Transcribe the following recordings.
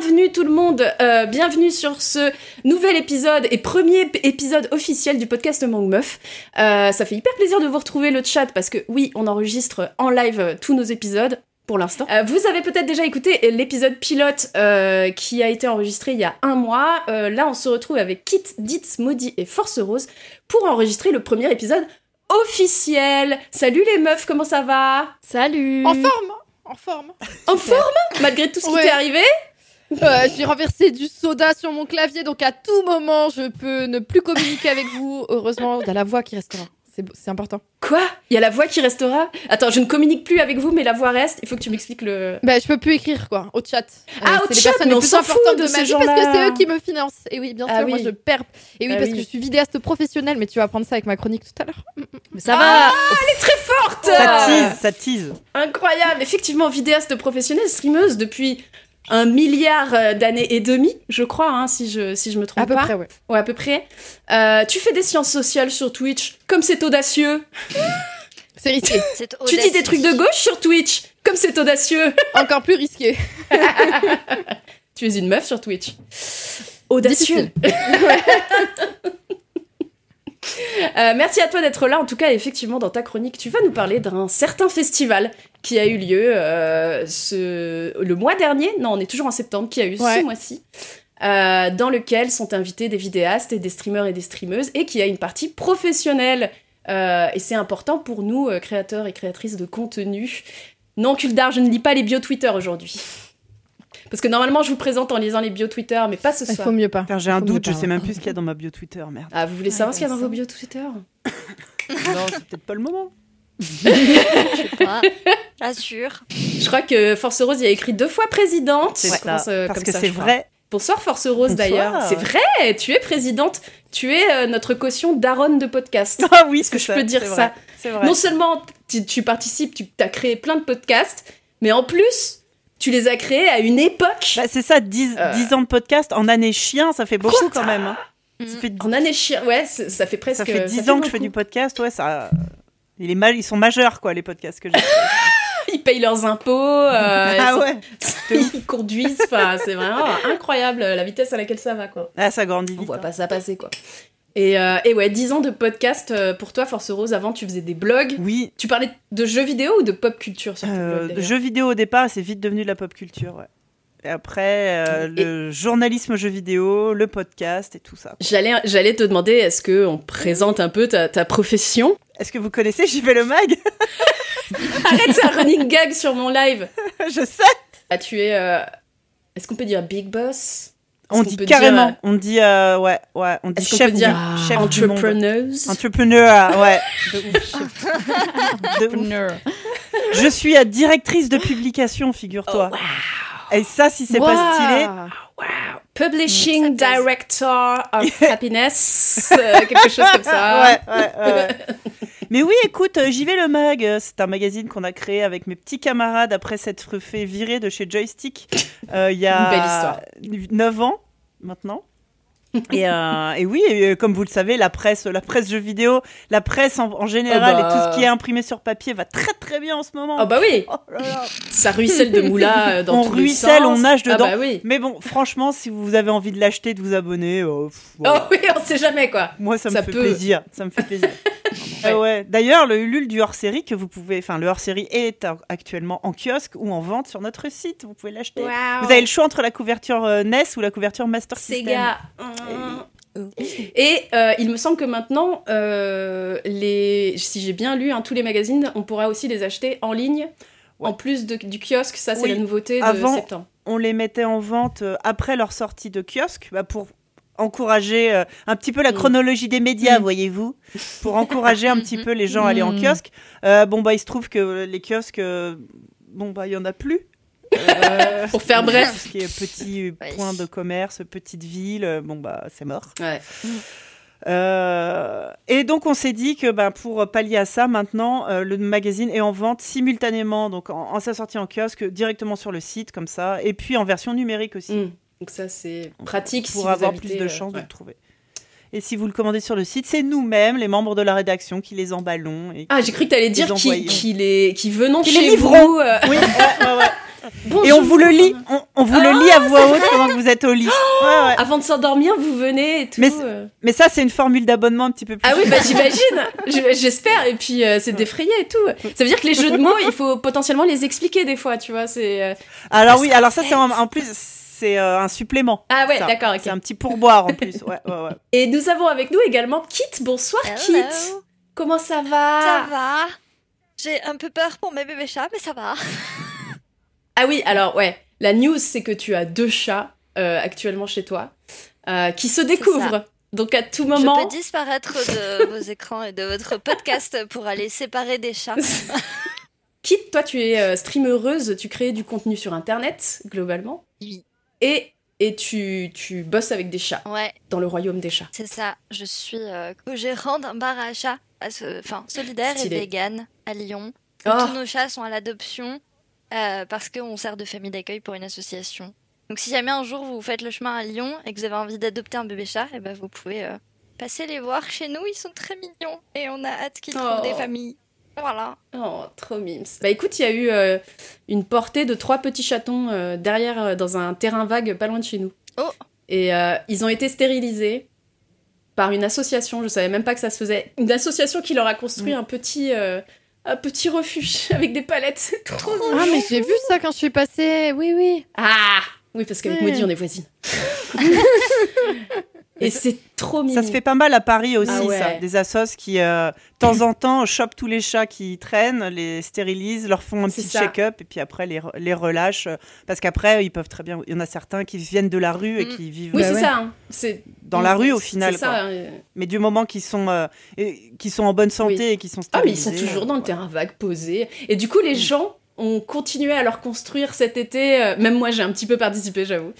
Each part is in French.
bienvenue tout le monde, euh, bienvenue sur ce nouvel épisode et premier épisode officiel du podcast Mangue Meuf. Euh, ça fait hyper plaisir de vous retrouver le chat parce que oui, on enregistre en live euh, tous nos épisodes pour l'instant. Euh, vous avez peut-être déjà écouté l'épisode pilote euh, qui a été enregistré il y a un mois. Euh, là, on se retrouve avec Kit, Ditz, Maudit et Force Rose pour enregistrer le premier épisode officiel. Salut les meufs, comment ça va? Salut En forme En forme En forme? Malgré tout ce qui Ouais. t'est arrivé? Euh, J'ai renversé du soda sur mon clavier, donc à tout moment, je peux ne plus communiquer avec vous. Heureusement, il y a la voix qui restera. C'est important. Quoi? Il y a la voix qui restera? Attends, je ne communique plus avec vous, mais la voix reste. Il faut que tu m'expliques le... Bah, je peux plus écrire, quoi, au chat. Ah, au les chat, personnes mais on plus s'en fout de de, ces vie parce gens-là. que c'est eux qui me financent. Et oui, bien sûr, Ah moi oui. je perds. Et oui, Ah parce oui. que je suis vidéaste professionnelle, mais tu vas apprendre ça avec ma chronique tout à l'heure. Mais ça va Forte Ça tease, ça tease. Incroyable Effectivement, vidéaste professionnelle, streameuse depuis un milliard euh, d'années et demi, je crois, hein, si, je, si je me trompe À peu pas. près, ouais. Ouais, à peu près. Euh, tu fais des sciences sociales sur Twitch, comme c'est audacieux. C'est risqué. Tu dis des trucs de gauche sur Twitch, comme c'est audacieux. Encore plus risqué. tu es une meuf sur Twitch. Audacieux. Euh, merci à toi d'être là. En tout cas, effectivement, dans ta chronique, tu vas nous parler d'un certain festival qui a eu lieu euh, ce... le mois dernier. Non, on est toujours en septembre, qui a eu Ouais. ce mois-ci. euh, dans lequel sont invités des vidéastes et des streamers et des streameuses et qui a une partie professionnelle. Et c'est important pour nous, créateurs et créatrices de contenu. Non, Kuldar, je ne lis pas les bio Twitter aujourd'hui. Parce que normalement, je vous présente en lisant les bio Twitter, mais pas ce Il soir. faut mieux pas. J'ai un doute, je sais hein. même plus ce qu'il y a dans ma bio Twitter, merde. Ah, vous voulez savoir ce qu'il y a dans vos bio Twitter Non, c'est peut-être pas le moment. pas. Assure. Je crois que Force Rose y a écrit deux fois présidente. C'est Ça euh, Parce comme que c'est je vrai. Bonsoir Force Rose d'ailleurs. C'est vrai, tu es présidente. Tu es euh, notre caution daronne de podcast. Ah oui, Est-ce que je peux dire ça vrai, C'est vrai. Non seulement tu, tu participes, tu as créé plein de podcasts, mais en plus, tu les as créés à une époque. Bah, c'est ça, 10, Euh. 10 ans de podcast en année chien, ça fait beaucoup quand même. hein. Mm. Ça fait, En année chien, ouais, ça fait presque. ça fait 10 fait ans que je fais du podcast, ouais, ça. Il est mal, ils sont majeurs, quoi, les podcasts que j'ai. Ils payent leurs impôts. euh, ah ils- ouais ils conduisent. Enfin, c'est vraiment incroyable la vitesse à laquelle ça va, quoi. Ah, ça grandit On vite. voit hein. pas ça passer, quoi. Et, euh, et ouais, 10 ans de podcast euh, pour toi, Force Rose. Avant, tu faisais des blogs. Oui, Tu parlais de jeux vidéo ou de pop culture sur euh, blog jeux vidéo au départ, c'est vite devenu de la pop culture, ouais. Et après, euh, Et- le journalisme jeux vidéo, le podcast et tout ça. J'allais, j'allais te demander, est-ce que on présente un peu ta, ta profession? Est-ce que vous connaissez J'y vais le mag? Arrête, c'est un running gag sur mon live. Je sais Ah, tu es. Est-ce qu'on peut dire big boss? On qu'on dit carrément, euh, on dit, euh, ouais, ouais, on dit chef, peut dire chef du entrepreneuse? Entrepreneur, ouais. De ouf. De ouf. Je suis à directrice de publication, figure-toi. Oh, Et ça, si c'est pas stylé, Wow. Publishing. Director of Happiness, euh, quelque chose comme ça. ouais, ouais, ouais. Mais oui, écoute, euh, j'y vais le mag. euh, C'est un magazine qu'on a créé avec mes petits camarades après s'être fait virer de chez Joystick euh, il y a Une belle histoire. 9 ans maintenant. Et, euh, et oui, et, comme vous le savez, la presse, la presse jeux vidéo, la presse en, en général Oh bah. et tout ce qui est imprimé sur papier va très très bien en ce moment. Ah bah oui, Oh là là. ça ruisselle de moula dans On tous les ruisselle, sens. on nage Ah dedans. bah oui. Mais bon, franchement, si vous avez envie de l'acheter, de vous abonner, euh, pff, Oh oui, on sait jamais quoi. moi ça me fait peut. plaisir. Ça me fait plaisir. Ouais. D'ailleurs, le Ulule du hors-série que vous pouvez, enfin le hors-série est actuellement en kiosque ou en vente sur notre site. Vous pouvez l'acheter. Vous avez le choix entre la couverture euh, NES ou la couverture Master System. Sega. Et euh, il me semble que maintenant, euh, les... si j'ai bien lu, hein, tous les magazines, on pourra aussi les acheter en ligne. Ouais. En plus de- du kiosque, ça c'est Oui. la nouveauté de Avant- septembre. On les mettait en vente euh, après leur sortie de kiosque bah, pour encourager euh, un petit peu la Mm. chronologie des médias, Mm. voyez-vous, pour encourager un petit peu les gens à aller en Mm. kiosque. Euh, bon bah il se trouve que les kiosques, euh, bon bah il y en a plus. Pour faire bref. Ce qui est petit Ouais. point de commerce, petite ville, bon bah c'est mort. Ouais. Euh, et donc on s'est dit que bah, pour pallier à ça, maintenant euh, le magazine est en vente simultanément, donc en, en sa sortie en kiosque, directement sur le site comme ça, et puis en version numérique aussi. Donc ça c'est pratique pour si avoir vous plus de euh, chances de le trouver. Et si vous le commandez sur le site, c'est nous-mêmes, les membres de la rédaction, qui les emballons. Et... Ah, j'ai cru que t'allais dire qui, qui les qui venons Qui chez les livrons. vous. euh, Oui, ouais, ouais, ouais. Et on vous le lit, on, on vous le lit à voix haute pendant que vous êtes au lit. Ouais, ouais. Avant de s'endormir, vous venez et tout. Mais euh. Mais ça, c'est une formule d'abonnement un petit peu plus. Ah oui, bah j'imagine. Je- J'espère. Et puis euh, c'est défrayé et tout. Ça veut dire que les jeux de mots, il faut potentiellement les expliquer des fois, tu vois. C'est. euh, Alors oui, alors ça, c'est en, en plus, c'est euh, un supplément. Ah ouais, Ça. d'accord, ok. C'est un petit pourboire en plus. Ouais, ouais, ouais. Et nous avons avec nous également Kit. Bonsoir Kit. Hello. Comment ça va Ça va J'ai un peu peur pour mes bébés chats, mais ça va. Ah oui, alors ouais. La news, c'est que tu as deux chats euh, actuellement chez toi euh, qui se découvrent. Donc à tout Je moment. peux disparaître de vos écrans et de votre podcast pour aller séparer des chats. Kit, toi, tu es euh, streameuse, tu crées du contenu sur Internet, globalement. Oui. Et, et tu, tu bosses avec des chats, Ouais, dans le royaume des chats. c'est ça. Je suis euh, co-gérant d'un bar à chats, enfin solidaire Stylé. et vegan à Lyon. Oh. Tous nos chats sont à l'adoption euh, parce qu'on sert de famille d'accueil pour une association. Donc si jamais un jour vous faites le chemin à Lyon et que vous avez envie d'adopter un bébé chat, eh ben vous pouvez euh, passer les voir chez nous. Ils sont très mignons et on a hâte qu'ils trouvent Oh. des familles. Voilà. Oh, trop mimes. Bah écoute, il y a eu euh, une portée de trois petits chatons euh, derrière, euh, dans un terrain vague pas loin de chez nous. Oh. Et euh, ils ont été stérilisés par une association, je savais même pas que ça se faisait. Une association qui leur a construit Mm. un petit... euh, un petit refuge avec des palettes, c'est trop mignon. Ah, mais j'ai vu ça quand je suis passée. Oui, oui. Ah Oui, parce qu'avec Ouais. Maudit, on est voisines. Et c'est trop mignon. Ça se fait pas mal à Paris aussi, Ah ouais. ça. Des assos qui, euh, de temps en temps, chopent tous les chats qui traînent, les stérilisent, leur font un petit check-up et puis après les, les relâchent. euh, Parce qu'après, ils peuvent très bien. Il y en a certains qui viennent de la rue et Mm. qui vivent Oui, Bah c'est ouais. ça. hein. C'est dans la rue au final. C'est ça. quoi. hein. Mais du moment qu'ils sont, euh, sont en bonne santé Oui. et qu'ils sont Ah, mais ils sont toujours euh, dans le ouais. terrain vague posé. Et du coup, les Mm. gens ont continué à leur construire cet été. euh, même moi, j'ai un petit peu participé, j'avoue.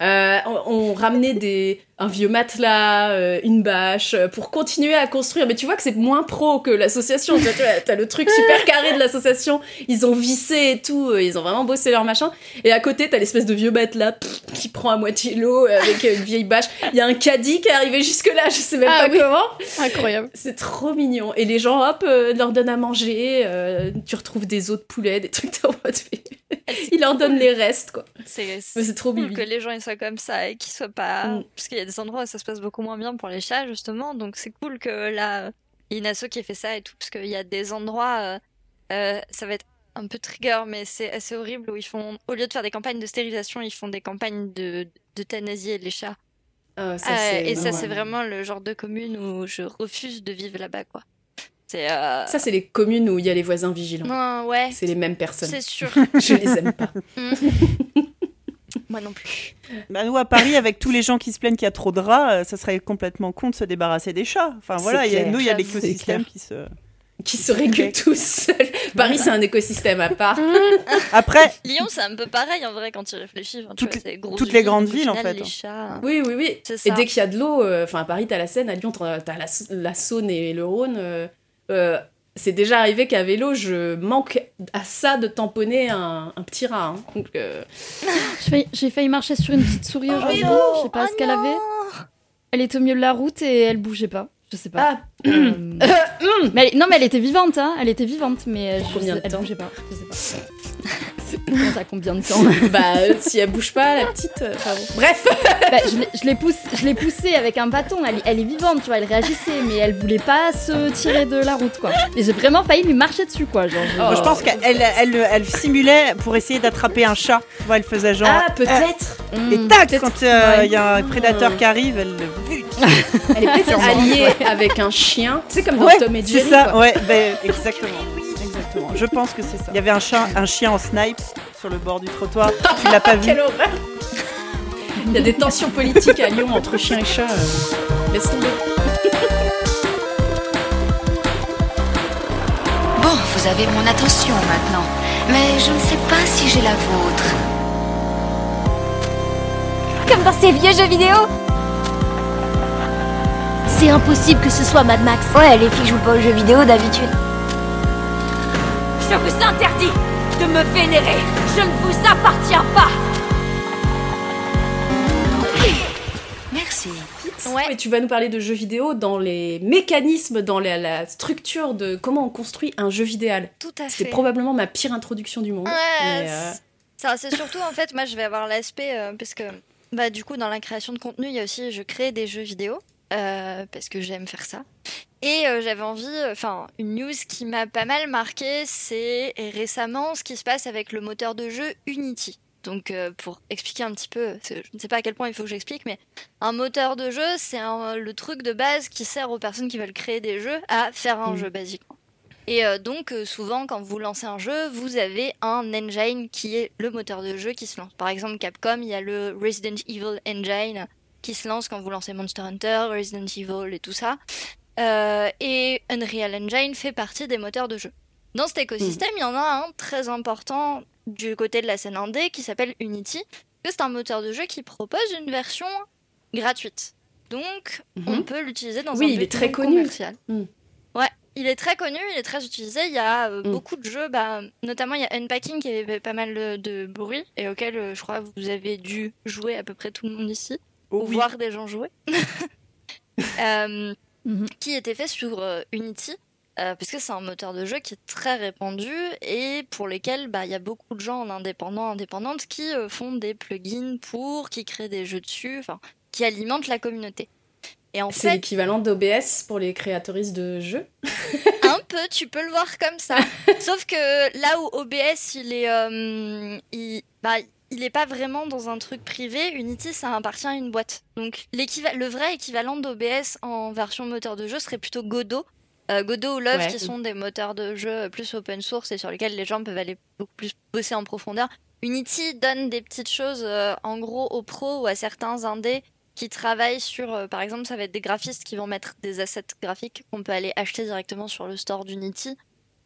Euh, on, on ramenait des, un vieux matelas, euh, une bâche, euh, pour continuer à construire. Mais tu vois que c'est moins pro que l'association. tu vois, t'as le truc super carré de l'association. Ils ont vissé et tout. euh, Ils ont vraiment bossé leur machin. Et à côté, t'as l'espèce de vieux matelas pff, qui prend à moitié l'eau avec une vieille bâche. Il y a un caddie qui est arrivé jusque-là. Je sais même Ah pas oui. comment. Incroyable. C'est trop mignon. Et les gens, hop, euh, leur donnent à manger. euh, tu retrouves des os de poulet, des trucs en mode. Ils leur donnent les restes, quoi. C'est Mais c'est trop cool mimi. que les gens ils soient comme ça et qu'ils soient pas. Mm. Parce qu'il y a des endroits où ça se passe beaucoup moins bien pour les chats, justement. Donc c'est cool que là, il y a une asso qui ait fait ça et tout. Parce qu'il y a des endroits, euh, euh, ça va être un peu trigger, mais c'est assez horrible où ils font, au lieu de faire des campagnes de stérilisation, ils font des campagnes de d'euthanasier les chats. Ah, ça, Euh, et ça, ouais. c'est vraiment le genre de commune où je refuse de vivre là-bas, quoi. Euh, Ça, c'est les communes où il y a les voisins vigilants. Non, ouais, C'est les mêmes personnes. c'est sûr. Je les aime pas. Moi non plus. Bah, nous, à Paris, avec tous les gens qui se plaignent qu'il y a trop de rats, euh, ça serait complètement con de se débarrasser des chats. Enfin voilà, y a- nous, il y a l'écosystème qui se. Qui se régulent tous seuls. Paris, c'est un écosystème à part. Après, Lyon, c'est un peu pareil en vrai quand tu réfléchis. Enfin, tu Toutes vois, c'est des grosses toutes les grandes villes, en final, fait, Les chats. Oui, oui, oui. Et dès qu'il y a de l'eau, euh, enfin à Paris, t'as la Seine, à Lyon, t'as t'as la, la Saône et le Rhône. euh, euh, c'est déjà arrivé qu'à vélo, je manque à ça de tamponner un, un petit rat. hein. Donc, euh, J'ai failli- J'ai failli marcher sur une petite souris aujourd'hui. non je sais pas Oh ce qu'elle non avait. Elle était au milieu de la route et elle bougeait pas. Je sais pas. Ah, Euh, mais elle- non, mais elle était vivante, hein. Elle était vivante, mais je Combien sais- de elle temps bougeait pas. Je sais pas. Ça, combien de temps? Bah, euh, si elle bouge pas, la petite. euh, enfin bon. Bref, Bah, je l'ai- je l'ai pousse, je l'ai poussée avec un bâton. Elle, elle est vivante, tu vois. Elle réagissait, mais elle voulait pas se tirer de la route, quoi. Et j'ai vraiment failli lui marcher dessus, quoi. Genre, je- Oh. je pense qu'elle elle, elle simulait pour essayer d'attraper un chat. Tu vois, elle faisait genre. ah, peut-être. Mm. Et tac, peut-être- quand euh, il ouais. y a un prédateur qui arrive, elle le bute. Elle est peut-être alliée avec un chien. Tu sais, comme dans Ouais, Tom et c'est Jerry. ça, quoi. ouais, ben, exactement. Exactement. Je pense que c'est ça. Il y avait un chien, un chien en snipe sur le bord du trottoir. Tu l'as pas vu Quelle horreur Il y a des tensions politiques à Lyon entre chien et chat. euh, Laisse tomber. Bon, vous avez mon attention maintenant, mais je ne sais pas si j'ai la vôtre. Comme dans ces vieux jeux vidéo C'est impossible que ce soit Mad Max. Ouais, les filles jouent pas aux jeux vidéo d'habitude. Je vous interdis de me vénérer. Je ne vous appartiens pas. Merci. Ouais. Et tu vas nous parler de jeux vidéo dans les mécanismes, dans la, la structure de comment on construit un jeu vidéo. Tout à C'est fait. probablement ma pire introduction du monde. Ouais, mais, euh, Ça, c'est surtout en fait, moi je vais avoir l'aspect euh, parce que bah du coup dans la création de contenu, il y a aussi je crée des jeux vidéo euh, parce que j'aime faire ça. Et euh, j'avais envie, enfin une news qui m'a pas mal marqué, c'est récemment ce qui se passe avec le moteur de jeu Unity. Donc euh, pour expliquer un petit peu, je ne sais pas à quel point il faut que j'explique, mais un moteur de jeu, c'est le truc de base qui sert aux personnes qui veulent créer des jeux à faire un Mm. jeu basiquement. Et euh, donc, euh, souvent, quand vous lancez un jeu, vous avez un engine qui est le moteur de jeu qui se lance. Par exemple, Capcom, il y a le Resident Evil Engine qui se lance quand vous lancez Monster Hunter, Resident Evil et tout ça. Euh, et Unreal Engine fait partie des moteurs de jeu. Dans cet écosystème, il y en a un très important du côté de la scène indé qui s'appelle Unity. C'est un moteur de jeu qui propose une version gratuite. Donc, on Mhm. peut l'utiliser dans Oui, un il est but très non connu. commercial. Mm. Ouais, il est très connu, il est très utilisé. Il y a euh, Mm. beaucoup de jeux, bah, notamment il y a Unpacking qui avait pas mal de, de bruit et auquel euh, je crois vous avez dû jouer à peu près tout le monde ici, Oh ou oui. voir des gens jouer. Euh, Mhm. Qui était fait sur euh, Unity. euh, parce que c'est un moteur de jeu qui est très répandu et pour lesquels bah, il y a beaucoup de gens en indépendant, indépendantes qui euh, font des plugins pour, qui créent des jeux dessus, qui alimentent la communauté. Et en C'est l'équivalent d'OBS pour les créatoristes de jeux. un peu, tu peux le voir comme ça. Sauf que là où OBS, il est, euh, il, bah, il est pas vraiment dans un truc privé. Unity, ça appartient à une boîte. Donc le vrai équivalent d'OBS en version moteur de jeu serait plutôt Godot. Euh, Godot ou Love, Ouais. qui sont des moteurs de jeu plus open source et sur lesquels les gens peuvent aller beaucoup plus bosser en profondeur. Unity donne des petites choses, euh, en gros, aux pros ou à certains indés qui travaillent sur, euh, par exemple, ça va être des graphistes qui vont mettre des assets graphiques qu'on peut aller acheter directement sur le store d'Unity.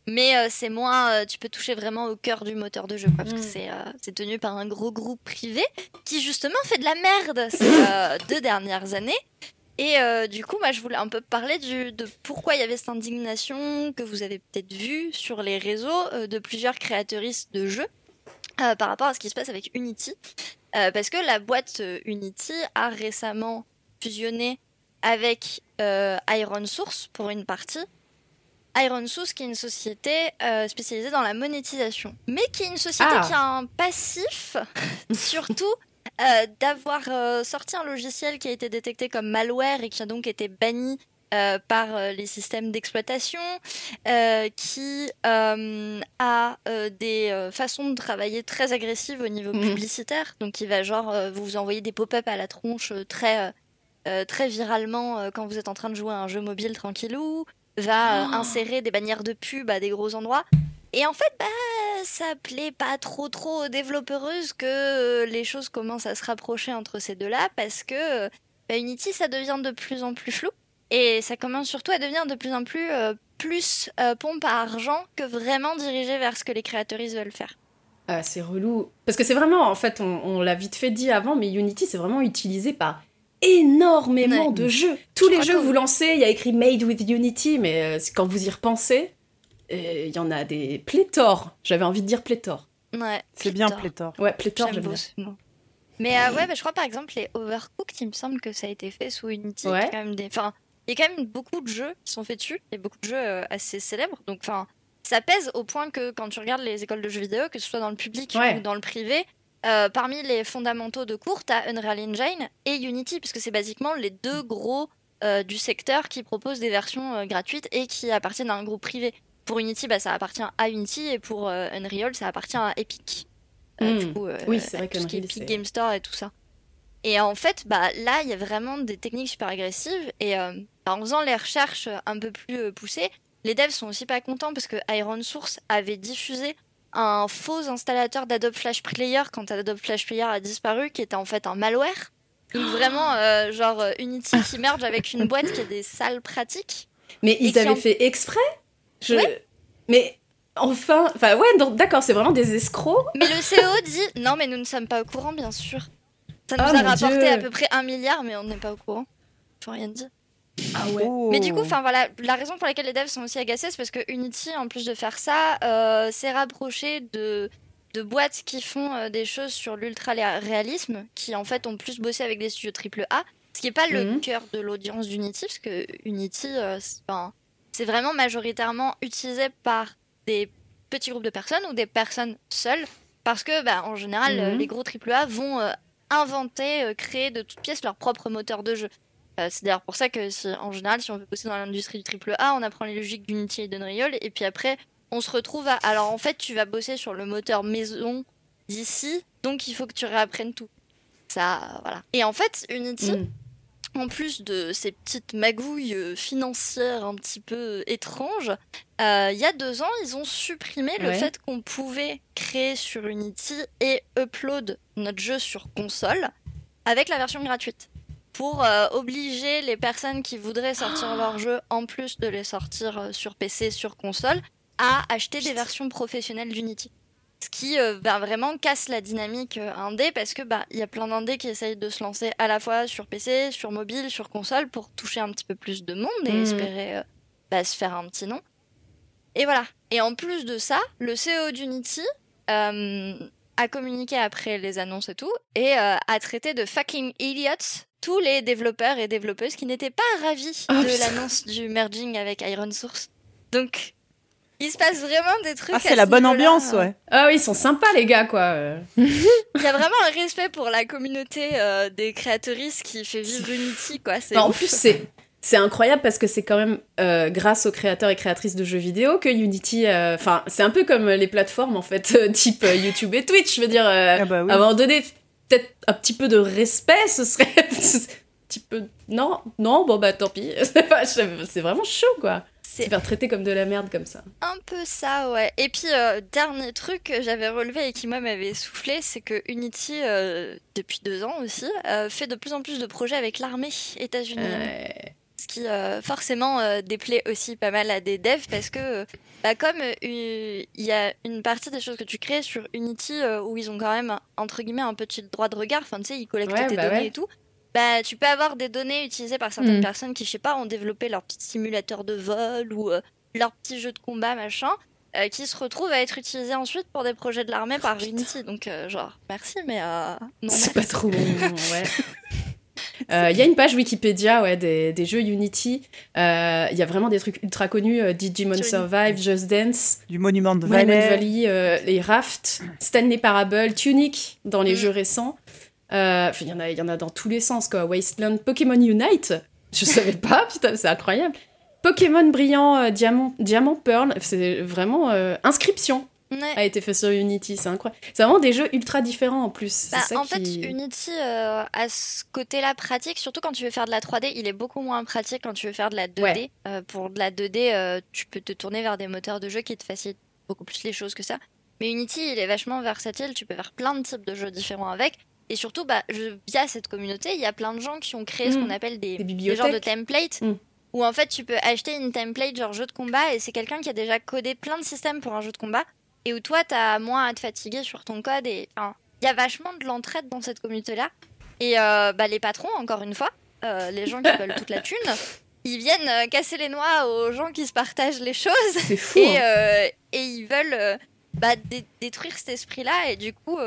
Mais euh, c'est moins, euh, tu peux toucher vraiment au cœur du moteur de jeu, quoi, parce Mm. que c'est euh, c'est tenu par un gros groupe privé qui justement fait de la merde ces euh, deux dernières années. Et du coup, moi, je voulais un peu parler du, de pourquoi il y avait cette indignation que vous avez peut-être vue sur les réseaux de plusieurs créateuristes de jeux par rapport à ce qui se passe avec Unity. Parce que la boîte Unity a récemment fusionné avec Iron Source pour une partie. Iron Source qui est une société euh, spécialisée dans la monétisation, mais qui est une société Ah. qui a un passif, surtout euh, d'avoir euh, sorti un logiciel qui a été détecté comme malware et qui a donc été banni euh, par les systèmes d'exploitation, euh, qui euh, a des façons de travailler très agressives au niveau Mhm. publicitaire, donc il va genre vous envoyer des pop-up à la tronche très très viralement quand vous êtes en train de jouer à un jeu mobile tranquillou, va euh, Oh. insérer des bannières de pub à des gros endroits. Et en fait, bah, ça plaît pas trop trop aux développeuses que euh, les choses commencent à se rapprocher entre ces deux-là parce que euh, bah, Unity, ça devient de plus en plus flou. Et ça commence surtout à devenir de plus en plus euh, plus euh, pompe à argent que vraiment dirigé vers ce que les créateuristes veulent faire. Ah, c'est relou. Parce que c'est vraiment, en fait, on, on l'a vite fait dit avant, mais Unity, c'est vraiment utilisé par énormément Ouais. de jeux. Tous Je les jeux que vous lancez, il y a écrit Made with Unity, mais euh, quand vous y repensez, euh, il y en a des pléthores. J'avais envie de dire pléthore. Ouais, C'est bien pléthore. Ouais, pléthore, J'aime bien. Mais euh, ouais, bah, je crois par exemple les Overcooked, il me semble que ça a été fait sous Unity. Ouais. Il y a quand même des... enfin, il y a quand même beaucoup de jeux qui sont faits dessus. Il y a beaucoup de jeux euh, assez célèbres. Donc, enfin, ça pèse au point que quand tu regardes les écoles de jeux vidéo, que ce soit dans le public Ouais. ou dans le privé, euh, parmi les fondamentaux de cours, t'as Unreal Engine et Unity, puisque c'est basiquement les deux gros euh, du secteur qui proposent des versions euh, gratuites et qui appartiennent à un groupe privé. Pour Unity, bah, ça appartient à Unity et pour Unreal, ça appartient à Epic. Euh, Mm. du coup, Oui, c'est vrai tout ce qui est Epic Game Store et tout ça. Et en fait, bah, là, il y a vraiment des techniques super agressives. Et bah, en faisant les recherches un peu plus poussées, les devs sont aussi pas contents parce que Iron Source avait diffusé un faux installateur d'Adobe Flash Player quand Adobe Flash Player a disparu, qui était en fait un malware. Donc vraiment, euh, genre euh, Unity qui merge avec une boîte qui a des sales pratiques. Mais ils avaient en- fait exprès? Je... Mais enfin, enfin ouais, d'accord, c'est vraiment des escrocs. Mais le CEO dit non, mais nous ne sommes pas au courant, bien sûr. Ça nous Ah, a mon rapporté Dieu. à peu près un milliard, mais on n'est pas au courant. Faut rien dire. Ah ouais. Mais du coup, enfin voilà, la raison pour laquelle les devs sont aussi agacés, c'est parce que Unity, en plus de faire ça, euh, s'est rapproché de de boîtes qui font euh, des choses sur l'ultra réalisme, qui en fait ont plus bossé avec des studios AAA, ce qui n'est pas le Mhm. cœur de l'audience d'Unity, parce que Unity, euh, c'est vraiment majoritairement utilisé par des petits groupes de personnes ou des personnes seules Parce que, bah, en général, euh, Mhm. les gros AAA vont euh, inventer, euh, créer de toutes pièces leur propre moteur de jeu. Euh, c'est d'ailleurs pour ça que, si- en général, si on veut bosser dans l'industrie du AAA, on apprend les logiques d'Unity et d'Unreal, et puis après, on se retrouve à. Alors, en fait, tu vas bosser sur le moteur maison d'ici, donc il faut que tu réapprennes tout. Ça, voilà. Et en fait, Unity, Mm. en plus de ces petites magouilles euh, financières un petit peu euh, étranges, euh, il y a deux ans, ils ont supprimé le fait qu'on pouvait créer sur Unity et upload notre jeu sur console avec la version gratuite. Pour euh, obliger les personnes qui voudraient sortir leur jeu, en plus de les sortir euh, sur PC, sur console, à acheter des versions professionnelles d'Unity. Ce qui euh, bah, vraiment casse la dynamique euh, indé parce que bah il y a plein d'indés qui essayent de se lancer à la fois sur PC, sur mobile, sur console pour toucher un petit peu plus de monde et Mhm. espérer euh, bah, se faire un petit nom. Et voilà. Et en plus de ça, le CEO d'Unity a communiqué après les annonces et tout et euh, a traité de fucking idiots tous les développeurs et développeuses qui n'étaient pas ravis Oh, de l'annonce du merging avec Iron Source. Donc, il se passe vraiment des trucs. Ah, c'est la ce bonne ambiance, ouais. Ah oui, ils sont sympas, les gars, quoi. Il y a vraiment un respect pour la communauté euh, des créatrices qui fait vivre Unity, quoi. En plus, c'est. C'est incroyable parce que c'est quand même euh, grâce aux créateurs et créatrices de jeux vidéo que Unity. euh, Enfin, c'est un peu comme les plateformes en fait, euh, type euh, YouTube et Twitch. Je veux dire, euh, Ah bah oui. à un moment donné, peut-être un petit peu de respect, ce serait un petit peu. Non, non, bon bah tant pis. C'est vraiment chaud quoi. c'est faire traiter comme de la merde comme ça. un peu ça, ouais. Et puis, euh, dernier truc que j'avais relevé et qui, moi, m'avait soufflé, c'est que Unity, euh, depuis deux ans aussi, euh, fait de plus en plus de projets avec l'armée états-unienne. Euh, qui forcément euh, déplaît aussi pas mal à des devs parce que, bah, comme euh, il y a une partie des choses que tu crées sur Unity où ils ont quand même, entre guillemets, un petit droit de regard, enfin tu sais, ils collectent Ouais, tes bah données ouais. et tout, bah tu peux avoir des données utilisées par certaines Mm. personnes qui, je sais pas, ont développé leur petit simulateur de vol ou euh, leur petit jeu de combat, machin. euh, qui se retrouvent à être utilisés ensuite pour des projets de l'armée par Unity. Donc, euh, genre, merci, mais non. c'est pas trop. ouais. Euh, Il y a une page Wikipédia ouais, des, des jeux Unity. Euh, Il y a vraiment des trucs ultra connus euh, Digimon Sur Survive, Just Dance, Du monument de Monument Valley. Valley, euh, les Raft, Stanley Parable, Tunic dans les Mm. jeux récents. Euh, enfin, Il y, en a- il y en a dans tous les sens, quoi. Wasteland, Pokémon Unite. Je savais pas, putain, c'est incroyable. Pokémon Brillant, euh, Diamant, Diamant Pearl, c'est vraiment euh, Inscription Ouais. a été fait sur Unity, c'est incroyable. C'est vraiment des jeux ultra différents en plus. Bah, ça en qui... fait, Unity euh, a ce côté-là pratique, surtout quand tu veux faire de la 3D, il est beaucoup moins pratique quand tu veux faire de la 2D. Ouais. Euh, pour de la 2D, euh, tu peux te tourner vers des moteurs de jeu qui te facilitent beaucoup plus les choses que ça. Mais Unity, il est vachement versatile, tu peux faire plein de types de jeux différents avec. Et surtout, bah, je- via cette communauté, il y a plein de gens qui ont créé ce Mm. qu'on appelle des, Des des genres de templates. Mm. Où en fait, tu peux acheter une template genre jeu de combat et c'est quelqu'un qui a déjà codé plein de systèmes pour un jeu de combat. Et où toi, t'as moins à te fatiguer sur ton code. Et il y a vachement de l'entraide dans cette communauté-là. Et euh, bah, les patrons, encore une fois, euh, les gens qui veulent toute la thune, ils viennent euh, casser les noix aux gens qui se partagent les choses. C'est fou. Et, hein. et ils veulent bah, dé- détruire cet esprit-là. Et du coup,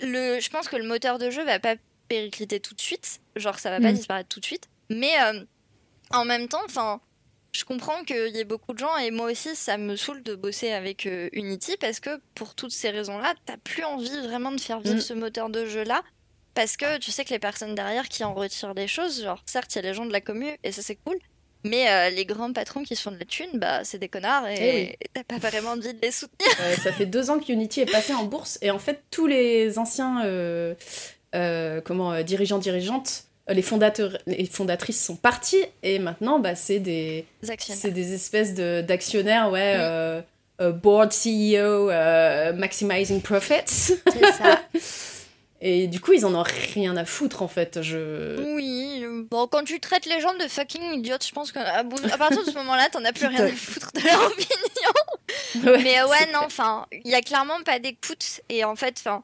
le, je pense que le moteur de jeu va pas péricliter tout de suite. Genre, ça va pas Mm. disparaître tout de suite. Mais en même temps, enfin. Je comprends qu'il y ait beaucoup de gens, et moi aussi, ça me saoule de bosser avec euh, Unity parce que pour toutes ces raisons-là, t'as plus envie vraiment de faire vivre Mm. ce moteur de jeu-là parce que tu sais que les personnes derrière qui en retirent des choses, genre certes, il y a les gens de la commu et ça c'est cool, mais euh, les grands patrons qui se font de la thune, bah c'est des connards et Eh oui. t'as pas vraiment envie de les soutenir. Euh, ça fait deux ans que Unity est passé en bourse et en fait tous les anciens euh, comment dirigeants dirigeantes les fondateurs les fondatrices sont partis et maintenant bah c'est des des espèces de d'actionnaires ouais Mm. euh, euh, board CEO euh, maximizing profits C'est ça. et du coup ils en ont rien à foutre en fait je Oui, bon, quand tu traites les gens de fucking idiotes, je pense qu'à à partir de ce moment-là, t'en as plus rien à foutre de leur opinion. Ouais, Mais ouais, non, enfin, il y a clairement pas d'écoute. Et en fait, enfin,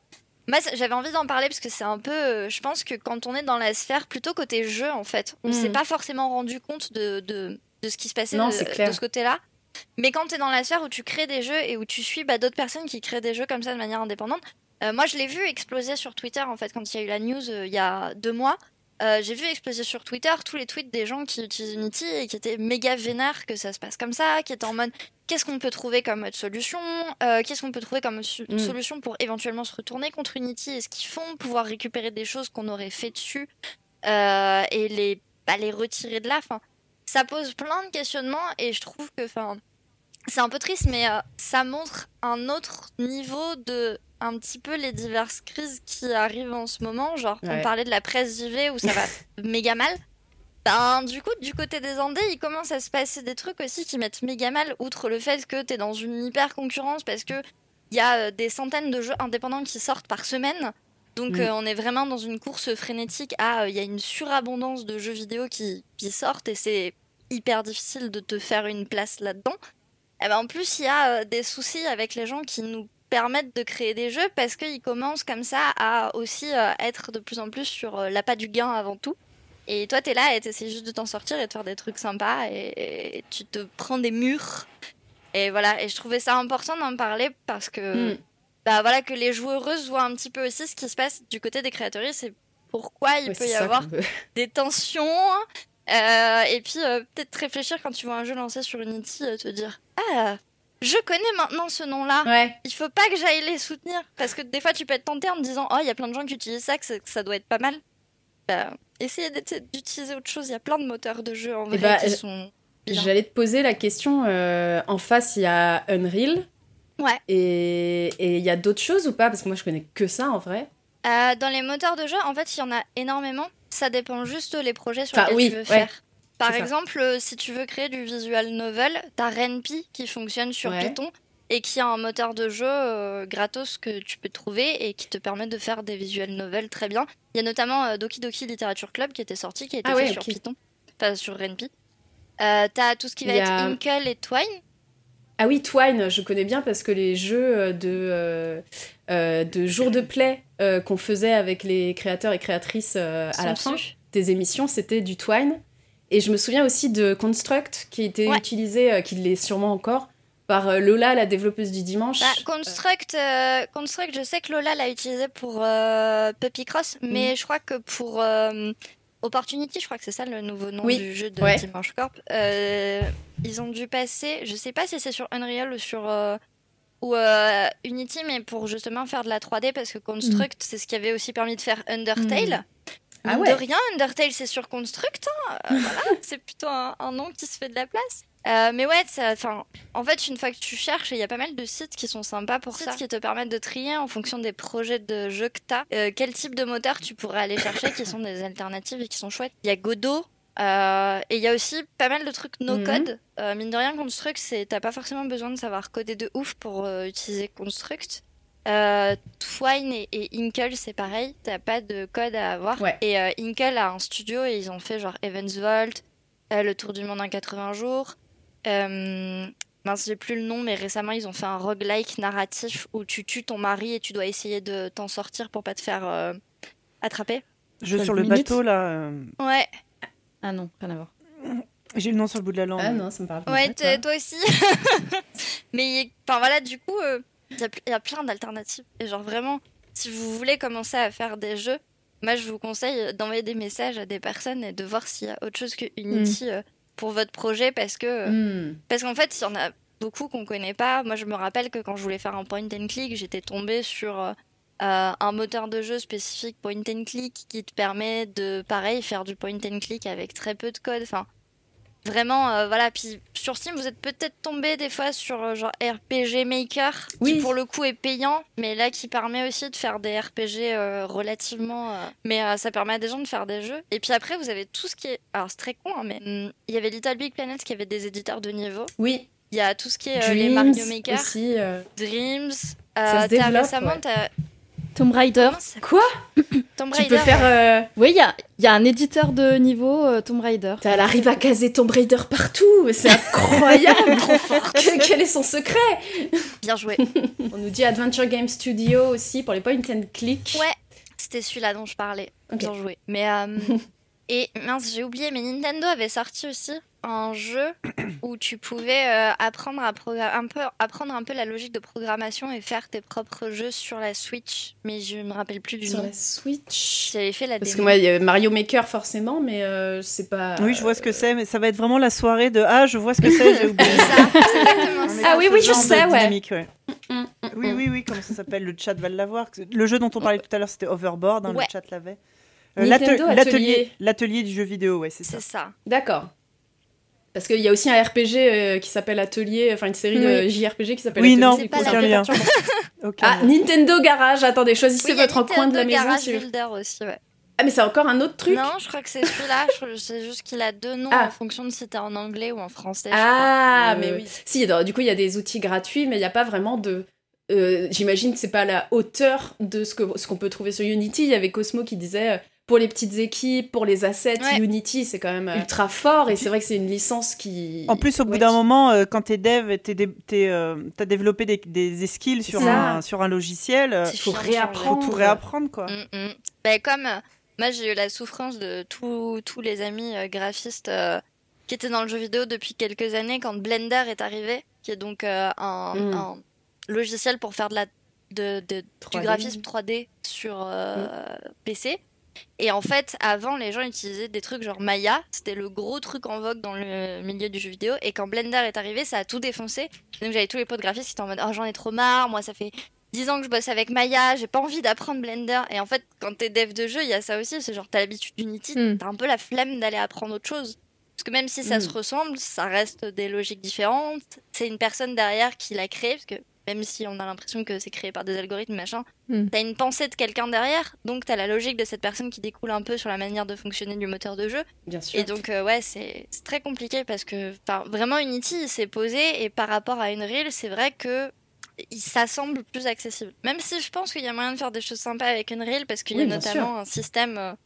moi, j'avais envie d'en parler parce que c'est un peu. euh, je pense que quand on est dans la sphère plutôt côté jeu, en fait, on Mm. s'est pas forcément rendu compte de, de, de ce qui se passait Non, de ce côté-là. Mais quand tu es dans la sphère où tu crées des jeux et où tu suis bah, d'autres personnes qui créent des jeux comme ça de manière indépendante, euh, moi je l'ai vu exploser sur Twitter en fait quand il y a eu la news euh, il y a deux mois. Euh, j'ai vu exploser sur Twitter tous les tweets des gens qui utilisent Unity et qui étaient méga vénères que ça se passe comme ça, qui étaient en mode qu'est-ce qu'on peut trouver comme solution, euh, qu'est-ce qu'on peut trouver comme Mm. solution pour éventuellement se retourner contre Unity et ce qu'ils font, pouvoir récupérer des choses qu'on aurait fait dessus euh, et les, bah, les retirer de là. Enfin, ça pose plein de questionnements et je trouve que enfin, c'est un peu triste, mais euh, ça montre un autre niveau de un petit peu les diverses crises qui arrivent en ce moment. Genre, Ouais. on parlait de la presse JV où ça va méga mal. Ben, du coup, du côté des Andés, il commence à se passer des trucs aussi qui mettent méga mal, outre le fait que t'es dans une hyper concurrence parce que il y a euh, des centaines de jeux indépendants qui sortent par semaine. Donc, Mm. euh, on est vraiment dans une course frénétique à. Il y a une surabondance de jeux vidéo qui, qui sortent et c'est hyper difficile de te faire une place là-dedans. Eh ben, en plus, il y a euh, des soucis avec les gens qui nous permettent de créer des jeux parce qu'ils commencent comme ça à aussi euh, être de plus en plus sur euh, l'appât du gain avant tout. Et toi, t'es là et t'essaies juste de t'en sortir et de faire des trucs sympas et, et tu te prends des murs. Et voilà, et je trouvais ça important d'en parler parce que, Mm. bah voilà, que les joueuses voient un petit peu aussi ce qui se passe du côté des créatrices c'est pourquoi il Ouais, peut y avoir des tensions. Euh, et puis euh, peut-être réfléchir quand tu vois un jeu lancé sur Unity, euh, te dire Ah, je connais maintenant ce nom-là. Ouais. Il faut pas que j'aille les soutenir. Parce que des fois, tu peux être tenté en te disant Oh, il y a plein de gens qui utilisent ça, que, ça doit être pas mal. Bah, essayez d'utiliser autre chose. Il y a plein de moteurs de jeu en Eh vrai bah, qui sont. J'allais te poser la question. euh, en face, il y a Unreal. Ouais. Et il y a d'autres choses ou pas? Parce que moi, je connais que ça en vrai. Dans les moteurs de jeu, en fait, il y en a énormément. Ça dépend juste les projets sur Enfin, lesquels oui, tu veux ouais. faire. Par ça. exemple, euh, si tu veux créer du visual novel, t'as Ren'Py qui fonctionne sur Ouais. Python et qui a un moteur de jeu euh, gratos que tu peux trouver et qui te permet de faire des visual novels très bien. Il y a notamment euh, Doki Doki Literature Club qui était sorti, qui a été Ah fait ouais, sur. Python, pas sur Ren'Py. Euh, t'as tout ce qui va être Inkle et Twine. Ah oui, Twine, je connais bien parce que les jeux de, euh, de jour de play euh, qu'on faisait avec les créateurs et créatrices euh, à la fin des émissions, c'était du Twine. Et je me souviens aussi de Construct qui était Ouais. utilisé, euh, qui l'est sûrement encore, par Lola, la développeuse du dimanche. Bah, Construct, Construct, je sais que Lola l'a utilisé pour Puppy Cross, Mm. mais je crois que pour Opportunity, je crois que c'est ça le nouveau nom Oui, du jeu de ouais. Dimanche Corp, ils ont dû passer, je sais pas si c'est sur Unreal ou sur ou euh, Unity, mais pour justement faire de la 3D, parce que Construct, c'est ce qui avait aussi permis de faire Undertale. Ah Mine ouais. De rien, Undertale, c'est sur Construct. hein, euh, voilà, c'est plutôt un, un nom qui se fait de la place. Euh, mais ouais, ça- enfin, en fait, une fois que tu cherches, il y a pas mal de sites qui sont sympas pour ça, qui te permettent de trier en fonction des projets de jeux que t'as, euh, quel type de moteur tu pourrais aller chercher, qui sont des alternatives et qui sont chouettes. Il y a Godot. Euh, et il y a aussi pas mal de trucs no Mhm. code. Euh, mine de rien, Construct, c'est t'as pas forcément besoin de savoir coder de ouf pour euh, utiliser Construct. Euh, Twine et, et Inkle, c'est pareil, t'as pas de code à avoir. Ouais. Et euh, Inkle a un studio et ils ont fait genre Evans Vault, euh, le tour du monde en 80 jours. Euh, mince, j'ai plus le nom, mais récemment ils ont fait un roguelike narratif où tu tues ton mari et tu dois essayer de t'en sortir pour pas te faire euh, attraper. Jeu 12 sur le minutes. bateau, là. Ouais, Ah non, rien à voir. J'ai le nom sur le bout de la langue. Ah non, ça me parle pas. ouais, toi aussi. mais enfin voilà, du coup, euh, il y, a pl- il y a plein d'alternatives. Et genre vraiment, si vous voulez commencer à faire des jeux, moi je vous conseille d'envoyer des messages à des personnes et de voir s'il y a autre chose que Unity euh, pour votre projet parce que euh. Parce qu'en fait, il y en a beaucoup qu'on connaît pas. Moi, je me rappelle que quand je voulais faire un point and click, j'étais tombée sur euh, un moteur de jeu spécifique point and click qui te permet de, pareil, faire du point and click avec très peu de code. Enfin, vraiment, euh, voilà. Puis sur Steam, vous êtes peut-être tombé des fois sur euh, genre RPG Maker, Oui. qui pour le coup est payant, mais là qui permet aussi de faire des RPG relativement. mais ça permet à des gens de faire des jeux. Et puis après, vous avez tout ce qui est. Alors, c'est très con, hein, mais hum, il y avait Little Big Planet qui avait des éditeurs de niveau. Oui, Il y a tout ce qui est euh, les Dreams Mario Maker, aussi. euh, Dreams. Ça se développe, récemment, ouais. Tomb Raider. Quoi Tomb Tu Raider. peux faire... euh, Oui, il y a, il y a un éditeur de niveau euh, Tomb Raider. Elle arrive à caser Tomb Raider partout, c'est incroyable Que- Quel est son secret Bien joué. On nous dit Adventure Game Studio aussi pour les point and click. Ouais, c'était celui-là dont je parlais. Bien joué. Mais euh, et mince, j'ai oublié, mais Nintendo avait sorti aussi un jeu où tu pouvais euh, apprendre à un peu apprendre un peu la logique de programmation et faire tes propres jeux sur la Switch, mais je me rappelle plus du Sur nom. la Switch. J'avais fait la Parce que moi, il y a Mario Maker forcément, mais euh, c'est pas. Oui, je vois ce que c'est, mais ça va être vraiment la soirée de Ah, je vois ce que c'est, j'ai oublié. C'est ça, c'est exactement On ça. est Ah oui, oui, je sais, ouais. ouais. Mm, mm, Oui, mm. oui, oui, comment ça s'appelle Le chat va l'avoir. Le jeu dont on parlait tout à l'heure, c'était Overboard, hein, Ouais. le chat l'avait. Euh, l'atelier du jeu vidéo, ouais, c'est ça. C'est ça. D'accord. Parce qu'il y a aussi un RPG euh, qui s'appelle Atelier, enfin une série Oui. de JRPG qui s'appelle Oui, Atelier. non, C'est pas c'est la un peu lien. perturbant. Ok. Ah, Nintendo Garage, attendez, choisissez Oui, votre coin de la Nintendo maison. Garage Builder aussi, ouais. Ah, mais c'est encore un autre truc? Non, je crois que c'est celui-là. je crois- C'est juste qu'il a deux noms Ah. en fonction de si t'es en anglais ou en français. je Ah, crois. mais oui. Si, du coup, il y a des outils gratuits, mais il n'y a pas vraiment de. euh, J'imagine que c'est pas à la hauteur de ce que ce qu'on peut trouver sur Unity. Il y avait Cosmo qui disait euh, pour les petites équipes, pour les assets, Ouais. Unity c'est quand même euh, ultra fort et c'est vrai que c'est une licence qui. En plus, au bout Ouais, d'un qui- moment, euh, quand t'es dev, t'es dé- t'es, euh, t'as développé des, des skills sur un, sur un logiciel, euh, faut tout réapprendre, quoi. Mm, mm. Ben, comme euh, moi, j'ai eu la souffrance de tous tous les amis euh, graphistes euh, qui étaient dans le jeu vidéo depuis quelques années quand Blender est arrivé, qui est donc euh, un, Mm. un logiciel pour faire de la, de, de- 3D. du graphisme 3D sur euh, PC. Et en fait, avant, les gens utilisaient des trucs genre Maya, c'était le gros truc en vogue dans le milieu du jeu vidéo. Et quand Blender est arrivé, ça a tout défoncé. Donc j'avais tous les potes graphistes qui étaient en mode Oh, j'en ai trop marre, moi ça fait 10 ans que je bosse avec Maya, j'ai pas envie d'apprendre Blender. Et en fait, quand t'es dev de jeu, il y a ça aussi, c'est genre t'as l'habitude d'Unity, Hmm. t'as un peu la flemme d'aller apprendre autre chose. Parce que même si ça Hmm. se ressemble, ça reste des logiques différentes. C'est une personne derrière qui l'a créé, parce que même si on a l'impression que c'est créé par des algorithmes, machin, Hmm. t'as une pensée de quelqu'un derrière, donc t'as la logique de cette personne qui découle un peu sur la manière de fonctionner du moteur de jeu. Bien sûr. Et donc, euh, ouais, c'est très compliqué parce que vraiment Unity s'est posé et par rapport à Unreal, c'est vrai que ça semble plus accessible. Même si je pense qu'il y a moyen de faire des choses sympas avec Unreal parce qu'il y a notamment un système.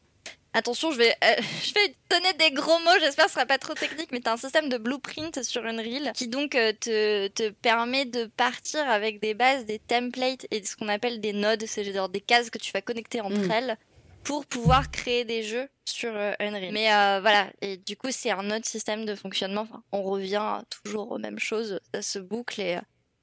Attention, je vais, euh, je vais donner des gros mots, j'espère que ce sera pas trop technique, mais tu as un système de blueprint sur Unreal qui donc euh, te, te permet de partir avec des bases, des templates et ce qu'on appelle des nodes, c'est genre des cases que tu vas connecter entre Mm. elles pour pouvoir créer des jeux sur euh, Unreal. Mais euh, voilà, et du coup c'est un autre système de fonctionnement. Enfin, on revient toujours aux mêmes choses, ça se boucle et,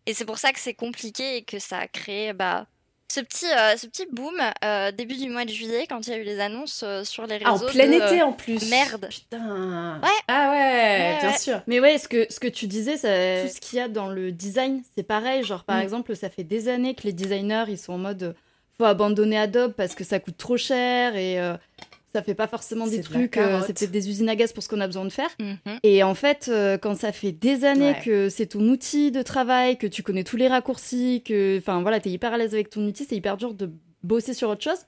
et c'est pour ça que c'est compliqué et que ça a créé bah, ce petit, euh, ce petit boom euh, début du mois de juillet quand il y a eu les annonces euh, sur les Ah, réseaux. en plein de, été en plus. merde. Putain. Ouais. Ah ouais, Ouais, bien ouais. sûr. Mais ouais, ce que, ce que tu disais, ça- tout ce qu'il y a dans le design, c'est pareil. Genre, par Mm. exemple, ça fait des années que les designers, ils sont en mode faut abandonner Adobe parce que ça coûte trop cher et euh, ça fait pas forcément des C'est de trucs. euh, c'est peut-être des usines à gaz pour ce qu'on a besoin de faire. Mhm. Et en fait, euh, quand ça fait des années Ouais. que c'est ton outil de travail, que tu connais tous les raccourcis, que enfin voilà, t'es hyper à l'aise avec ton outil, c'est hyper dur de bosser sur autre chose.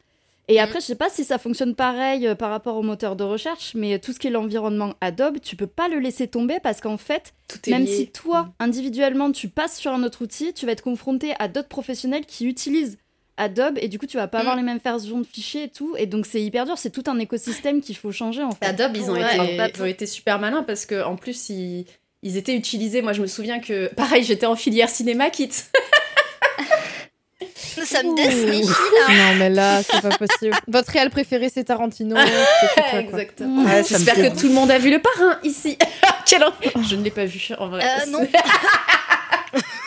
Et Mhm. après, je sais pas si ça fonctionne pareil euh, par rapport au moteur de recherche, mais tout ce qui est l'environnement Adobe, tu peux pas le laisser tomber parce qu'en fait, Tout même lié. si toi, individuellement, tu passes sur un autre outil, tu vas être confronté à d'autres professionnels qui utilisent Adobe et du coup, tu vas pas avoir Mm. les mêmes versions de fichiers et tout. Et donc, c'est hyper dur. C'est tout un écosystème qu'il faut changer en fait. Adobe, ils ont, Ouais, été, ils ont été super malins parce que en plus ils, ils étaient utilisés. Moi, je me souviens que pareil, j'étais en filière cinéma kit. Nous sommes là. Non, mais là, c'est pas possible. Votre réel préféré, c'est Tarantino. quoi. Exactement. Ouais, J'espère que tout le monde a vu le parrain ici. Quel Je ne l'ai pas vu en vrai. Euh, non.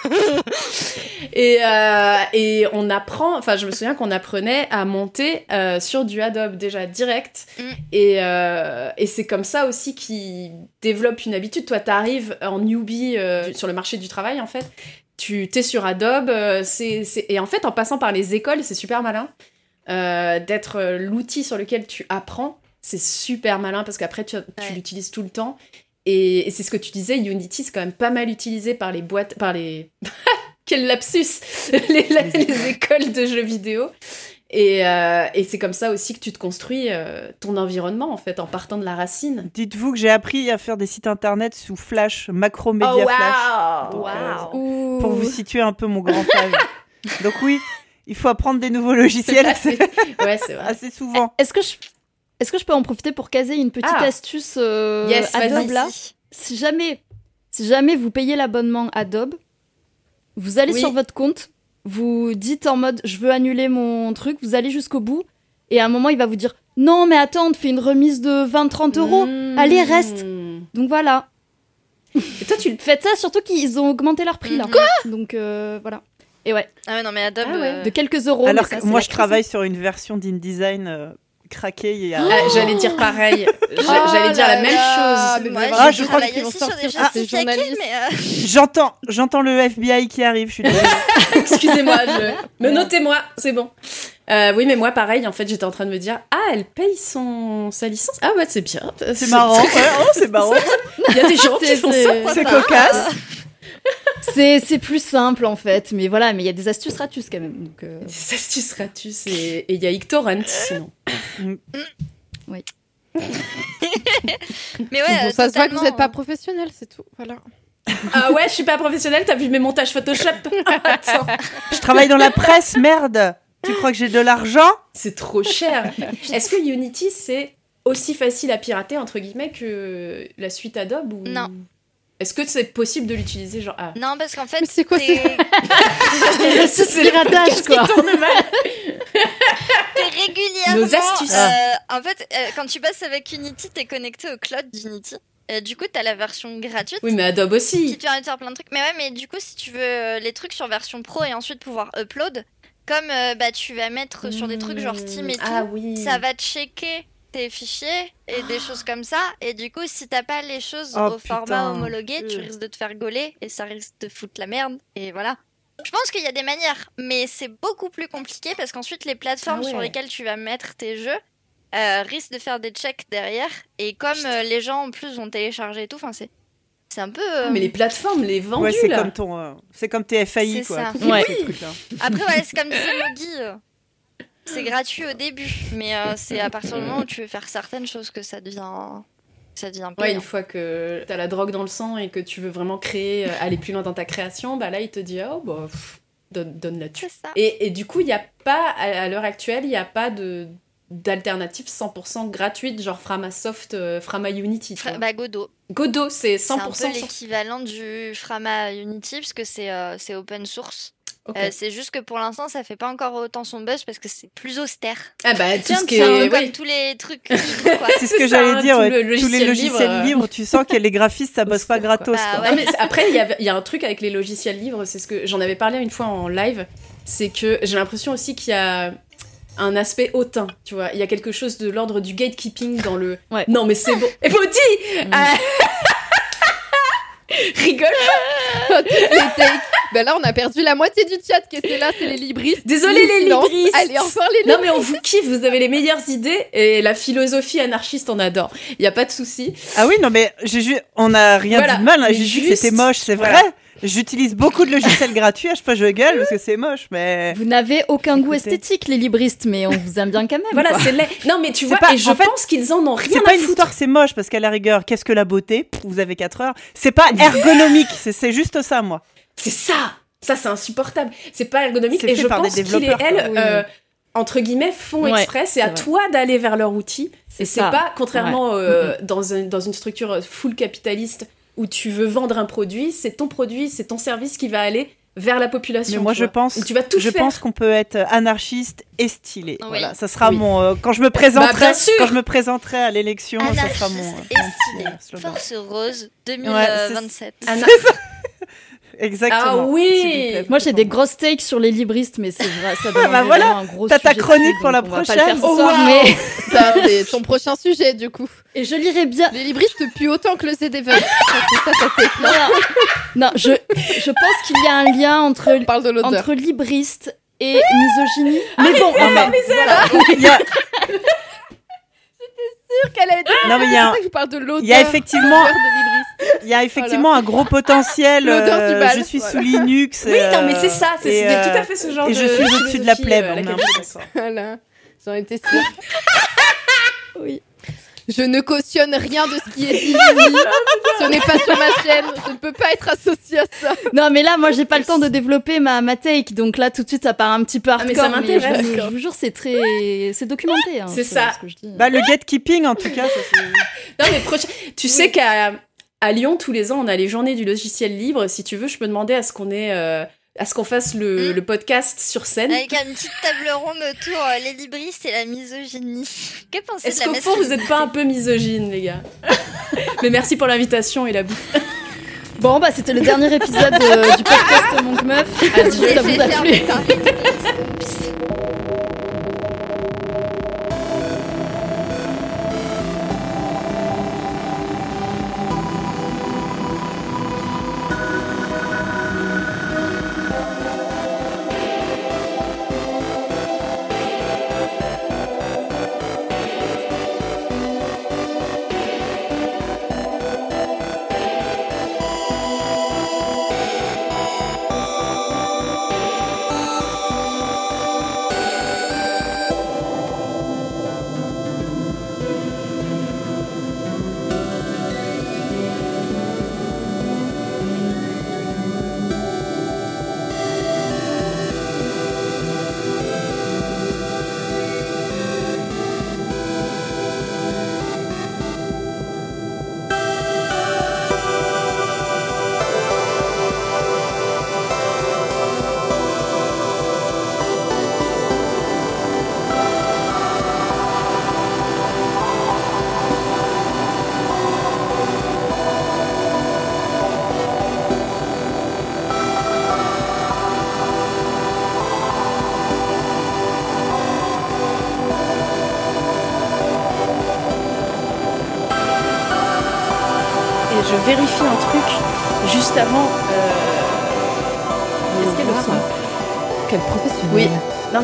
et, euh, et on apprend, enfin je me souviens qu'on apprenait à monter euh, sur du Adobe déjà direct. Mm. Et, euh, et c'est comme ça aussi qu'ils développent une habitude. Toi, tu arrives en newbie sur le marché du travail en fait. Tu t'es sur Adobe, c'est, et en fait en passant par les écoles, c'est super malin d'être l'outil sur lequel tu apprends. C'est super malin parce qu'après tu, tu Ouais. l'utilises tout le temps. Et, et c'est ce que tu disais, Unity c'est quand même pas mal utilisé par les boîtes, par les quel lapsus les, la- les écoles de jeux vidéo. Et, euh, et c'est comme ça aussi que tu te construis euh, ton environnement en fait en partant de la racine. Dites-vous que j'ai appris à faire des sites internet sous Flash, Macromedia oh Flash. wow, Donc, euh, wow. Pour vous situer un peu mon grand âge. Donc oui, il faut apprendre des nouveaux logiciels assez, ouais c'est vrai. assez souvent. Est-ce que je est-ce que je peux en profiter pour caser une petite Ah. astuce euh, Yes. Adobe là. Si jamais si jamais vous payez l'abonnement Adobe, vous allez Oui. sur votre compte, vous dites en mode je veux annuler mon truc, vous allez jusqu'au bout et à un moment il va vous dire non mais attends, on te fait une remise de 20-30 euros. Mmh. Allez, reste. Donc voilà. Et toi, tu le Faites ça, surtout qu'ils ont augmenté leur prix là. Mhm. Quoi Donc euh, voilà. Et ouais, Ah ouais, non, mais Adobe. Ah ouais. euh, de quelques euros. Alors ça, que moi, je crise. travaille sur une version d'InDesign euh, craquée il y a. Ah, J'allais dire pareil. J'a- Oh J'allais dire la même là, chose. Moi, Ah, je crois qu'ils vont sortir choses ah, euh, J'entends, j'entends le FBI qui arrive. Je suis. Excusez-moi, je... me notez-moi, c'est bon. Euh, oui, mais moi, pareil, en fait, j'étais en train de me dire, ah, elle paye son sa licence. Ah ouais, c'est bien. C'est marrant. Ouais, oh, c'est marrant. Il y a des gens qui font ça. C'est cocasse. C'est c'est plus simple en fait, mais voilà, mais il y a des astuces ratus quand même. Donc, euh, Des astuces ratus et il y a Ictorrent sinon. mais ouais. Bon, ça se voit que vous n'êtes pas euh, professionnel, c'est tout. Voilà. Ah ouais, je suis pas professionnelle, t'as vu mes montages Photoshop Attends, Je travaille dans la presse, merde. Tu crois que j'ai de l'argent? C'est trop cher. Est-ce que Unity c'est aussi facile à pirater entre guillemets que la suite Adobe ou Non. Est-ce que c'est possible de l'utiliser genre ah Non, parce qu'en fait, Mais c'est quoi t'es c'est le piratage quoi. t'es régulièrement. Nos astuces. euh, en fait, euh, quand tu passes avec Unity, t'es connecté au cloud d'Unity. Euh, du coup, t'as la version gratuite. Oui, mais Adobe qui aussi. te permet de faire plein de trucs. Mais ouais, mais du coup, si tu veux euh, les trucs sur version pro et ensuite pouvoir upload, comme euh, bah, tu vas mettre sur des trucs genre Steam et tout, Ah oui. ça va checker tes fichiers et des choses comme ça. Et du coup, si t'as pas les choses Oh, au format homologué, tu Euh. risques de te faire gauler et ça risque de foutre la merde. Et voilà. Je pense qu'il y a des manières, mais c'est beaucoup plus compliqué parce qu'ensuite, les plateformes Ah ouais. sur lesquelles tu vas mettre tes jeux euh, risquent de faire des checks derrière. Et comme euh, les gens en plus vont télécharger et tout, enfin, c'est. C'est un peu. euh, Ah, mais les plateformes, les vendus Ouais, c'est comme ton, euh, c'est comme tes FAI quoi. ça. Ouais. ces. Après, ouais, c'est comme disait Moggy, euh, c'est gratuit au début, mais euh, c'est à partir du moment où tu veux faire certaines choses que ça devient, ça devient Ouais, une fois que t'as la drogue dans le sang et que tu veux vraiment créer, euh, aller plus loin dans ta création, bah là, il te dit, oh, bah, pff, donne, donne là-dessus. C'est ça. Et, et du coup, il n'y a pas, à, l'heure actuelle, il n'y a pas de d'alternative 100% gratuite, genre Framasoft, euh, Frama Unity. tu Fra- bah, Godot, Godot, c'est c'est un 100% peu l'équivalent du Frama Unity parce que c'est euh, c'est open source. Euh, c'est juste que pour l'instant, ça fait pas encore autant son buzz parce que c'est plus austère. Ah bah, tout Tiens, ce qui est... oui. comme tous les trucs. libres, quoi. C'est ce que j'allais dire. ouais. le Tous les logiciel logiciels libre, euh, libres, tu sens que les graphistes, ça bosse pas gratos. Bah quoi. ouais. Non, mais c'est- après, il y, a un truc avec les logiciels libres, c'est ce que j'en avais parlé une fois en live, c'est que j'ai l'impression aussi qu'il y a un aspect hautain, tu vois. Il y a quelque chose de l'ordre du gatekeeping dans le. Ouais. Non, mais c'est bon. Et Maudit Mm. Ah. Rigole. Ben là, on a perdu la moitié du chat qui était là, c'est les libristes. Désolé les libristes Allez, encore les Non mais on vous kiffe, vous avez les meilleures idées et la philosophie anarchiste on adore. Il y a pas de souci. Ah oui, non, mais j'ai ju- on a rien Voilà. dit de mal. hein. Que juste- c'était moche, c'est voilà. vrai. J'utilise beaucoup de logiciels gratuits. À chaque fois, je gueule parce que c'est moche, mais. Vous n'avez aucun goût esthétique, les libristes, mais on vous aime bien quand même. Voilà, c'est laid. Non mais tu vois, pas- et je en fait, pense qu'ils en ont rien C'est à pas une histoire que c'est moche parce qu'à la rigueur, qu'est-ce que la beauté? Vous avez 4 heures. C'est pas ergonomique, c'est juste ça, moi. C'est ça Ça, c'est insupportable. C'est pas ergonomique. Et je pense qu'ils et elles, quoi. Oui. euh, entre guillemets, font Ouais, exprès. C'est à vrai. toi d'aller vers leur outil. Et c'est pas, contrairement euh, dans, un- dans une structure full capitaliste où tu veux vendre un produit, c'est ton produit, c'est ton service qui va aller vers la population. Mais moi, je vois. pense, Où tu vas tout je faire. pense qu'on peut être anarchiste et stylé. Oui. Voilà, ça sera Oui. mon euh, quand je me présenterai, Bah, sûr. quand je me présenterai à l'élection, ça sera mon, Anarchiste euh, et stylé. euh. Force rose c'est- 2027. Ana- Exactement. Ah oui. Moi, j'ai des grosses takes sur les libristes, mais c'est vrai, ça bah voilà, vraiment un gros t'as ta chronique pour la prochaine. Oh, soir, wow. mais... Ça, c'est ton prochain sujet, du coup. Et je lirai bien... Les libristes puent autant que le CD20. ça, Non, je, je pense qu'il y a un lien entre, On parle de entre libristes et misogynie. Mais bon, Non, enfin, mais- il y a, qu'elle allait dire. non, mais il y a, un- je parle de l'odeur. il y a effectivement, il y a effectivement un gros potentiel. L'odeur du euh, bal, je suis sous Linux. Oui, non, mais c'est ça. C'est et, euh, tout à fait ce genre et de. je suis au-dessus de la plèbe, euh, j'en étais sûre. Oui. Je ne cautionne rien de ce qui est dit. Ce n'est pas sur ma chaîne. Je ne peux pas être associée à ça. non, mais là, moi, j'ai pas le temps de développer ma, ma take, donc là, tout de suite, ça part un petit peu hardcore. mais ça m'intéresse. je, je vous jure, c'est très... C'est documenté. hein, C'est ce- ça. Ce que je dis. Bah le gatekeeping en tout cas. ça, Non, mais prochain- Tu sais qu'à à Lyon, tous les ans, on a les journées du logiciel libre. Si tu veux, je peux demander à ce qu'on ait. euh, à ce qu'on fasse le, Mm. le podcast sur scène. Avec une petite table ronde autour euh, les libristes et la misogynie. Que pensez de Est-ce qu'au fond, vous n'êtes pas un peu misogyne, les gars Mais merci pour l'invitation et la bouffe. Bon, bah c'était le dernier épisode euh, du podcast Monk Meuf. Ah, Si ça vous a plu.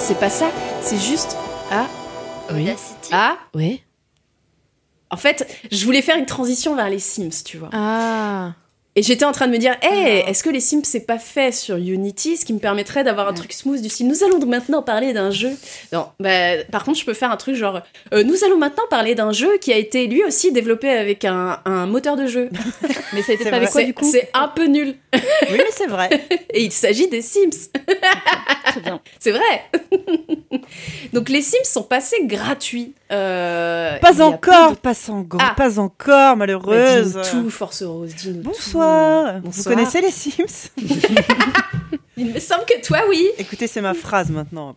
c'est pas ça. C'est juste. Ah. Oui. Audacity. Ah. Oui. En fait, je voulais faire une transition vers les Sims, tu vois. Ah. Et j'étais en train de me dire, hey, Ah. est-ce que les Sims c'est pas fait sur Unity, ce qui me permettrait d'avoir un truc smooth du style, nous allons maintenant parler d'un jeu. Non, bah, par contre, je peux faire un truc genre, euh, nous allons maintenant parler d'un jeu qui a été lui aussi développé avec un, un moteur de jeu. Mais ça a été fait avec quoi C'est du coup? C'est un peu nul. Oui, mais c'est vrai. Et il s'agit des Sims. Très bien. C'est vrai. Donc les Sims sont passés gratuits. Euh, Pas encore, de- pas, en- Ah. pas encore, Bah, malheureuse. dis-nous tout, Force Rose, dis-nous Bonsoir. tout. Vous Bonsoir. connaissez les Sims? Il me semble que toi, oui. Écoutez, c'est ma phrase maintenant.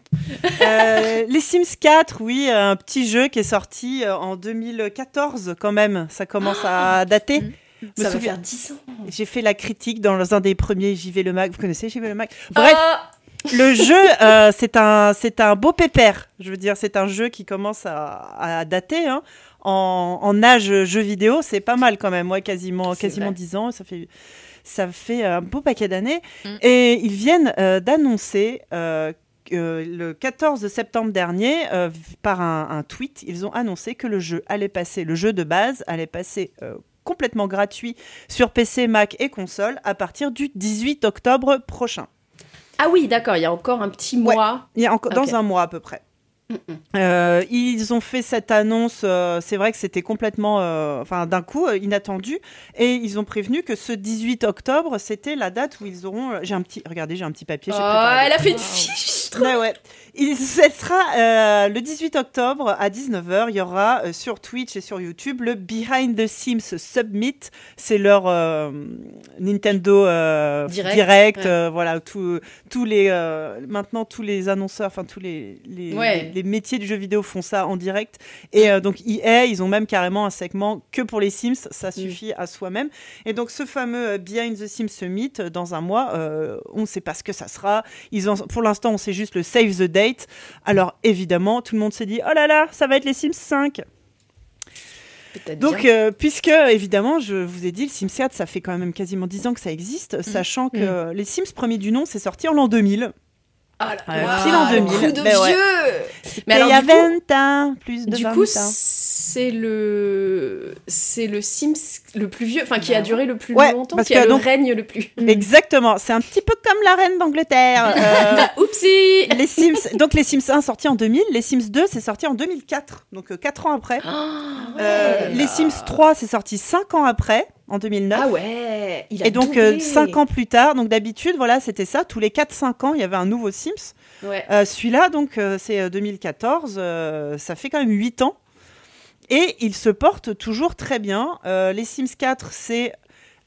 Euh, les Sims 4, oui, un petit jeu qui est sorti euh, en 2014 quand même. Ça commence à dater. Je me Ça va souviens- faire 10 ans. J'ai fait la critique dans un des premiers JV Le Mag. Vous connaissez JV Le Mag? Bref, Ah, le jeu, euh, c'est un, c'est un beau pépère. Je veux dire, c'est un jeu qui commence à, à dater. hein. En, en âge jeu vidéo, c'est pas mal quand même. Moi, quasiment, quasiment vrai. 10 ans, ça fait, ça fait un beau paquet d'années. Mm. Et ils viennent euh, d'annoncer euh, que le 14 septembre dernier, euh, par un, un tweet, ils ont annoncé que le jeu allait passer, le jeu de base allait passer euh, complètement gratuit sur PC, Mac et console à partir du 18 octobre prochain. Ah oui, d'accord, il y a encore un petit Ouais. mois. Il y a encore Ok. dans un mois à peu près. Euh, ils ont fait cette annonce, euh, c'est vrai que c'était complètement, euh, enfin d'un coup, inattendu, et ils ont prévenu que ce 18 octobre, c'était la date où ils auront. J'ai un petit, regardez, j'ai un petit papier. Oh, elle a fait une fiche. Ouais, ouais. Il, ce sera euh, le 18 octobre à 19h. Il y aura euh, sur Twitch et sur YouTube le Behind the Sims Submit. C'est leur euh, Nintendo euh, Direct, Direct. ouais. voilà, tout- tous les maintenant tous les annonceurs, enfin tous les les, Ouais. les- les métiers du jeu vidéo font ça en direct. Et donc EA, ils ont même carrément un segment que pour les Sims. Ça suffit à soi-même. Et donc ce fameux Behind the Sims Summit, dans un mois, on ne sait pas ce que ça sera. Ils ont, pour l'instant, on sait juste le save the Alors évidemment, tout le monde s'est dit, oh là là, ça va être les Sims 5. Peut-être Donc, euh, puisque évidemment, je vous ai dit, le Sims 4, ça fait quand même quasiment 10 ans que ça existe, sachant que les Sims premier du nom, c'est sorti en l'an 2000. Ah là euh, là, pile en le 2000. coup de Mais ouais. vieux. Mais Et alors il y a du coup, 20 ans, plus de du 20 coup, ans. c'est le c'est le Sims le plus vieux, enfin qui a duré le plus Ouais, longtemps, parce qui a que le donc- règne le plus. Exactement, c'est un petit peu comme la reine d'Angleterre. Euh, Oupsie. les Sims, donc les Sims 1 sorti en 2000, les Sims 2 c'est sorti en 2004, donc 4 ans après. Euh, les Sims 3 c'est sorti 5 ans après, en 2009. Ah ouais. Il a Et donc doublé. 5 ans plus tard, donc d'habitude voilà c'était ça, tous les 4-5 ans il y avait un nouveau Sims. Ouais. Euh, Celui-là donc euh, c'est euh, 2014, euh, ça fait quand même 8 ans. Et il se porte toujours très bien. Euh, les Sims 4 c'est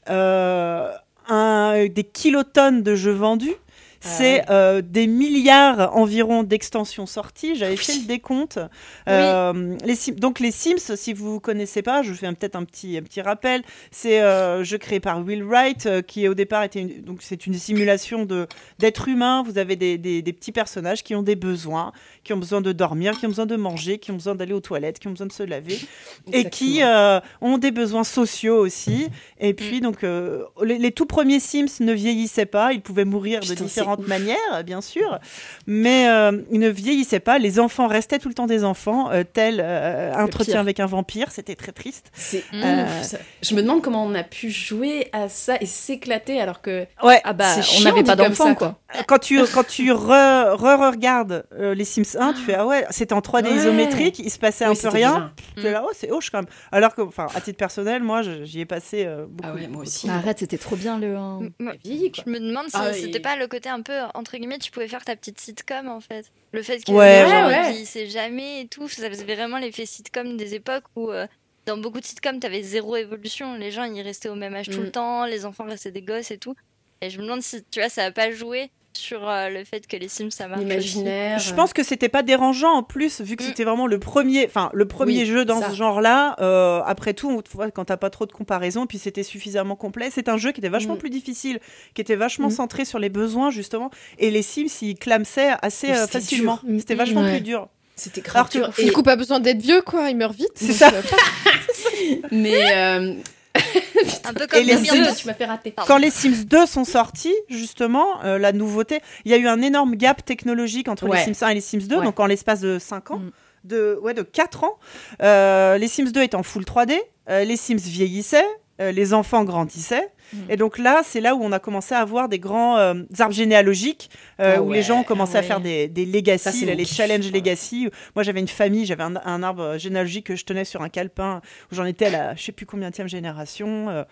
euh, un- des kilotonnes de jeux vendus. C'est euh, des milliards environ d'extensions sorties. J'avais fait le décompte. Euh, les Sim- donc les Sims, si vous connaissez pas, je vous fais un- peut-être un petit, un petit rappel. C'est euh, jeu créé par Will Wright, euh, qui au départ était une, donc c'est une simulation de d'être humain. Vous avez des, des- des petits personnages qui ont des besoins, qui ont besoin de dormir, qui ont besoin de manger, qui ont besoin d'aller aux toilettes, qui ont besoin de se laver et qui ont des besoins sociaux aussi. Et puis, donc, les, les tout premiers Sims ne vieillissaient pas. Ils pouvaient mourir Putain, de c'est différentes manières, bien sûr. Mais euh, ils ne vieillissaient pas. Les enfants restaient tout le temps des enfants, euh, tel euh, entretien avec un vampire. C'était très triste. C'est Euh, ouf. Je me demande comment on a pu jouer à ça et s'éclater alors que. Ouais. Ah bah, on n'avait pas comme d'enfant, ça, quoi. Quand tu, quand tu re- re-regardes euh, les Sims 1, tu fais Ah ouais, c'était en 3D Ouais. isométrique, il se passait Oui, un peu rien. Tu es là, oh, c'est hoche quand même. Alors que, enfin, à titre personnel, moi, j'y ai passé euh, beaucoup. Ah ouais, moi aussi. Bah, arrête, c'était trop bien le 1. M- moi, vieilli, quoi. Je me demande si Ah, c'était et- pas le côté un peu, entre guillemets, tu pouvais faire ta petite sitcom en fait. Le fait que Ouais, les gens ouais. ils vieillissaient jamais et tout, ça faisait vraiment l'effet sitcom des époques où euh, dans beaucoup de sitcoms t'avais zéro évolution. Les gens ils restaient au même âge tout Mm. le temps, les enfants restaient des gosses et tout. Et je me demande si tu vois, ça a pas joué sur euh, le fait que les Sims ça marche. aussi. L'imaginaire. Je pense que c'était pas dérangeant en plus, vu que Mm. c'était vraiment le premier, enfin le premier Oui, jeu dans ça. ce genre-là. euh, après tout, quand t'as pas trop de comparaison, puis c'était suffisamment complet, c'est un jeu qui était vachement Mm. plus difficile, qui était vachement Mm. centré sur les besoins justement. Et les Sims, ils clamsaient assez euh, c'était facilement. C'était vachement Ouais. plus dur. C'était grave. Du coup, pas besoin d'être vieux, quoi. Il meurt vite. C'est ça. Mais. euh, Un peu comme Et les Sims- Sims, tu m'as fait rater. Quand les Sims 2 sont sortis, justement, euh, la nouveauté, il y a eu un énorme gap technologique entre Ouais. les Sims 1 et les Sims 2, Ouais. donc en l'espace de 5 ans, Mm. de, ouais, de 4 ans. Euh, les Sims 2 étaient en full 3D, euh, les Sims vieillissaient, euh, les enfants grandissaient. Mm. Et donc là, c'est là où on a commencé à avoir des grands euh, arbres généalogiques, euh, Ah où les gens ont commencé ah à faire des, des legacy, les kiff, challenges ouais. legacy. Moi, j'avais une famille, j'avais un, un arbre généalogique que je tenais sur un calepin, où j'en étais à la je sais plus combien génération.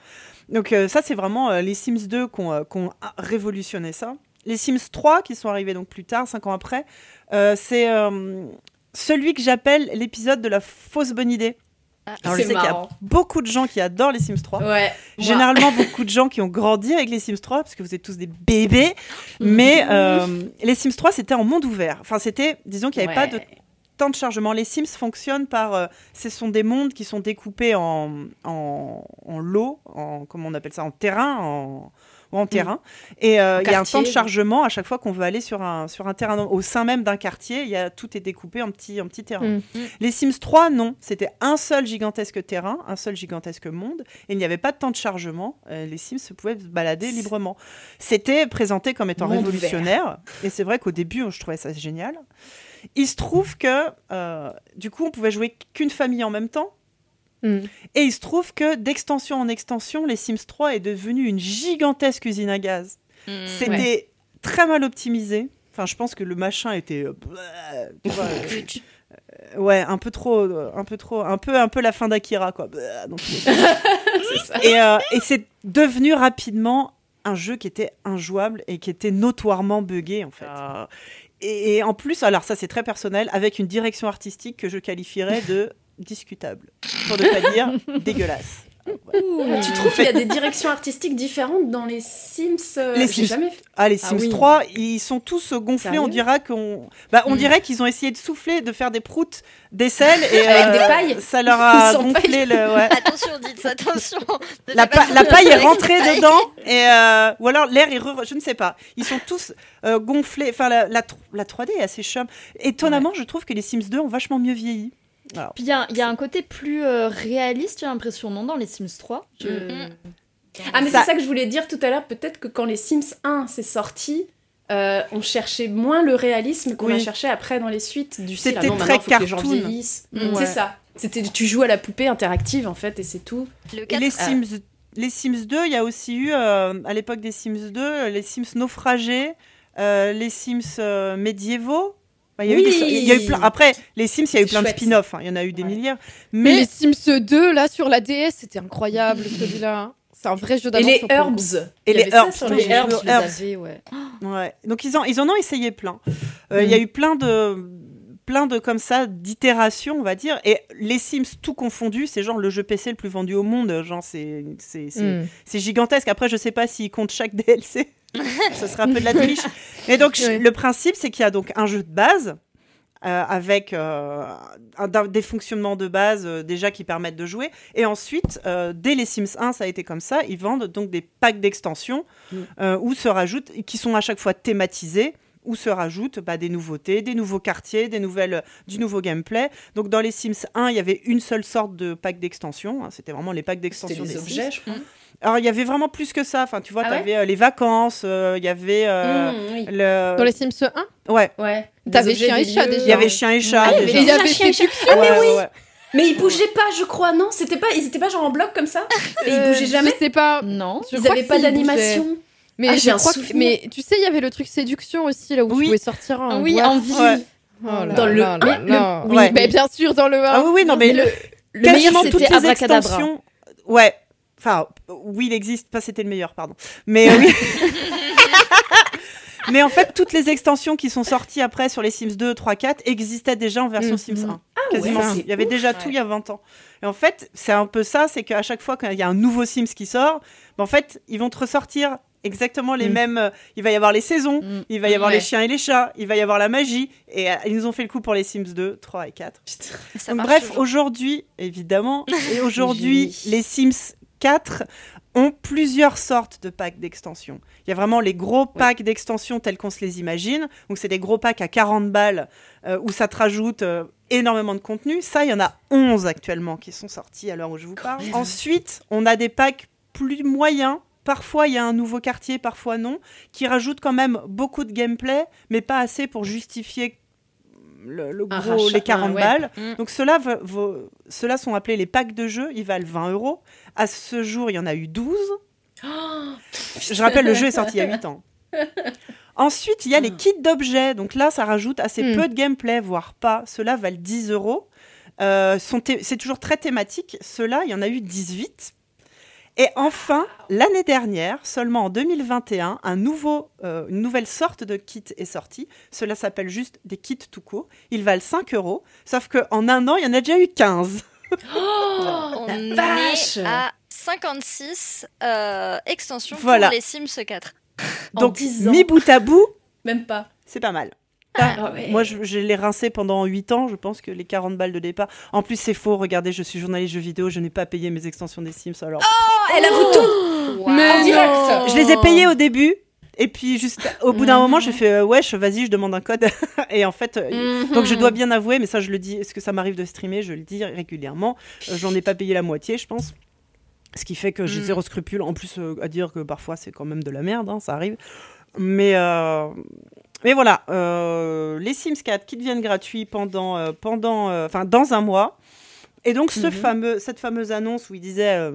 Donc ça, c'est vraiment les Sims 2 qui ont, ont révolutionné ça. Les Sims 3, qui sont arrivés donc plus tard, 5 ans après, c'est celui que j'appelle l'épisode de la fausse bonne idée. Alors je sais qu'il y a beaucoup de gens qui adorent les Sims 3. Ouais. moi- Généralement, beaucoup de gens qui ont grandi avec les Sims 3, parce que vous êtes tous des bébés. Mais euh, les Sims 3, c'était en monde ouvert. Enfin, c'était, disons qu'il n'y avait pas de temps de chargement. Les Sims fonctionnent par. euh, ce sont des mondes qui sont découpés en, en, en lots, en, comment on appelle ça, en terrain, en, ou en terrain. Et euh, il y a un temps de chargement à chaque fois qu'on veut aller sur un, sur un terrain. Au sein même d'un quartier, il y a, tout est découpé en petits, en petits terrains. Mm. Les Sims 3, non. C'était un seul gigantesque terrain, un seul gigantesque monde. Et il n'y avait pas de temps de chargement. Euh, les Sims se pouvaient se balader librement. C'était présenté comme étant Monde révolutionnaire. Et c'est vrai qu'au début, je trouvais ça génial. Il se trouve que, euh, du coup, on pouvait jouer qu'une famille en même temps. Mm. Et il se trouve que d'extension en extension, les Sims 3 est devenu une gigantesque usine à gaz. Mm. C'était très mal optimisé. Enfin, je pense que le machin était, euh, euh, euh, ouais, un peu trop, un peu trop, un peu, un peu la fin d'Akira, quoi. Donc, ça. et euh, et c'est devenu rapidement un jeu qui était injouable et qui était notoirement buggé, en fait. Et, et en plus, alors ça c'est très personnel, avec une direction artistique que je qualifierais de discutable, pour ne pas dire dégueulasse. Tu trouves qu'il y a des directions artistiques différentes dans les Sims euh, Les Sims. jamais fait- Ah, les Ah Sims oui. 3, ils sont tous gonflés. On dirait qu'on, bah, on Mm. dirait qu'ils ont essayé de souffler, de faire des proutes, d'aisselle et Avec euh, des pailles Ça leur a gonflé le. ouais. Attention, dites attention. Ne La, pa- paille est rentrée dedans et euh, ou alors l'air est re- je ne sais pas. Ils sont tous euh, gonflés. Enfin la, la, la 3D est assez chum. Étonnamment, je trouve que les Sims 2 ont vachement mieux vieilli. Alors, Puis il y, a- y a un côté plus euh, réaliste, j'ai l'impression, non, dans les Sims 3. Je- Mm. Ah, mais Ça- c'est ça que je voulais dire tout à l'heure. Peut-être que quand les Sims 1 s'est sorti, euh, on cherchait moins le réalisme qu'on a Oui. cherché après dans les suites du style. C'était ah non, très faut que les gens cartoon. vieillissent. C'est ça. C'était tu joues à la poupée interactive en fait et c'est tout. Le et 4, les Ah. Sims, les Sims 2, il y a aussi eu euh, à l'époque des Sims 2 euh, les Sims naufragés, euh, les Sims euh, médiévaux. Il y a eu Oui. des- il y a eu plein. Après, les Sims, il y a eu plein de spin-offs. hein. Il y en a eu des Ouais. milliards. Mais Mais les Sims 2, là, sur la DS, c'était incroyable, celui-là. C'est un vrai jeu Et d'aventure. les herbs. Et les herbs, sur les herbs. avais, ouais. Ouais. Donc ils en, ils en ont essayé plein. Euh, Il y a eu plein de plein de comme ça d'itérations, on va dire. Et les Sims tout confondu, c'est genre le jeu PC le plus vendu au monde. Genre, c'est c'est- c'est- Mm. c'est gigantesque. Après, je sais pas s'ils comptent chaque DLC. Ce serait un peu de la triche. Et donc, Oui. le principe, c'est qu'il y a donc un jeu de base. euh, avec euh, un- des fonctionnements de base euh, déjà qui permettent de jouer. Et ensuite, dès les Sims 1, ça a été comme ça, ils vendent donc des packs d'extensions Mm. euh, où se rajoutent, qui sont à chaque fois thématisés, où se rajoutent bah, des nouveautés, des nouveaux quartiers, des nouvelles, du nouveau gameplay. Donc dans les Sims 1, il y avait une seule sorte de pack d'extension. hein, C'était vraiment les packs d'extension des objets, Sims. je crois. Alors il y avait vraiment plus que ça. Enfin, tu vois, Ah tu ouais avais euh, les vacances, euh, il y avait euh, Mmh, oui. le... Dans les Sims 1, Ouais, Ouais. T'avais chien et chat, déjà. il y avait chien et chat. Ah, il y avait Chien, chien. séduction. Ah, mais oui. ouais. Mais ils bougeaient pas, je crois, non? C'était pas, ils étaient pas genre en bloc comme ça? Et ils bougeaient jamais? Je sais pas. Non. Je Ils crois avaient pas d'animation Mais Ah, je j'ai un crois que- souvenir. mais tu sais, il y avait le truc séduction aussi là où Oui. tu pouvais sortir un. Oui, en vie. Ouais. Oh là Dans le- là Oui, ouais. mais bien sûr dans le 1. Ah oui, oui, non, mais le, meilleur, toutes c'était les Abracadabra. extensions. Ouais. Enfin, oui, il existe. Pas c'était le meilleur, pardon. Mais oui. Mais en fait, toutes les extensions qui sont sorties après sur les Sims 2, 3, 4 existaient déjà en version Mhm. Sims 1. Ah Quasiment ouais, Il y avait ouf. déjà tout il y a 20 ans. Et en fait, c'est un peu ça, c'est qu'à chaque fois qu'il y a un nouveau Sims qui sort, ben, en fait, ils vont te ressortir exactement les Mm. mêmes. euh, il va y avoir les saisons, Mm. il va y avoir Ouais. les chiens et les chats, il va y avoir la magie. Et euh, ils nous ont fait le coup pour les Sims 2, 3 et 4. Ça Donc, marche bref, aujourd'hui, évidemment, et aujourd'hui, les Sims 4 ont plusieurs sortes de packs d'extension. Il y a vraiment les gros packs d'extension tels qu'on se les imagine. Donc, c'est des gros packs à 40 balles euh, où ça te rajoute euh, énormément de contenu. Ça, il y en a 11 actuellement qui sont sortis à l'heure où je vous parle. Ensuite, on a des packs plus moyens. Parfois, il y a un nouveau quartier, parfois non, qui rajoutent quand même beaucoup de gameplay, mais pas assez pour justifier le, gros, rachat, les 40 un- ouais. balles. Mm. Donc ceux-là, sont appelés les packs de jeux, ils valent 20 euros. À ce jour, il y en a eu 12. Je rappelle, le jeu est sorti il y a 8 ans. Ensuite, il y a les kits d'objets. Donc là, ça rajoute assez Mm. peu de gameplay, voire pas. Ceux-là valent 10 euros. Euh, c'est toujours très thématique. Ceux-là, il y en a eu 18. Et enfin, l'année dernière, seulement en 2021, un nouveau, euh, une nouvelle sorte de kit est sortie. Cela s'appelle juste des kits tout court. Ils valent 5 euros. Sauf qu'en un an, il y en a déjà eu 15. Oh, On est à 56 euh, extensions Voilà. pour les Sims 4. En Donc, 10 ans. mis bout à bout, Même pas. c'est pas mal. Ah ouais. Moi, je, je l'ai rincé pendant 8 ans. Je pense que les 40 balles de départ. En plus, c'est faux. Regardez, je suis journaliste jeux vidéo. Je n'ai pas payé mes extensions des Sims. Alors, Oh, elle avoue tout Mais En direct. non. je les ai payés au début. Et puis, juste au bout d'un Mhm. moment, j'ai fait euh, Wesh, vas-y, je demande un code. et en fait, euh, Mhm. donc je dois bien avouer, mais ça, je le dis. Est-ce que ça m'arrive de streamer? Je le dis régulièrement. Euh, J'en ai pas payé la moitié, je pense. Ce qui fait que j'ai Mm. zéro scrupule. En plus, euh, à dire que parfois, c'est quand même de la merde. hein, ça arrive. Mais, euh, mais voilà, euh, les Sims 4 qui deviennent gratuits pendant, euh, pendant, euh, dans un mois. Et donc, ce Mhm. fameux, cette fameuse annonce où il disait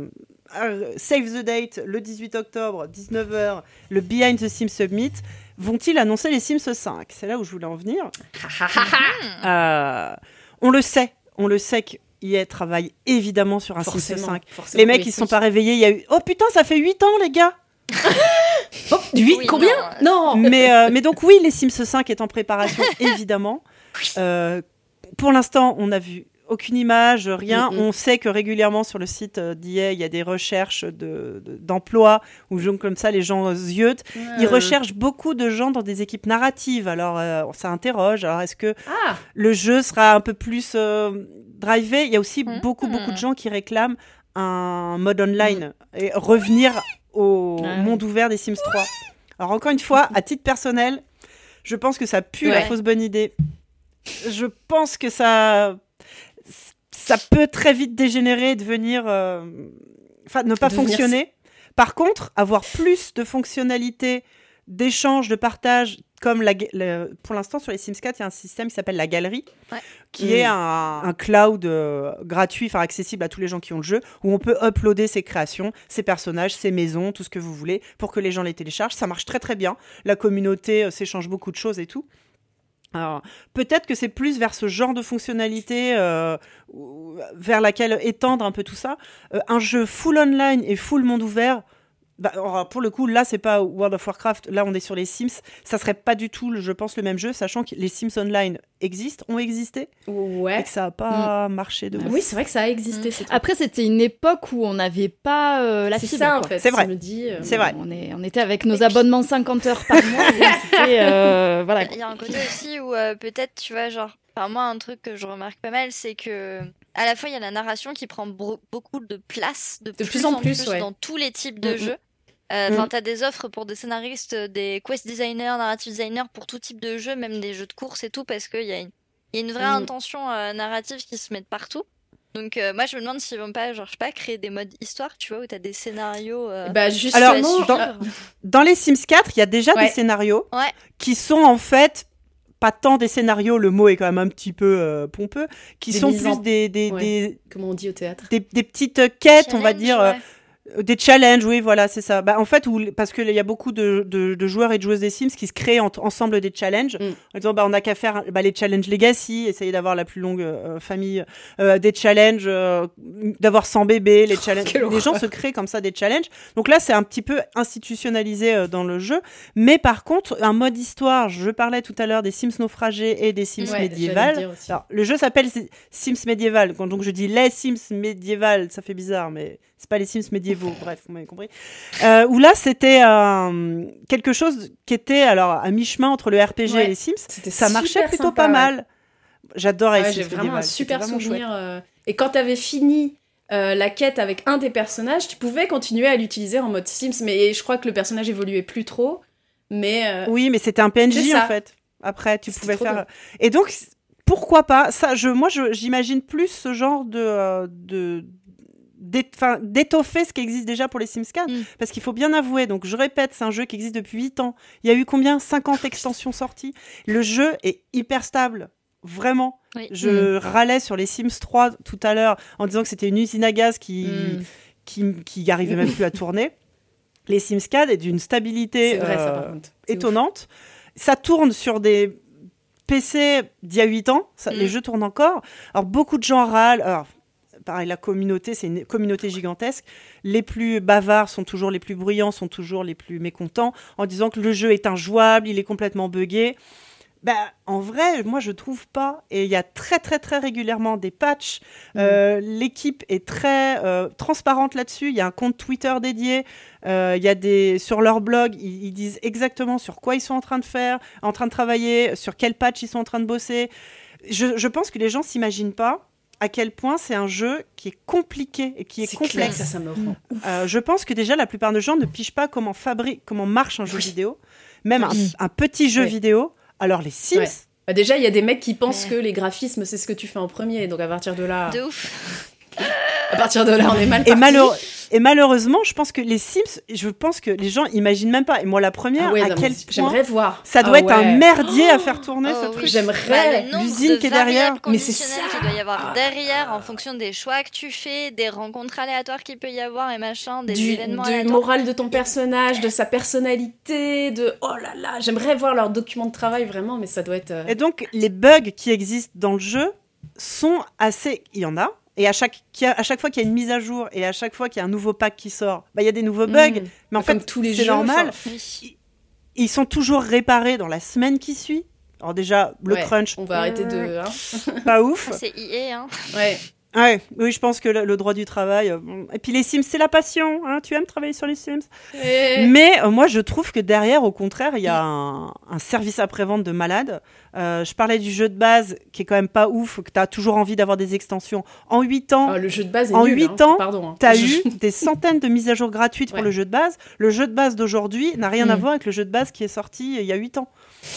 Save the date le 18 octobre, 19h, le Behind the Sims Summit, vont-ils annoncer les Sims 5 C'est là où je voulais en venir. On le sait, on le sait qu'IA travaille évidemment sur un Sims Forcément. 5. forcément. Les mecs, ils sont pas réveillés. Il y a eu Oh putain, ça fait 8 ans, les gars Oh, huit, Oui, combien Non, mais, euh, mais donc oui, les Sims 5 est en préparation, évidemment. Euh, pour l'instant, on n'a vu aucune image, rien. Mm, mm. On sait que régulièrement sur le site euh, d'IA, il y a des recherches de- de- d'emploi où genre, comme ça les gens euh, ziotent. Ils recherchent beaucoup de gens dans des équipes narratives. Alors euh, ça interroge. Alors est-ce que Ah, le jeu sera un peu plus euh, drivé? Il y a aussi Mhm. beaucoup beaucoup de gens qui réclament un mode online et revenir au Ah monde ouvert des Sims 3. Alors encore une fois, à titre personnel, je pense que ça pue la fausse bonne idée. Je pense que ça ça peut très vite dégénérer et devenir euh, enfin ne pas Devenir fonctionner. Par contre, avoir plus de fonctionnalités d'échange, de partage, comme la, ga- le- pour l'instant sur les Sims 4, il y a un système qui s'appelle la galerie, Ouais. qui est un, un cloud euh, gratuit, enfin accessible à tous les gens qui ont le jeu, où on peut uploader ses créations, ses personnages, ses maisons, tout ce que vous voulez, pour que les gens les téléchargent. Ça marche très très bien. La communauté euh, s'échange beaucoup de choses et tout. Alors, peut-être que c'est plus vers ce genre de fonctionnalité euh, vers laquelle étendre un peu tout ça. Un jeu full online et full monde ouvert, bah, alors, pour le coup, là, c'est pas World of Warcraft. Là, on est sur les Sims. Ça serait pas du tout, je pense, le même jeu, sachant que les Sims Online existent, ont existé, et Ouais. que ça a pas marché de Ah ouf. oui, c'est vrai que ça a existé. Mm. c'est. Après, c'était une époque où on n'avait pas euh, la c'est fibre. ça en fait. C'est vrai. Euh, C'est vrai. On, est, on était avec nos abonnements 50 heures par mois. et euh, voilà. Il y a un côté aussi où euh, peut-être, tu vois, genre, enfin, moi, un truc que je remarque pas mal, c'est que à la fois, il y a la narration qui prend beaucoup de place, de, plus en plus, ouais. dans tous les types de Mm, mm. jeux. Enfin, Mm. t'as des offres pour des scénaristes, des quest designers, narrative designers pour tout type de jeux, même des jeux de course et tout, parce qu'il y a une, il y a une vraie Mm. intention euh, narrative qui se met de partout. Donc, euh, moi, je me demande s'ils vont pas, genre, je sais pas, créer des modes histoire, tu vois, où t'as des scénarios. euh, Bah justement. Alors, à dans- les Sims 4, il y a déjà Ouais. des scénarios Ouais. qui sont en fait pas tant des scénarios, le mot est quand même un petit peu euh, pompeux, qui Des sont plus en- des, des, Ouais. des, Comment on dit au théâtre? des- des petites quêtes, on va dire, euh, ouais. Euh, Des challenges, oui, voilà, c'est ça. Bah, en fait, où, parce qu'il y a beaucoup de, de, de joueurs et de joueuses des Sims qui se créent en- ensemble des challenges, Mm. en disant bah, on n'a qu'à faire bah, les challenges legacy, essayer d'avoir la plus longue euh, famille, euh, des challenges, euh, d'avoir 100 bébés, les challenges. quelle les gens se créent comme ça des challenges. Donc là, c'est un petit peu institutionnalisé euh, dans le jeu. Mais par contre, un mode histoire, je parlais tout à l'heure des Sims naufragés et des Sims Ouais, le médiévales. aussi. Alors, le jeu s'appelle Sims médiéval. Donc je dis les Sims médiévales, ça fait bizarre, mais c'est pas les Sims médiévaux. Bref, vous m'avez compris. Euh, où là, c'était euh, quelque chose qui était alors à mi-chemin entre le RPG Ouais. et les Sims. Ça marchait plutôt sympa, pas ouais. mal. J'adorais Ouais, j'ai vraiment un super vraiment souvenir. euh, Et quand t'avais fini euh, la quête avec un des personnages, tu pouvais continuer à l'utiliser en mode Sims, mais je crois que le personnage évoluait plus trop. Mais. Oui, mais c'était un PNJ en fait. Après, tu pouvais faire. bien. Et donc, pourquoi pas Ça, je, moi, j'imagine plus ce genre de. de d'étoffer ce qui existe déjà pour les Sims 4 Mm. parce qu'il faut bien avouer donc je répète c'est un jeu qui existe depuis 8 ans il y a eu combien? 50 extensions sorties le jeu est hyper stable vraiment Oui. je râlais sur les Sims 3 tout à l'heure en disant que c'était une usine à gaz qui hmm, qui, qui arrivait même plus à tourner les Sims 4 est d'une stabilité c'est vrai ça euh, ouf. étonnante. Ça tourne sur des PC d'il y a 8 ans, ça- Mm. les jeux tournent encore. Alors beaucoup de gens râlent. Alors, pareil, la communauté, c'est une communauté gigantesque. Les plus bavards sont toujours les plus bruyants, sont toujours les plus mécontents, en disant que le jeu est injouable, il est complètement buggé. Bah, en vrai, moi je trouve pas. Et il y a très très très régulièrement des patchs. Euh, L'équipe est très euh, transparente là-dessus. Il y a un compte Twitter dédié. Euh, Il y a des sur leur blog, ils, ils disent exactement sur quoi ils sont en train de faire, en train de travailler, sur quel patch ils sont en train de bosser. Je, je pense que les gens s'imaginent pas à quel point c'est un jeu qui est compliqué et qui est, clair, complexe. ça, ça me rend. Euh, je pense que déjà la plupart des gens ne pigent pas comment fabrique, comment marche un jeu vidéo, même un, un petit jeu Oui. vidéo. Alors les Sims, Ouais. Bah, déjà, il y a des mecs qui pensent que les graphismes, c'est ce que tu fais en premier. Donc à partir de là, De ouf. À partir de là, on est mal Et, parti. malheureux- et malheureusement, je pense que les Sims, je pense que les gens imaginent même pas. Et moi, la première, Ah ouais, à non, quel point J'aimerais voir. ça doit Ah être un ouais. merdier à faire tourner Oh ce oui. truc. J'aimerais. Bah, l'usine de qui est derrière. Mais c'est ça. qu'il doit y avoir Ah. derrière en fonction des choix que tu fais, des rencontres aléatoires qu'il peut y avoir et machin, des du, événements du moral de ton personnage, de sa personnalité, de oh là là, j'aimerais voir leur document de travail vraiment, mais ça doit être. euh, Et donc, les bugs qui existent dans le jeu sont assez. Il y en a. Et à chaque, à chaque fois qu'il y a une mise à jour et à chaque fois qu'il y a un nouveau pack qui sort, bah, il y a des nouveaux bugs. mm. Mais en Comme fait, tous les c'est jeux, normal. enfin, Oui. Ils sont toujours réparés dans la semaine qui suit. Alors déjà, le ouais, crunch, On va arrêter de. hein. pas ouf. Ah, C'est IE, hein. Ouais. Ouais, oui, je pense que le, le droit du travail. euh. Et puis les Sims, c'est la passion. Hein, tu aimes travailler sur les Sims? Et- Mais euh, moi, je trouve que derrière, au contraire, il y a un, un service après-vente de malade. Euh, je parlais du jeu de base qui est quand même pas ouf, que tu as toujours envie d'avoir des extensions. En 8 ans, Ah, le jeu de base est En nul, huit hein. ans, Pardon. hein. tu as eu des centaines de mises à jour gratuites pour le jeu de base. Le jeu de base d'aujourd'hui n'a rien à Mm. voir avec le jeu de base qui est sorti euh, il y a 8 ans.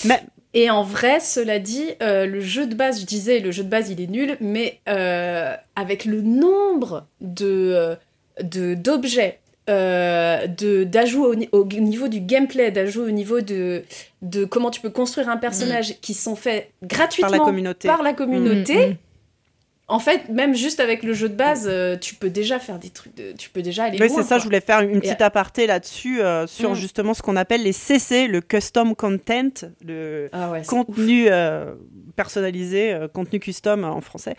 Mais Et en vrai, cela dit, euh, le jeu de base, je disais, le jeu de base, il est nul, mais euh, avec le nombre de euh, de- d'objets, euh, de d'ajouts au, ni- au niveau du gameplay, d'ajouts au niveau de de comment tu peux construire un personnage, qui sont faits gratuitement par la communauté. par la communauté, Mm, mm. En fait, même juste avec le jeu de base, euh, tu peux déjà faire des trucs. De... Tu peux déjà aller Oui, loin. c'est ça, quoi. je voulais faire une Et- petite aparté là-dessus, euh, sur Mm. justement ce qu'on appelle les CC, le Custom Content, le Ah ouais, contenu euh, personnalisé, contenu custom en français.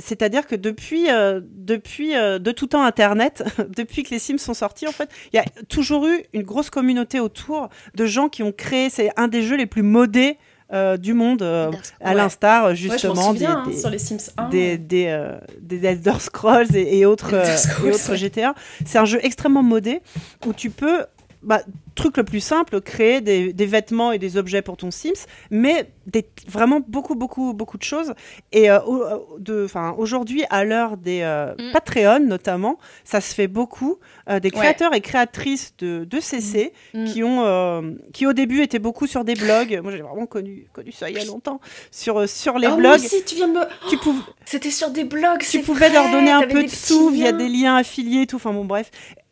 C'est-à-dire que depuis, depuis de tout temps Internet, depuis que les Sims sont sortis, en fait, il y a toujours eu une grosse communauté autour de gens qui ont créé, c'est un des jeux les plus modés euh, du monde, euh, à Ouais. l'instar euh, Ouais, justement des, hein, des- sur les Sims 1. des, des, euh, des Elder Scrolls et, et autres, euh, Scrolls, et autres ouais. GTA. C'est un jeu extrêmement modé où tu peux, bah, truc le plus simple, créer des, des vêtements et des objets pour ton Sims, mais des, vraiment beaucoup, beaucoup, beaucoup de choses. Et euh, euh, de- aujourd'hui, à l'heure des euh, Mm. Patreon notamment, ça se fait beaucoup. Euh, des Ouais. créateurs et créatrices de, de CC Mm. qui ont, euh, qui au début étaient beaucoup sur des blogs. Moi, j'ai vraiment connu, connu ça il y a longtemps. Sur, sur les Oh, blogs, aussi, tu viens de me. tu pouvais C'était sur des blogs. tu pouvais vrai, leur donner un peu de sous via des liens affiliés et tout. Enfin bon, bref.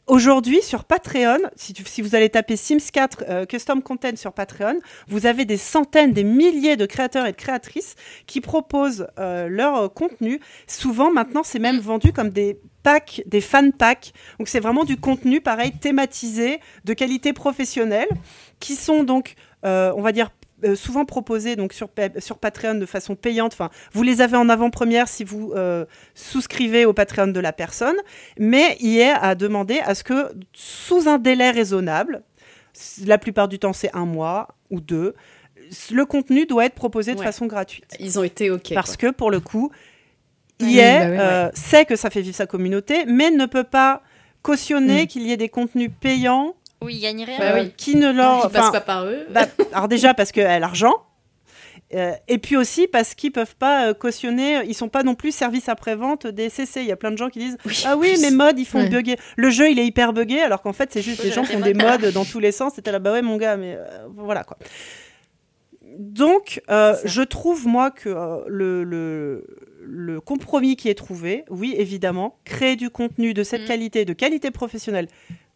Aujourd'hui, sur Patreon, si, vous allez taper Sims 4 euh, Custom Content sur Patreon, vous avez des centaines, des milliers de créateurs et de créatrices qui proposent euh, leur euh, contenu. Souvent, maintenant, c'est même vendu comme des packs, des fan packs. Donc, c'est vraiment du contenu, pareil, thématisé, de qualité professionnelle, qui sont donc, on va dire, euh, souvent proposés donc sur, sur Patreon de façon payante. Enfin, vous les avez en avant-première si vous euh, souscrivez au Patreon de la personne, mais EA a demandé à ce que, sous un délai raisonnable, la plupart du temps c'est un mois ou deux, le contenu doit être proposé de Ouais. façon gratuite. Ils ont été OK. Parce que pour le coup, EA bah ouais. euh, sait que ça fait vivre sa communauté, mais ne peut pas cautionner Mm. qu'il y ait des contenus payants Oui, il gagne rien. Bah euh, oui. qui ne leur... Ils passent pas par eux. bah, alors déjà parce qu'elle a l'argent. euh, et puis aussi parce qu'ils peuvent pas euh, cautionner, ils sont pas non plus service après-vente des CC. Il y a plein de gens qui disent Ah oui, mes mods ils font Ouais. bugger. Le jeu il est hyper buggé alors qu'en fait c'est juste des gens qui ont des mods. dans tous les sens. C'était là, bah ouais mon gars, mais euh, voilà quoi. Donc euh, je trouve moi que euh, le, le, le compromis qui est trouvé, oui évidemment, créer du contenu de cette Mm. qualité, de qualité professionnelle,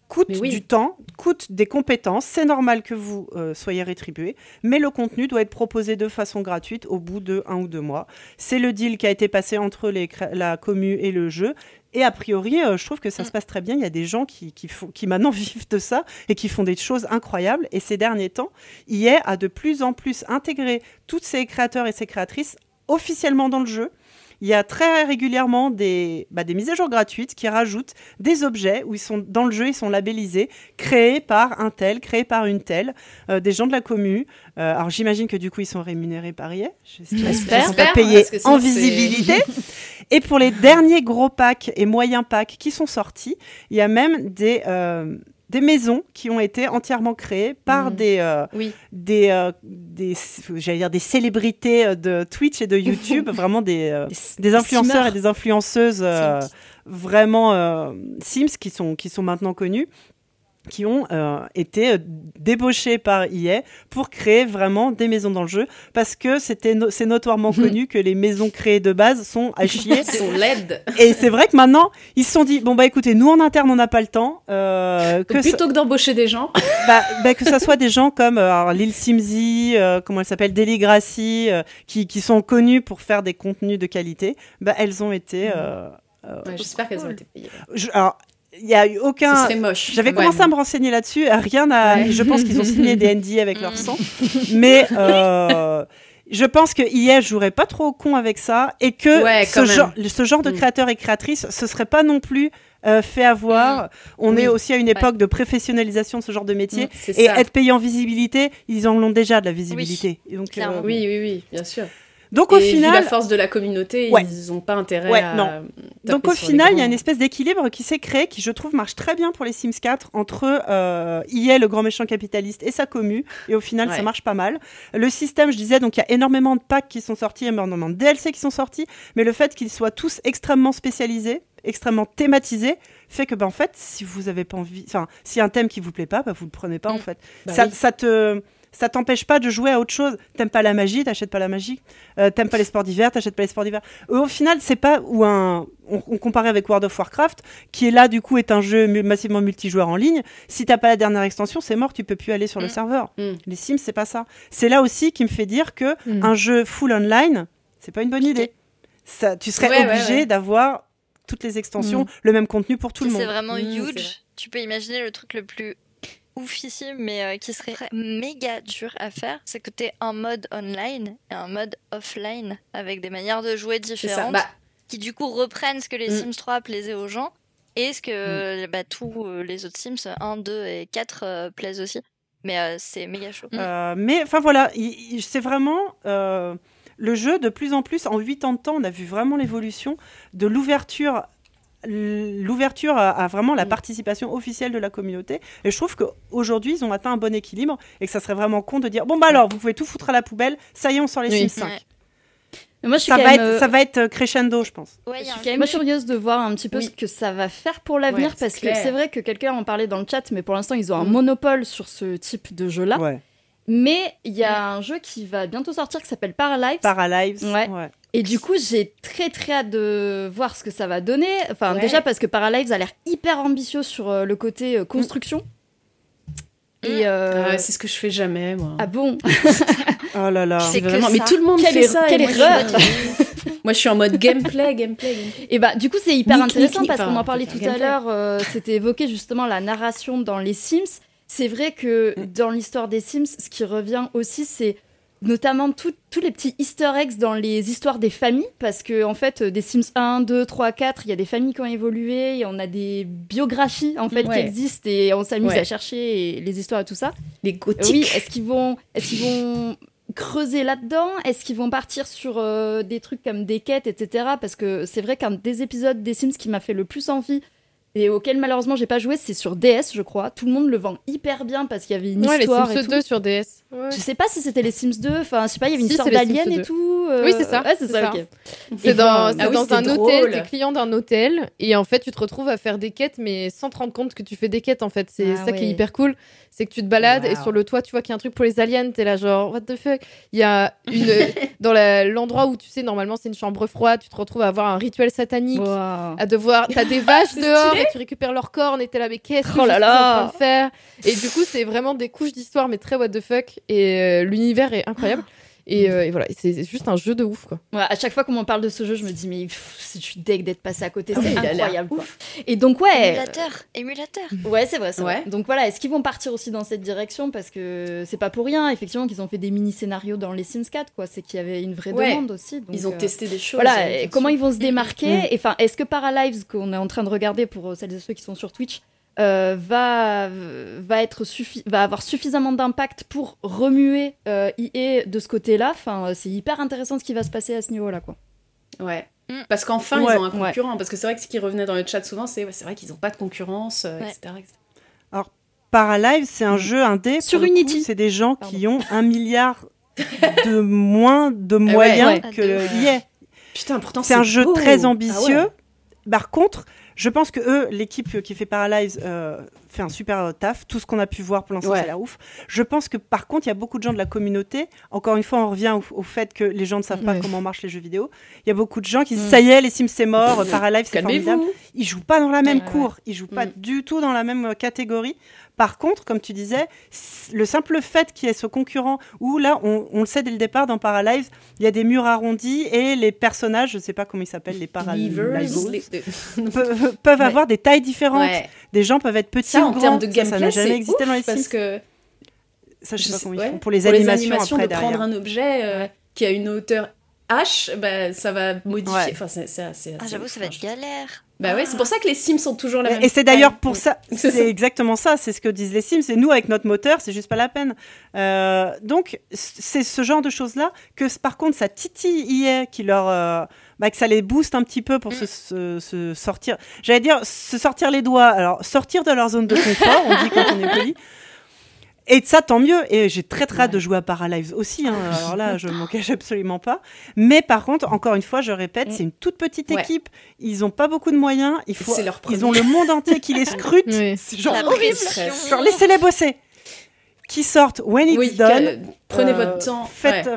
coûte oui. du temps, coûte des compétences. C'est normal que vous euh, soyez rétribué, mais le contenu doit être proposé de façon gratuite au bout de un ou deux mois. C'est le deal qui a été passé entre les la commu et le jeu. Et a priori, euh, je trouve que ça Mm. se passe très bien. Il y a des gens qui, qui, font, qui maintenant vivent de ça et qui font des choses incroyables. Et ces derniers temps, EA a de plus en plus intégré tous ces créateurs et ces créatrices officiellement dans le jeu. Il y a très régulièrement des, bah, des mises à jour gratuites qui rajoutent des objets où ils sont dans le jeu, ils sont labellisés, créés par un tel, créés par une telle, euh, des gens de la commu. Euh, alors j'imagine que du coup ils sont rémunérés par EA. J'espère pas payés en visibilité. et pour les derniers gros packs et moyens packs qui sont sortis, il y a même des, euh, des maisons qui ont été entièrement créées par Mhm. des, euh, Oui. des, euh, des, j'allais dire des célébrités euh, de Twitch et de YouTube, vraiment des, euh, des influenceurs et des influenceuses Sims. vraiment Sims qui sont, qui sont maintenant connus qui ont euh, été euh, débauchés par EA pour créer vraiment des maisons dans le jeu parce que c'était no- c'est notoirement connu que les maisons créées de base sont à chier sont laides. et c'est vrai que maintenant ils se sont dit bon bah écoutez nous en interne on n'a pas le temps euh, que Donc, ça- plutôt que d'embaucher des gens, bah, bah, que ça soit des gens comme euh, Lil Simzy, euh, comment elle s'appelle, Deligracy, euh, qui, qui sont connus pour faire des contenus de qualité, bah, elles ont été. Ouais, j'espère qu'elles ont été payées. je- alors, il n'y a eu Ce aucun. serait moche. J'avais Ouais. commencé à me renseigner là-dessus, rien à. Ouais. Je pense qu'ils ont signé des NDA avec leur Mm. sang, mais. euh, Je pense que IA jouerait pas trop au con avec ça et que Ouais, ce, genre, ce genre de Mm. créateurs et créatrices, ce serait pas non plus euh, fait avoir. On Oui. est aussi à une époque de professionnalisation de ce genre de métier. Mm, Et ça. être payé en visibilité, ils en ont déjà de la visibilité. Et donc, euh, Oui, oui, oui, bien sûr. Donc au et vu la final, force de la communauté, Ouais. ils n'ont pas intérêt Ouais, à. non. donc au final, il y a une espèce d'équilibre qui s'est créé, qui je trouve marche très bien pour les Sims 4 entre euh, EA, le grand méchant capitaliste, et sa commu. Et au final, ça marche pas mal. Le système, je disais, donc il y a énormément de packs qui sont sortis, énormément de DLC qui sont sortis, mais le fait qu'ils soient tous extrêmement spécialisés, extrêmement thématisés, fait que ben en fait, si vous avez pas envie, enfin, s'il y a un thème qui vous plaît pas, bah, vous le prenez pas en Mm. fait. Bah ça, oui. ça te ça t'empêche pas de jouer à autre chose. T'aimes pas la magie, t'achètes pas la magie. Euh, T'aimes pas les sports d'hiver, t'achètes pas les sports d'hiver. Euh, Au final, c'est pas ou un. On, on comparait avec World of Warcraft, qui est là du coup est un jeu mu- massivement multijoueur en ligne. Si t'as pas la dernière extension, c'est mort, tu peux plus aller sur le Mm. serveur. Mm. Les Sims, c'est pas ça. C'est là aussi qui me fait dire que Mm. un jeu full online, c'est pas une bonne idée. ça, tu serais Ouais, obligé ouais. d'avoir toutes les extensions, le même contenu pour tout le c'est monde. vraiment Mmh, c'est vrai. huge, tu peux imaginer le truc le plus oufissime, mais euh, qui serait méga dur à faire, c'est que tu un mode online et un mode offline avec des manières de jouer différentes Bah, qui du coup reprennent ce que les Mm. Sims 3 plaisaient aux gens et ce que bah, tous euh, les autres Sims 1, 2 et 4 euh, plaisent aussi. Mais euh, c'est méga chaud. Euh, mais enfin voilà, il- il- c'est vraiment euh, le jeu de plus en plus. En 8 ans de temps, on a vu vraiment l'évolution de l'ouverture. L'ouverture à, à vraiment la Mm. participation officielle de la communauté. Et je trouve qu'aujourd'hui, ils ont atteint un bon équilibre et que ça serait vraiment con de dire Bon, bah alors, vous pouvez tout foutre à la poubelle, ça y est, on sort les Oui. Sims 5. Ouais. Mais moi, je suis Ça, quand va même, être, euh, ça va être crescendo, je pense. Ouais, Je suis quand même Moi, curieuse de voir un petit peu Oui. ce que ça va faire pour l'avenir Ouais, parce que c'est vrai que quelqu'un en parlait dans le chat, mais pour l'instant ils ont un Mm. monopole sur ce type de jeu-là. Ouais. Mais il y a un jeu qui va bientôt sortir qui s'appelle Paralives. Paralives. Ouais. Et du coup, j'ai très très hâte de voir ce que ça va donner. Enfin, Ouais. déjà parce que Paralives a l'air hyper ambitieux sur euh, le côté euh, construction. Et euh, ah, c'est ce que je fais jamais, moi. ah bon Oh là là. C'est Vraiment, mais tout le monde Quelle fait ça. et quelle moi, je- erreur. Moi, je suis en mode gameplay, gameplay. gameplay. Et bah du coup, c'est hyper intéressant parce qu'on enfin, en parlait tout à l'heure. euh, C'était évoqué justement la narration dans les Sims. C'est vrai que Mm. dans l'histoire des Sims, ce qui revient aussi, c'est notamment tous les petits easter eggs dans les histoires des familles parce que en fait des Sims 1, 2, 3, 4 il y a des familles qui ont évolué et on a des biographies en fait qui existent et on s'amuse Ouais. à chercher et les histoires et tout ça Les oui gothiques. est-ce qu'ils vont est-ce qu'ils vont creuser là-dedans? Est-ce qu'ils vont partir sur euh, des trucs comme des quêtes, etc. Parce que c'est vrai qu'un des épisodes des Sims qui m'a fait le plus envie et auquel malheureusement j'ai pas joué, c'est sur DS, je crois. Tout le monde le vend hyper bien parce qu'il y avait une Ouais, les histoire Sims et tout. 2 sur DS. Ouais. Je sais pas si c'était les Sims 2, enfin je sais pas, il y avait une Si, histoire les d'alien et 2. tout. euh, Oui, c'est ça, Ouais, c'est ça. C'est dans, Ah oui, dans un drôle. hôtel, t'es client d'un hôtel, et en fait, tu te retrouves à faire des quêtes, mais sans te rendre compte que tu fais des quêtes, en fait. C'est Ah ça qui est hyper cool. C'est que tu te balades, et sur le toit, tu vois qu'il y a un truc pour les aliens, t'es là genre, what the fuck? Il y a une. dans l'endroit où tu sais, normalement, c'est une chambre froide, tu te retrouves à avoir un rituel satanique. Wow. À devoir, t'as des vaches dehors tu récupères leurs cornes et t'es là, mais qu'est-ce que Oh je là là. en train de faire Et du coup, c'est vraiment des couches d'histoire, mais très what the fuck. Et euh, l'univers est incroyable. Et, euh, et voilà, c'est juste un jeu de ouf, quoi. Ouais, à chaque fois qu'on m'en parle de ce jeu, je me dis, mais pff, je suis deg d'être passé à côté, Ah c'est oui, incroyable. quoi. Et donc, ouais. Émulateur, émulateur. Ouais, c'est vrai, c'est Ouais. vrai. Donc voilà, est-ce qu'ils vont partir aussi dans cette direction? Parce que c'est pas pour rien, effectivement, qu'ils ont fait des mini-scénarios dans les Sims 4, quoi. C'est qu'il y avait une vraie Ouais. demande aussi. donc, Ils ont euh, testé des choses. Voilà, comment ils vont se démarquer? Mm. Et Enfin, est-ce que Paralives, qu'on est en train de regarder pour euh, celles et ceux qui sont sur Twitch, euh, va, va, être suffi- va avoir suffisamment d'impact pour remuer euh, EA de ce côté-là Enfin, euh, c'est hyper intéressant ce qui va se passer à ce niveau-là, quoi. Ouais. Mm. Parce qu'enfin, Ouais. ils ont un Ouais. concurrent. Parce que c'est vrai que ce qui revenait dans le chat souvent, c'est ouais, c'est vrai qu'ils n'ont pas de concurrence, euh, Ouais. etc., etc. Paralive, c'est un Mm. jeu indé. Sur Unity. C'est des gens qui ont un milliard de moins de moyens ouais. que Ah, ouf. EA. Putain, pourtant, C'est un jeu très Ah ambitieux. ouais. Par contre, je pense que eux, l'équipe qui fait Paralyze, euh, fait un super taf. Tout ce qu'on a pu voir pour l'instant, Ouais. ça a l'air ouf. Je pense que par contre, il y a beaucoup de gens de la communauté. Encore une fois, on revient au, au fait que les gens ne savent pas Ouais. comment marchent les jeux vidéo. Il y a beaucoup de gens qui disent Mm. ça y est, les Sims c'est mort, Paralyze c'est formidable. Ils jouent pas dans la même Ouais, ouais. cour. Ils jouent pas Mm. du tout dans la même euh, catégorie. Par contre, comme tu disais, le simple fait qu'il y ait ce concurrent, où là, on, on le sait dès le départ dans Paralyze, il y a des murs arrondis et les personnages, je sais pas comment ils s'appellent, les Paralyzers, les- peuvent, peuvent Ouais. avoir des tailles différentes. Ouais. Des gens peuvent être petits Ça, ou en termes de Ça, ça n'a gameplay, jamais existé ouf dans les parce Sims. que Ça, je sais pas comment ils font. Pour les pour les animations, après, de prendre un objet euh, qui a une hauteur H, bah, ça va modifier. Enfin, c'est. Ah, j'avoue, ça va être galère. Bah ouais, c'est pour ça que les Sims sont toujours la même. Et c'est d'ailleurs pour ça, C'est exactement ça, c'est ce que disent les Sims. Et nous, avec notre moteur, c'est juste pas la peine. Euh, donc, c'est ce genre de choses-là que, par contre, ça titille EA, qui leur, euh, bah, que ça les booste un petit peu pour se, se- se sortir. J'allais dire se sortir les doigts. Alors, sortir de leur zone de confort, on dit quand on est poli. Et ça, tant mieux. Et j'ai très très hâte de jouer à Paralives aussi. hein. Alors là, je m'en cache absolument pas. Mais par contre, encore une fois, je répète, c'est une toute petite Ouais. équipe. Ils ont pas beaucoup de moyens. Il faut, leur ils ont le monde entier qui les scrute. Oui. C'est genre La horrible. Genre laissez-les bosser. Qui sortent when it's Oui, done. que- prenez Euh, votre temps. Faites, ouais.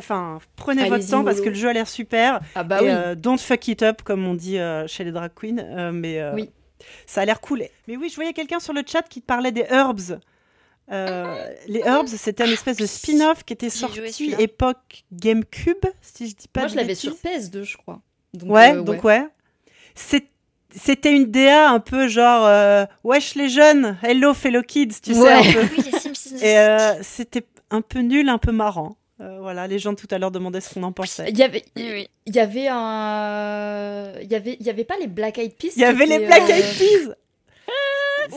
prenez votre temps parce que le jeu a l'air super. Ah bah et oui. euh, don't fuck it up comme on dit euh, chez les drag queens. Mais Oui. ça a l'air cool. Mais oui, je voyais quelqu'un sur le chat qui parlait des herbs. Euh, les herbs, c'était une espèce de spin-off qui était sorti époque GameCube, si je dis pas Moi, de je l'avais sur PS2, je crois. Donc, Ouais, euh, donc ouais. C'est- C'était une DA un peu genre euh, wesh les jeunes, hello fellow kids, tu sais Ouais. un peu. Oui. Et euh, c'était un peu nul, un peu marrant. Euh, voilà, les gens tout à l'heure demandaient ce qu'on en pensait. Il y avait, il y avait un, il y avait, il y avait pas les Black Eyed Peas. Il y avait les Black euh, Eyed Peas.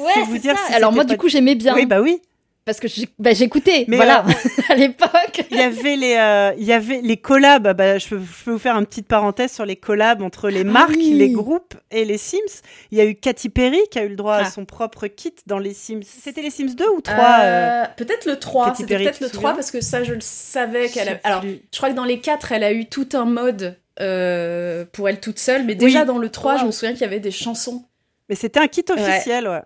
Ouais, C'est vous c'est dire ça. si Alors moi, pas- du coup, j'aimais bien. Oui, bah oui. Parce que j'ai- bah, j'écoutais, Mais, voilà, à l'époque. Il y avait les, euh, il y avait les collabs. Bah, je, peux, je peux vous faire une petite parenthèse sur les collabs entre les marques, Ah oui. les groupes et les Sims. Il y a eu Katy Perry qui a eu le droit à Ah. son propre kit dans les Sims. C'était les Sims 2 ou 3 euh, Euh, Peut-être le 3, Katy c'était Perry, peut-être le te 3 souviens parce que ça je le savais qu'elle a... Alors, je crois que dans les 4, elle a eu tout un mode euh, pour elle toute seule, mais déjà Oui. dans le 3, je me souviens qu'il y avait des chansons. Mais c'était un kit officiel, ouais.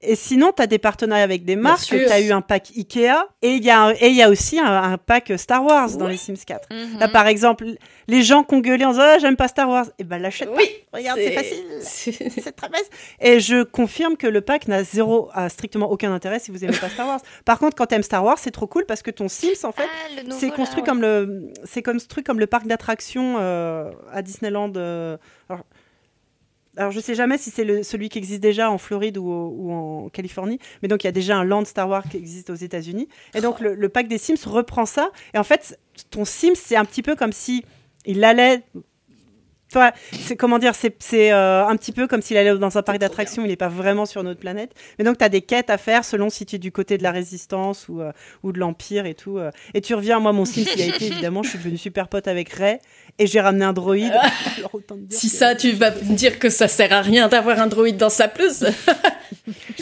Et sinon, tu as des partenariats avec des marques. Tu as eu un pack Ikea et il y, a un- et il y a aussi un, un pack Star Wars dans les Sims 4. Mhm. Là, par exemple, les gens qui ont gueulé en disant Ah, J'aime pas Star Wars. Et ben, l'achète Oui, pas. Regarde, c'est facile. c'est- très facile. Et je confirme que le pack n'a zéro, a strictement aucun intérêt si vous aimez pas Star Wars. Par contre, quand tu aimes Star Wars, c'est trop cool parce que ton Sims, en fait, Ah, c'est là, construit ouais. comme le, c'est construit comme le parc d'attractions euh, à Disneyland. euh, alors, alors, je sais jamais si c'est celui qui existe déjà en Floride ou, en Californie, mais donc il y a déjà un land Star Wars qui existe aux États-Unis. Et donc le, le pack des Sims reprend ça. Et en fait, ton Sims, c'est un petit peu comme si il allait. Enfin, c'est comment dire, c'est c'est, euh, un petit peu comme s'il allait dans un parc d'attractions, il n'est pas vraiment sur notre planète. Mais donc, tu as des quêtes à faire selon si tu es du côté de la résistance ou, euh, ou de l'Empire et tout. euh. Et tu reviens, moi, mon Sims, il a été évidemment, je suis devenue super pote avec Ray et j'ai ramené un droïde. Alors, dire Si que- ça, tu vas me dire que ça sert à rien d'avoir un droïde dans sa pelouse.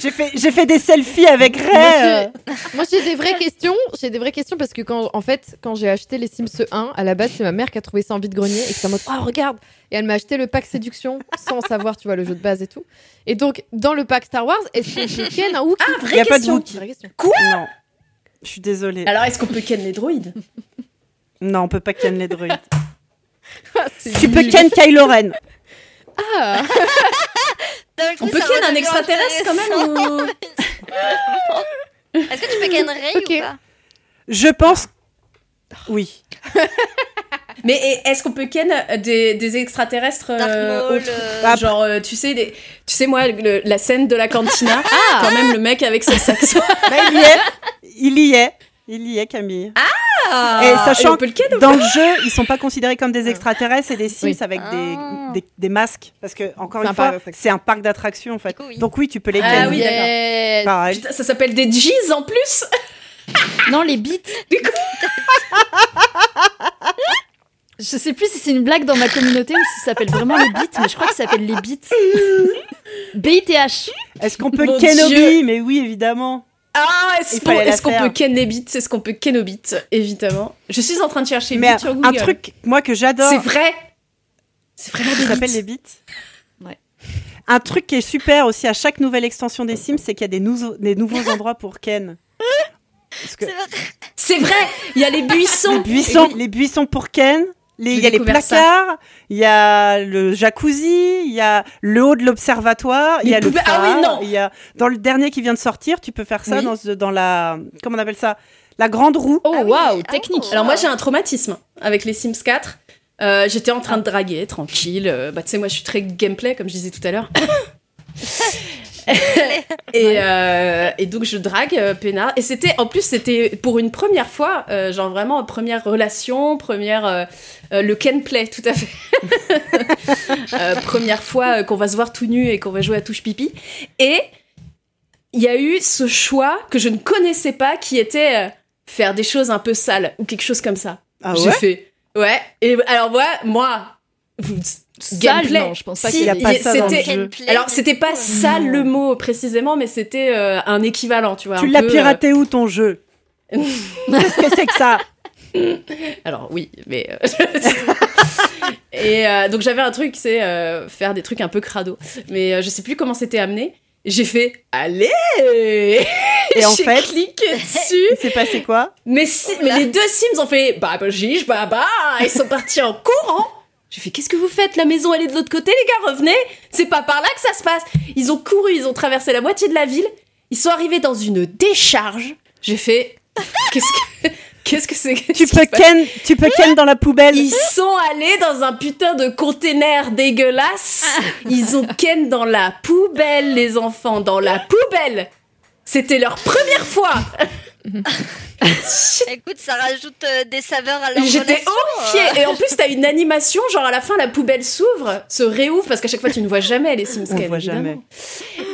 J'ai fait, j'ai fait des selfies avec Ray. Moi, j'ai- Moi, j'ai des vraies questions. J'ai des vraies questions parce que quand, en fait, quand j'ai acheté les Sims 1, à la base, c'est ma mère qui a trouvé ça en vide-grenier et qui était en mode, oh, regarde. Et elle m'a acheté le pack séduction sans savoir, tu vois, le jeu de base et tout. Et donc, dans le pack Star Wars, est-ce que je ken un Wookiee Ah, Il y a pas de. Vraie question. Non. Je suis désolée. Alors, est-ce qu'on peut ken les droïdes? Non, on peut pas ken les droïdes. Ah, tu peux ken Kylo Ren. Ah, On peut ken un extraterrestre quand même ou... Est-ce que tu peux ken Ray Ok. ou pas? Je pense. Oui. Mais est-ce qu'on peut ken euh, des, des extraterrestres euh, Maul, euh, Ah, Genre, euh, tu sais, les- tu sais moi, le- la scène de la cantina, Ah. quand même le mec avec son saxo. Bah, il y est. Il y est. Il y est, Camille. Ah, Et sachant le ou Dans le jeu, ils sont pas considérés comme des extraterrestres et des Sims Oui. avec des, Ah. des, des masques. Parce que, encore C'est une un fois, parc d'attractions. c'est un parc d'attractions en fait. Du coup, oui. Donc oui, tu peux les Ah oui, yes. Pareil. Putain, ça s'appelle des G's en plus Non, les beats. Du coup- Je sais plus si c'est une blague dans ma communauté ou si ça s'appelle vraiment les beats, mais je crois que ça s'appelle les beats. B-I-T-H. Est-ce qu'on peut Mon Kenobi Dieu. Mais oui, évidemment. Ah, est-ce qu'on qu'on faire. peut ken les bits Est-ce qu'on peut ken aux bits Évidemment. Je suis en train de chercher Mais un truc, moi, que j'adore, C'est vrai C'est vraiment ça s'appelle les bits. Ouais. Un truc qui est super aussi à chaque nouvelle extension des Sims, c'est qu'il y a des, nouveaux- des nouveaux endroits pour Ken. Que C'est vrai. C'est vrai Il y a les buissons les buissons, les buissons pour Ken, les- il y a les placards, il y a le jacuzzi, il y a le haut de l'observatoire, il y a le poubelles- ah oui, phare, non. il y a dans le dernier qui vient de sortir, tu peux faire ça Oui. dans, ce- dans la comment on appelle ça? La grande roue. Oh Ah oui, waouh, ah technique. oh. Alors moi j'ai un traumatisme avec les Sims 4. Euh, J'étais en train de draguer, tranquille. Euh, bah tu sais moi je suis très gameplay comme je disais tout à l'heure. et, euh, et donc je drague euh, Pena. Et c'était en plus c'était pour une première fois, euh, genre vraiment première relation, première euh, le Ken play tout à fait. Première fois qu'on va se voir tout nu et qu'on va jouer à touche pipi. Et il y a eu ce choix que je ne connaissais pas qui était faire des choses un peu sales ou quelque chose comme ça. Ah J'ai ouais? fait ouais. Et alors moi, moi, gameplay. non, je pense pas Si, qu'il y a pas ça dans le c'était- jeu. Alors c'était pas coup, euh, sale le mot précisément, mais c'était euh, un équivalent, tu vois. Tu l'as peu, euh, piraté où ton jeu Qu'est-ce que c'est que ça Alors oui, mais euh, et euh, donc j'avais un truc, c'est euh, faire des trucs un peu crado, mais euh, je sais plus comment c'était amené. J'ai fait allez Et en J'ai fait- cliqué dessus. Il s'est passé quoi Mais, si- mais les deux Sims ont fait bah bah bah bah ils sont partis en courant. J'ai fait qu'est-ce que vous faites? La maison elle est de l'autre côté les gars, revenez. C'est pas par là que ça se passe. Ils ont couru, ils ont traversé la moitié de la ville. Ils sont arrivés dans une décharge. J'ai fait qu'est-ce que Qu'est-ce que c'est que Tu ce peux ken, tu peux ken dans la poubelle. Ils sont allés dans un putain de container dégueulasse. Ils ont ken dans la poubelle, les enfants, dans la poubelle. C'était leur première fois. Écoute, ça rajoute euh, des saveurs à leur J'étais horrifiée. Et en plus, t'as une animation, genre à la fin, la poubelle s'ouvre, se réouvre, parce qu'à chaque fois, tu ne vois jamais les Sims. On voit.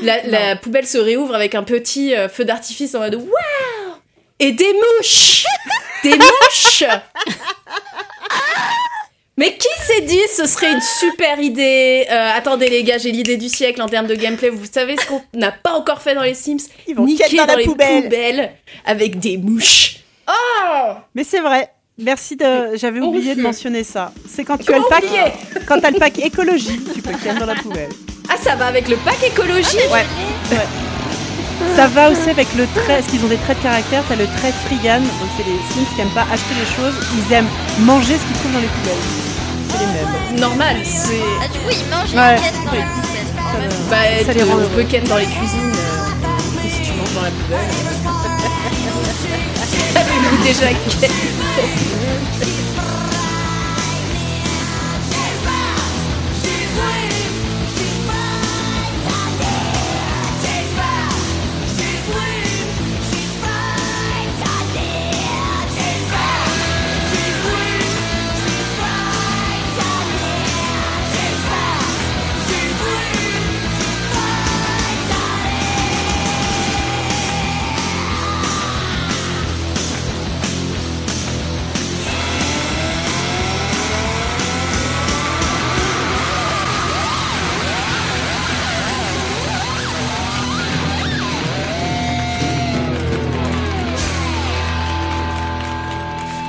La, la poubelle se réouvre avec un petit euh, feu d'artifice en mode waouh Et des mouches Des mouches Mais qui s'est dit ce serait une super idée Euh, Attendez les gars, j'ai l'idée du siècle en termes de gameplay. Vous savez ce qu'on n'a pas encore fait dans les Sims? Ils vont Niquer ken dans la les poubelle. poubelles avec des mouches. Oh Mais c'est vrai. Merci de. J'avais oublié de mentionner ça. C'est quand tu as le pack. Quand t'as le pack écologie, tu peux ken dans la poubelle. Ah, ça va avec le pack écologie? Ouais. Ça va aussi avec le trait, parce qu'ils ont des traits de caractère, t'as le trait Frigan, donc c'est les Sims qui aiment pas acheter les choses, ils aiment manger ce qu'ils trouvent dans les poubelles. C'est les mêmes. Normal, c'est. Ah, du coup, ils mangent Ouais. les dans la poubelle. Bah, Ça tu- les rend ken dans les cuisines. euh, si tu manges dans la poubelle. Avez-vous déjà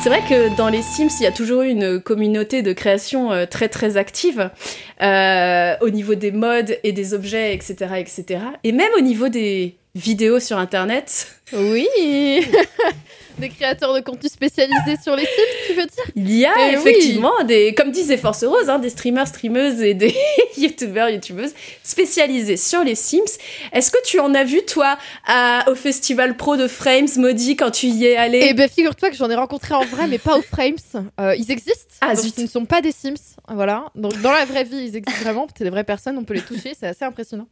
C'est vrai que dans les Sims, il y a toujours eu une communauté de création euh, très très active euh, au niveau des modes et des objets, etc., etc. Et même au niveau des vidéos sur Internet. Oui Des créateurs de contenu spécialisés sur les sites, tu veux dire? Il y a Eh oui. effectivement des, comme disait Force Rose, hein, des streamers, streameuses et des youtubeurs, youtubeuses spécialisés sur les Sims. Est-ce que tu en as vu toi à- au festival pro de Frames, Maudit, quand tu y es allé Eh ben figure-toi que j'en ai rencontré en vrai, mais pas aux Frames. Euh, ils existent. Ah, donc ce ne sont pas des Sims. Voilà. Donc dans la vraie vie, ils existent vraiment. C'est des vraies personnes. On peut les toucher. C'est assez impressionnant.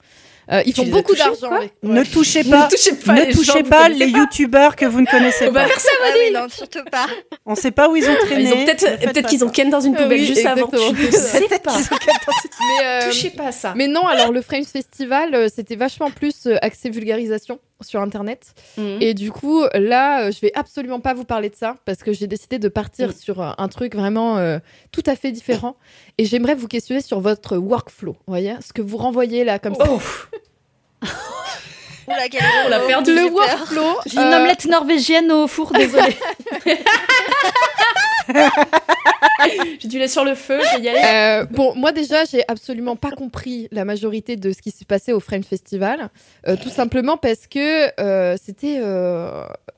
Euh, ils font beaucoup d'argent. avec- Ne ouais. touchez Ne pas, touchez pas ne les touchez que pas vous les youtubeurs que vous ne connaissez On va pas. faire ça, Ah oui, non, surtout pas. On sait pas où ils ont traîné. Ils ont peut-être Ne peut-être pas qu'ils ont ken dans une Ah poubelle oui, juste avant. exactement. Tu ne sais pas. Mais, euh, Touchez pas à ça. mais non, alors le Frames Festival, euh, c'était vachement plus euh, axé vulgarisation sur Internet. Mhm. Et du coup, là, euh, je vais absolument pas vous parler de ça parce que j'ai décidé de partir Mm. sur euh, un truc vraiment euh, tout à fait différent. Et j'aimerais vous questionner sur votre workflow, vous voyez? Ce que vous renvoyez là comme ça. Oh, Oula, quel on l'a perdu. Le workflow. J'ai une euh, omelette norvégienne au four, désolé. J'ai dû aller sur le feu, je vais y aller. Euh, bon, moi déjà, j'ai absolument pas compris la majorité de ce qui s'est passé au Frame Festival, euh, tout simplement parce que euh, c'était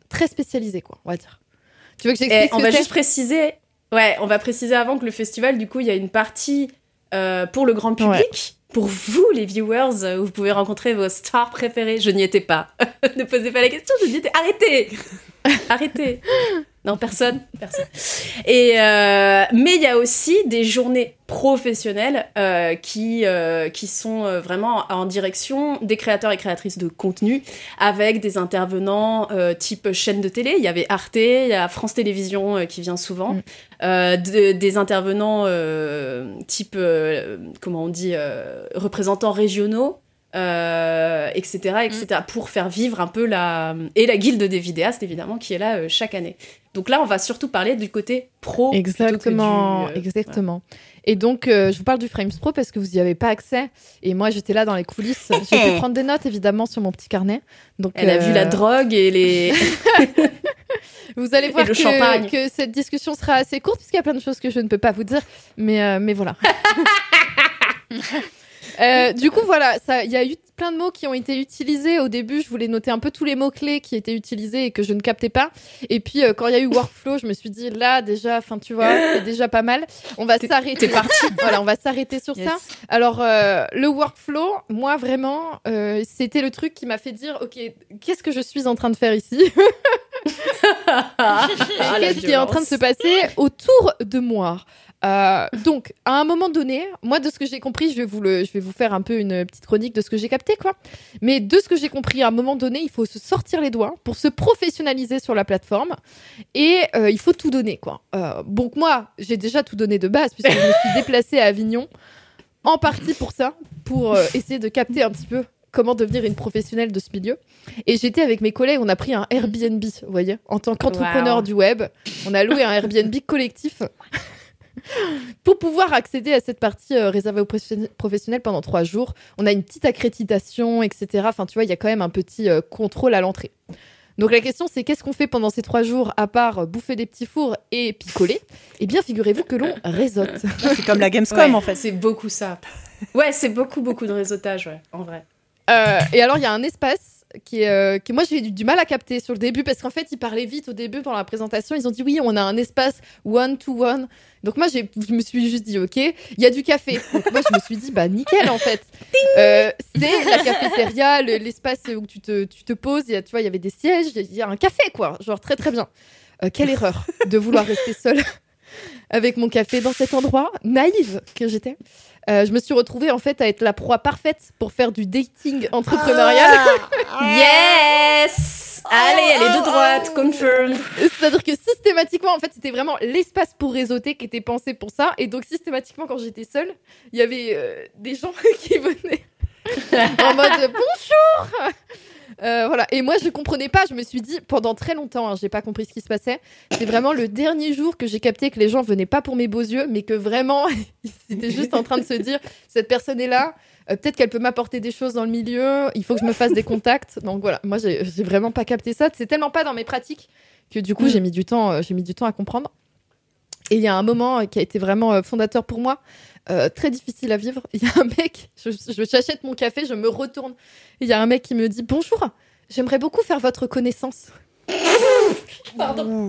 très spécialisé, quoi, on va dire. Tu veux que j'explique on ce va juste préciser. Ouais, on va préciser avant que le festival, du coup, il y a une partie pour le grand public. Pour vous, les viewers, où vous pouvez rencontrer vos stars préférées. Je n'y étais pas. ne posez pas la question, je n'y étais. Arrêtez Arrêtez Non, personne. Personne. Et, euh, mais il y a aussi des journées professionnelles euh, qui, euh, qui sont vraiment en direction des créateurs et créatrices de contenu avec des intervenants type chaîne de télé. Il y avait Arte, il y a France Télévisions qui vient souvent. Mm. De- des intervenants type, comment on dit, représentants régionaux. Euh, etc., etc., pour faire vivre un peu la... Et la guilde des vidéastes, évidemment, qui est là euh, chaque année. Donc là, on va surtout parler du côté pro. que Exactement, du, euh, exactement. Et donc, je vous parle du Frames Pro parce que vous n'y avez pas accès. Et moi, j'étais là dans les coulisses. J'ai pu prendre des notes, évidemment, sur mon petit carnet. Donc, Elle a vu la drogue et les... Vous allez voir que, champagne. que cette discussion sera assez courte puisqu'il y a plein de choses que je ne peux pas vous dire, mais, mais voilà. Euh, du coup, voilà, il y a eu plein de mots qui ont été utilisés. Au début, je voulais noter un peu tous les mots-clés qui étaient utilisés et que je ne captais pas. Et puis, euh, quand il y a eu workflow, je me suis dit, là, déjà, enfin, tu vois, c'est déjà pas mal. On va s'arrêter. Parti. Voilà, on va s'arrêter sur ça. Alors, euh, le workflow, moi, vraiment, euh, c'était le truc qui m'a fait dire, OK, qu'est-ce que je suis en train de faire ici? Qu'est-ce qui est en train de se passer autour de moi? Euh, donc, à un moment donné, moi, de ce que j'ai compris, je vais, vous le, je vais vous faire un peu une petite chronique de ce que j'ai capté, quoi. Mais de ce que j'ai compris, à un moment donné, il faut se sortir les doigts pour se professionnaliser sur la plateforme et euh, il faut tout donner, quoi. Euh, donc, moi, j'ai déjà tout donné de base puisque je me suis déplacée à Avignon en partie pour ça, pour essayer de capter un petit peu comment devenir une professionnelle de ce milieu. Et j'étais avec mes collègues, on a pris un Airbnb, vous voyez, en tant qu'entrepreneur Wow. du web. On a loué un Airbnb collectif pour pouvoir accéder à cette partie euh, réservée aux professionnels- pendant trois jours. On a une petite accréditation, etc. Enfin, tu vois, il y a quand même un petit euh, contrôle à l'entrée. Donc la question c'est qu'est-ce qu'on fait pendant ces trois jours à part euh, bouffer des petits fours et picoler? Eh bien figurez-vous que l'on réseaute. C'est comme la Gamescom Ouais, en fait. C'est beaucoup ça. Ouais, c'est beaucoup, beaucoup de réseautage, ouais, en vrai. Euh, et alors, il y a un espace qui est, euh, que moi j'ai eu du mal à capter sur le début parce qu'en fait, ils parlaient vite au début pendant la présentation. Ils ont dit oui, on a un espace one to one. Donc moi, j'ai, je me suis juste dit ok, il y a du café. Donc moi, je me suis dit bah nickel en fait. Euh, c'est la cafétéria, le- l'espace où tu te, tu te poses. Y a, tu vois, il y avait des sièges, il y a un café quoi. Genre très très bien. Euh, quelle erreur de vouloir rester seule avec mon café dans cet endroit naïve que j'étais. Euh, je me suis retrouvée en fait à être la proie parfaite pour faire du dating entrepreneurial. Yes Allez, elle est de droite, confirmed. C'est-à-dire que systématiquement, en fait, c'était vraiment l'espace pour réseauter qui était pensé pour ça. Et donc, systématiquement, quand j'étais seule, il y avait euh, des gens qui venaient en mode bonjour Euh, voilà, et moi je comprenais pas, je me suis dit pendant très longtemps, hein, j'ai pas compris ce qui se passait. C'est vraiment le dernier jour que j'ai capté que les gens venaient pas pour mes beaux yeux, mais que vraiment ils étaient juste en train de se dire cette personne est là, euh, peut-être qu'elle peut m'apporter des choses dans le milieu, il faut que je me fasse des contacts. Donc voilà, moi j'ai vraiment pas capté ça, c'est tellement pas dans mes pratiques que du coup Mm. j'ai mis du temps, euh, j'ai mis du temps à comprendre. Et il y a un moment qui a été vraiment fondateur pour moi, euh, très difficile à vivre. Il y a un mec, je, j'achète mon café, je me retourne. et Il y a un mec qui me dit Bonjour, j'aimerais beaucoup faire votre connaissance. Pardon.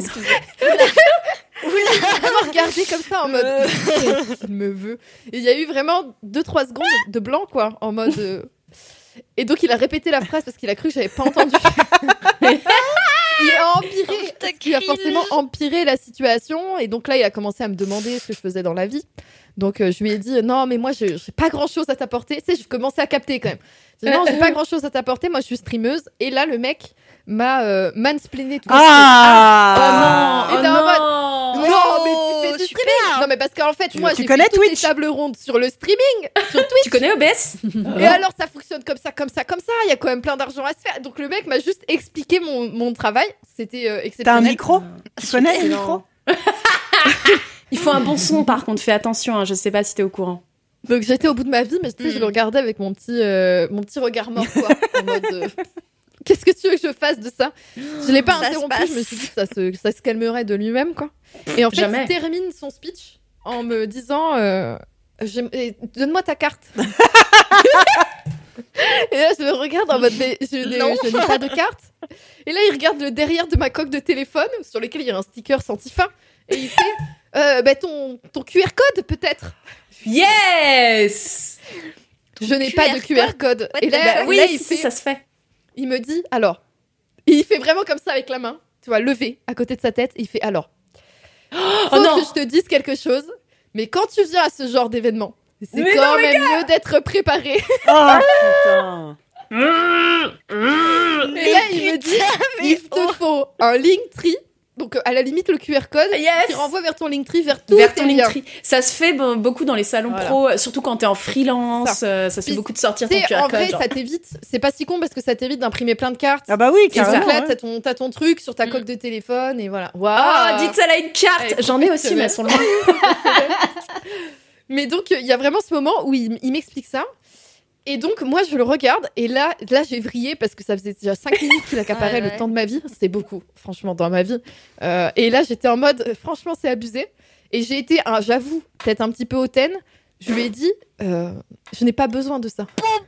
Il m'a regardé comme ça en mode Qu'est-ce qu'il me veut? Et il y a eu vraiment 2-3 secondes de blanc, quoi, en mode. euh, Et donc il a répété la phrase parce qu'il a cru que j'avais pas entendu. il a empiré, il a forcément empiré la situation. Et donc là, il a commencé à me demander ce que je faisais dans la vie. Donc euh, je lui ai dit non, mais moi, je j'ai pas grand chose à t'apporter. Tu sais, je commençais à capter quand même. Dit, non, j'ai pas grand chose à t'apporter. Moi, je suis streameuse. Et là, le mec m'a euh, mansplainé tout. Ah, oh non, Et t'es en mode, oh non. non, mais tu fais du super. streaming. Non, mais parce qu'en fait, moi, j'ai fait toutes les Twitch tables rondes sur le streaming, sur Twitch. Tu connais OBS Et alors, ça fonctionne comme ça, comme ça, comme ça. Il y a quand même plein d'argent à se faire. Donc, le mec m'a juste expliqué mon, mon travail. C'était euh, T'as un exceptionnel. micro? Tu connais Excellent. micro? Il faut un bon son, par contre, fais attention, hein, je sais pas si t'es au courant. Donc, j'étais au bout de ma vie, mais tu sais, je Mm. le regardais avec mon petit, euh, mon petit regard mort, quoi. en mode. euh, Qu'est-ce que tu veux que je fasse de ça? Je l'ai pas Ça interrompu, je me suis dit que ça se, ça se calmerait de lui-même, quoi. Et en fait, Jamais. il termine son speech en me disant euh, Donne-moi ta carte. Et là, je le regarde en mode Mais je n'ai pas de carte. Et là, il regarde le derrière de ma coque de téléphone sur lequel il y a un sticker fin. Et il fait euh, bah, ton, ton QR code, peut-être. Yes Je n'ai pas de QR code? Et là, Bah Oui, là, il si, fait- si, ça se fait. il me dit alors. Et il fait vraiment comme ça avec la main, tu vois, levé à côté de sa tête. Et il fait alors. Faut Oh non que je te dise quelque chose, mais quand tu viens à ce genre d'événement, c'est Mais quand même mieux d'être préparé. Oh putain Et là, il me dit il te faut un Linktree, donc euh, à la limite le QR code, Yes qui renvoie vers ton Linktree, vers tous Vers ton. Linktree. Ça se fait beaucoup dans les salons Voilà. pro, euh, surtout quand t'es en freelance. euh, Ça, se fait beaucoup de sortir ton QR en code. vrai, genre. ça t'évite. C'est pas si con parce que ça t'évite d'imprimer plein de cartes. Ah bah oui, Et donc carrément. là, ouais. t'as ton, t'as ton truc sur ta Mm. coque de téléphone et voilà. Waouh. dites ça là une carte est J'en ai aussi, mais elles sont loin. Mais donc, il y a vraiment ce moment où il, il m'explique ça. Et donc, moi, je le regarde. Et là, là j'ai vrillé parce que ça faisait déjà 5 minutes qu'il accaparait Ouais, le ouais. temps de ma vie. C'était beaucoup, franchement, dans ma vie. Euh, et là, j'étais en mode, franchement, c'est abusé. Et j'ai été, un- j'avoue, peut-être un petit peu hautaine. Je lui ai dit, euh, je n'ai pas besoin de ça.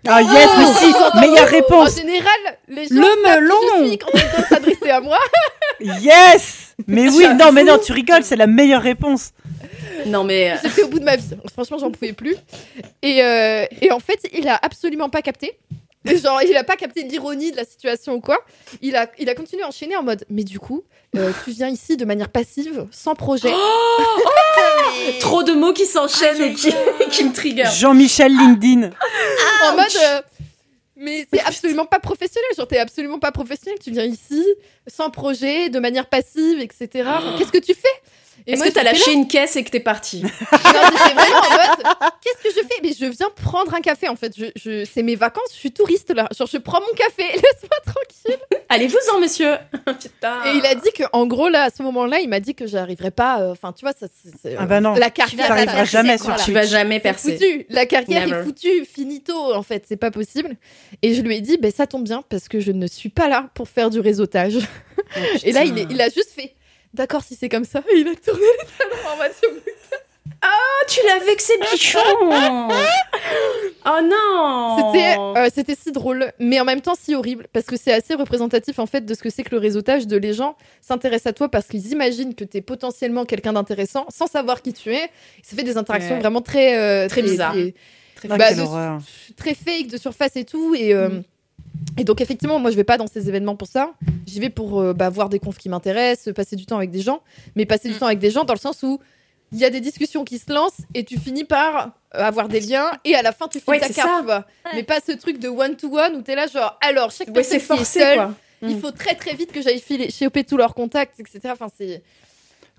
Ah yes, mais si Meilleure En réponse général, les gens Le melon je suis quand s'adresser à moi. Yes Mais oui, non, mais non, tu rigoles, c'est la meilleure réponse. Non, mais. euh, J'étais au bout de ma vie. Franchement, j'en pouvais plus. Et, euh, et en fait, il a absolument pas capté. Genre, il a pas capté l'ironie de la situation ou quoi. Il a, il a continué à enchaîner en mode, mais du coup, euh, tu viens ici de manière passive, sans projet. Trop de mots qui s'enchaînent et qui, qui me trigger. Jean-Michel LinkedIn. en mode, euh, mais c'est absolument pas professionnel. Genre, t'es absolument pas professionnel. Tu viens ici, sans projet, de manière passive, etc. Enfin, Qu'est-ce que tu fais? Est-ce que t'as lâché une caisse et que t'es parti Non, mais c'est vraiment en mode, qu'est-ce que je fais? Mais je viens prendre un café en fait. Je, je, c'est mes vacances, je suis touriste là. Genre, je prends mon café, laisse-moi tranquille. Allez-vous-en, monsieur Putain. Et il a dit que, en gros, là, à ce moment-là, il m'a dit que j'arriverais pas. euh, Enfin, tu vois, ça, c'est- Ah bah non. La carrière, T'arriveras percer, jamais sur Tu vas jamais c'est percer. foutu. La carrière Never. est foutue, finito, en fait, c'est pas possible. Et je lui ai dit, ben ça tombe bien parce que je ne suis pas là pour faire du réseautage. Et là, il, est- il a juste fait. D'accord, si c'est comme ça, et il a tourné les talons en mode. Oh, tu l'as vexé, bichon Oh non C'était euh, c'était si drôle, mais en même temps si horrible, parce que c'est assez représentatif en fait de ce que c'est que le réseautage, de les gens s'intéressent à toi parce qu'ils imaginent que tu es potentiellement quelqu'un d'intéressant sans savoir qui tu es. Ça fait des interactions Ouais. vraiment très euh, Très bizarres. très- Ah, bah, de- très fake de surface et tout et euh, Mm. Et donc effectivement moi je vais pas dans ces événements pour ça j'y vais pour euh, bah, voir des confs qui m'intéressent passer du temps avec des gens mais passer du Mm. temps avec des gens dans le sens où il y a des discussions qui se lancent et tu finis par euh, avoir des liens et à la fin tu finis Ouais, ta carte mais pas ce truc de one to one où t'es là genre alors chaque Ouais, personne qui est forcé, seule, quoi. il Mm. faut très très vite que j'aille filer choper tous leurs contacts etc enfin c'est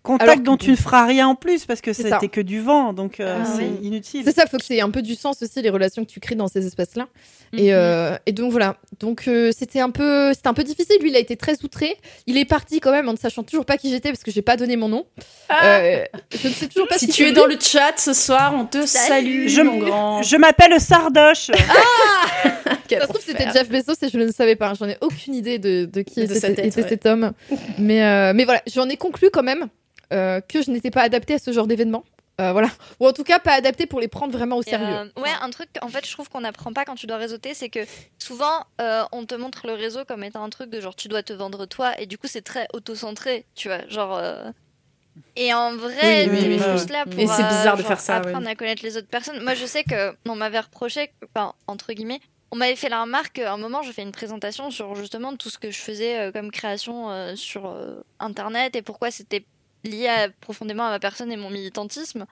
Contact Alors dont tu ne feras rien en plus parce que c'était que du vent, donc euh, Ah c'est oui. inutile. C'est ça, faut que c'est un peu du sens aussi les relations que tu crées dans ces espaces-là. Mhm. Et, euh, et donc voilà. Donc euh, c'était un peu, c'était un peu difficile. Lui, il a été très outré. Il est parti quand même en ne sachant toujours pas qui j'étais parce que j'ai pas donné mon nom. Ah. Euh, je ne sais toujours pas Si tu es dans le chat ce soir, on te salue, Je, mon grand. je m'appelle Sardoche. Quel Ça se trouve c'était. Jeff Bezos et je ne le savais pas. J'en ai aucune idée de, de qui De était, sa tête, était ouais. cet homme. mais euh, mais voilà, j'en ai conclu quand même euh, que je n'étais pas adaptée à ce genre d'événement. Euh, voilà. Ou en tout cas pas adaptée pour les prendre vraiment au sérieux. euh, ouais, un truc, en fait, je trouve qu'on n'apprend pas quand tu dois réseauter, c'est que souvent, euh, on te montre le réseau comme étant un truc de genre, tu dois te vendre toi, et du coup, c'est très auto-centré, tu vois, genre. euh, Et en vrai, Oui, oui, juste là pour Et c'est bizarre de genre, faire ça, apprendre à connaître les autres personnes. Moi, je sais que on m'avait reproché, enfin, entre guillemets, on m'avait fait la remarque qu'à un moment, je fais une présentation sur justement tout ce que je faisais euh, comme création euh, sur euh, Internet et pourquoi c'était lié à- profondément à ma personne et mon militantisme.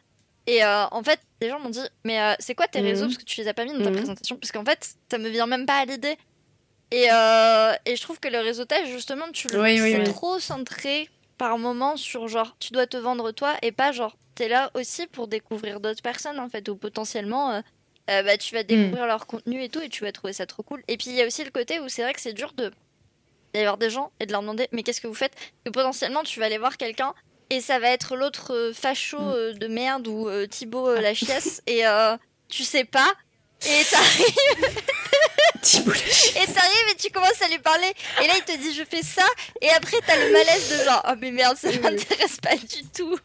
Et euh, en fait, les gens m'ont dit, mais euh, c'est quoi tes Mhm. réseaux? Parce que tu les as pas mis dans ta Mhm. présentation. Parce qu'en fait, ça me vient même pas à l'idée. Et, euh, et je trouve que le réseautage, justement, tu le Oui, oui, oui. trop centré par moment sur genre, tu dois te vendre toi et pas genre, t'es là aussi pour découvrir d'autres personnes en fait, ou potentiellement. bah, tu vas découvrir leur contenu et tout, et tu vas trouver ça trop cool. Et puis il y a aussi le côté où c'est vrai que c'est dur de d'aller voir des gens et de leur demander mais qu'est-ce que vous faites que potentiellement tu vas aller voir quelqu'un et ça va être l'autre euh, facho euh, de merde ou euh, Thibaut euh, la chiasse. Et euh, tu sais pas. Et t'arrives. Et t'arrives et tu commences à lui parler. Et là il te dit je fais ça. Et après t'as le malaise de genre oh mais merde ça m'intéresse pas du tout.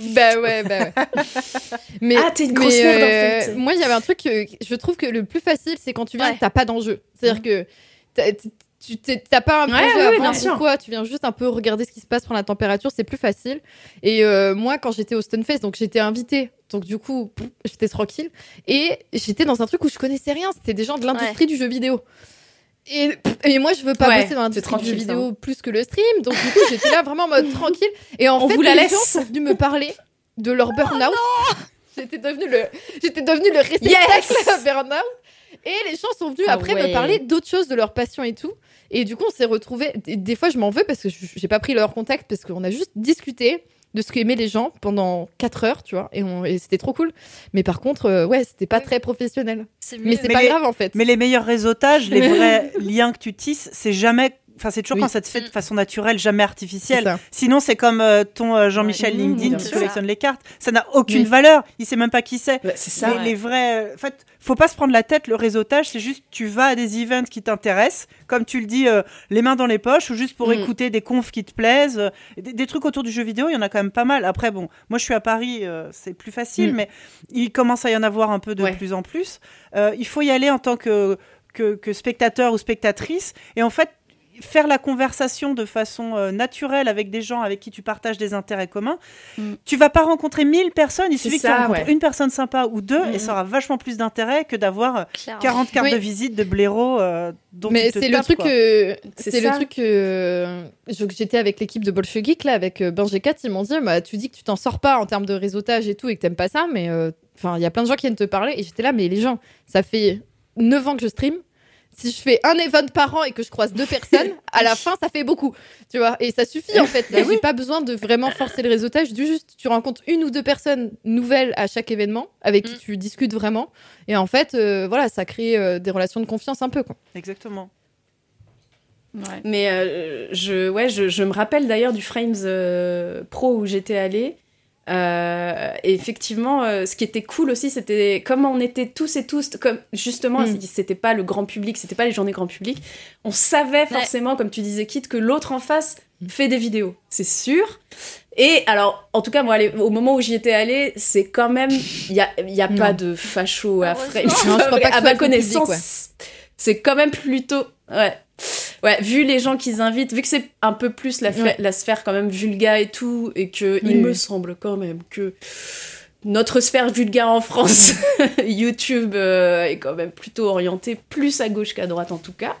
Bah ouais, bah ouais. Mais, Ah, t'es une grosse merde, en fait. Moi, il y avait un truc que je trouve que le plus facile, c'est quand tu viens Ouais. et que t'as pas d'enjeu. C'est-à-dire que t'as- t- tu t'as pas un Ouais, projet ouais, à ouais, bien ou quoi, tu viens juste un peu regarder ce qui se passe, prendre la température, c'est plus facile. Et euh, moi, quand j'étais au Stunfest, donc j'étais invitée, donc du coup, j'étais tranquille. Et j'étais dans un truc où je connaissais rien, c'était des gens de l'industrie du jeu vidéo. Et, et moi, je veux pas Ouais, bosser dans l'industrie du jeu ça. vidéo plus que le stream, donc du coup, j'étais là vraiment en mode tranquille. Et en On fait, vous la les laisse. gens sont venus me parler de leur burn-out. J'étais devenue le, j'étais devenue le réceptacle Yes burn-out. Et les gens sont venus Ah après ouais. me parler d'autres choses, de leur passion et tout. Et du coup, on s'est retrouvés. Des, fois, je m'en veux parce que je- j'ai pas pris leur contact parce qu'on a juste discuté de ce qu'aimaient les gens pendant 4 heures, tu vois. Et, on- et c'était trop cool. Mais par contre, euh, ouais, c'était pas très professionnel. Mais c'est pas les- grave en fait. Mais les meilleurs réseautages, les vrais liens que tu tisses, c'est jamais. Enfin, c'est toujours Oui. quand ça te fait de Mm. façon naturelle, jamais artificielle. Sinon, c'est comme euh, ton euh, Jean-Michel Ouais. LinkedIn Mmh, qui collectionne les cartes. Ça n'a aucune Oui. valeur. Il sait même pas qui c'est. Bah, c'est ça. les, ouais. les vrais. En fait, faut pas se prendre la tête. Le réseautage, c'est juste tu vas à des events qui t'intéressent, comme tu le dis, euh, les mains dans les poches, ou juste pour Mm. écouter des confs qui te plaisent. euh, Des, des trucs autour du jeu vidéo, il y en a quand même pas mal. Après, bon, moi je suis à Paris, euh, c'est plus facile, Mm. mais il commence à y en avoir un peu de Ouais. plus en plus. Euh, il faut y aller en tant que, que, que spectateur ou spectatrice. Et en fait, faire la conversation de façon euh, naturelle avec des gens avec qui tu partages des intérêts communs. Mm. Tu vas pas rencontrer 1000 personnes, il suffit que tu ça, rencontres ouais. une personne sympa ou deux Mm. et ça aura vachement plus d'intérêt que d'avoir euh, Clairement. 40 cartes Oui. de visite de blaireaux euh, dont Mais c'est le truc que C'est le ça. truc que euh, j'étais avec l'équipe de Bolche Geek là avec euh, Ben G4 ils m'ont dit bah tu dis que tu t'en sors pas en termes de réseautage et tout et que t'aimes pas ça mais euh, enfin il y a plein de gens qui viennent te parler et j'étais là mais les gens ça fait 9 ans que je stream si je fais un event par an et que je croise deux personnes, à la fin, ça fait beaucoup. Tu vois, et ça suffit en fait. J'ai pas besoin de vraiment forcer le réseautage. Du juste, tu rencontres une ou deux personnes nouvelles à chaque événement avec qui Mm. tu discutes vraiment. Et en fait, euh, voilà, ça crée euh, des relations de confiance un peu. Quoi. Exactement. Ouais. Mais euh, je, ouais, je, je me rappelle d'ailleurs du Frames euh, Pro où j'étais allée. Euh, et effectivement, euh, ce qui était cool aussi, c'était comme on était tous et tous, comme justement, Mm. c'était pas le grand public, c'était pas les journées grand public. On savait forcément, comme tu disais, Kit, que l'autre en face fait des vidéos, c'est sûr. Et alors, en tout cas, moi, les- au moment où j'y étais allée, c'est quand même, il y a, il y a pas de facho à Frames. Non, je crois pas que à ma connaissance, c'est quand même plutôt, ouais. Ouais, vu les gens qu'ils invitent, vu que c'est un peu plus la, fa- Ouais. la sphère quand même vulga et tout, et que Oui, il me oui. semble quand même que notre sphère vulgaire en France, YouTube euh, est quand même plutôt orientée plus à gauche qu'à droite en tout cas.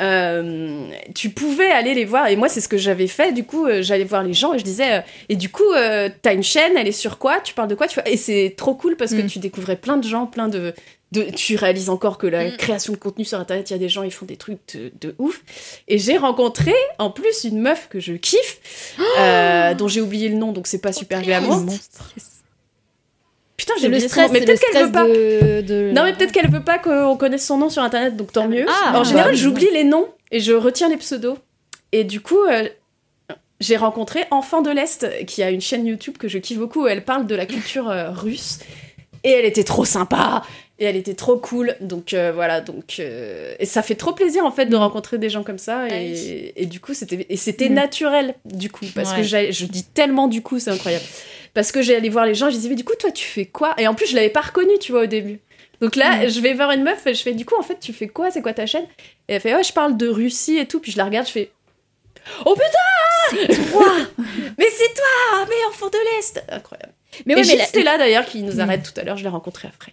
Euh, tu pouvais aller les voir et moi c'est ce que j'avais fait du coup euh, j'allais voir les gens et je disais euh, et du coup t'as une chaîne elle est sur quoi? Tu parles de quoi? Tu et c'est trop cool parce que Mm. tu découvrais plein de gens plein de, de tu réalises encore que la Mm. création de contenu sur internet il y a des gens ils font des trucs de, de ouf et j'ai rencontré en plus une meuf que je kiffe euh, dont j'ai oublié le nom donc c'est pas super glamour putain j'ai le stress, mais peut-être qu'elle veut pas de, de- non, mais peut-être qu'elle veut pas qu'on connaisse son nom sur internet, donc tant mieux. Ah, en général, bah, j'oublie les noms et je retiens les pseudos. Et du coup, euh, j'ai rencontré Enfant de l'Est, qui a une chaîne YouTube que je kiffe beaucoup. où Elle parle de la culture euh, russe. Et elle était trop sympa. Et elle était trop cool. Donc euh, voilà, donc. euh, Et ça fait trop plaisir en fait de rencontrer des gens comme ça. Ah Et, et du coup, c'était et c'était Mm. naturel, du coup. Parce que Ouais. je dis tellement du coup, c'est incroyable. Parce que j'allais voir les gens, je disais, mais du coup, toi, tu fais quoi? Et en plus, je l'avais pas reconnu, tu vois, au début. Donc là, je vais voir une meuf et je fais, du coup, en fait, tu fais quoi? C'est quoi ta chaîne? Et elle fait, ouais, je parle de Russie et tout. Puis je la regarde, je fais, oh putain C'est toi Mais c'est toi Mais enfant de l'Est Incroyable. Mais et ouais, mais la- Stella, d'ailleurs, qui nous Mm. arrête tout à l'heure, je l'ai rencontré après.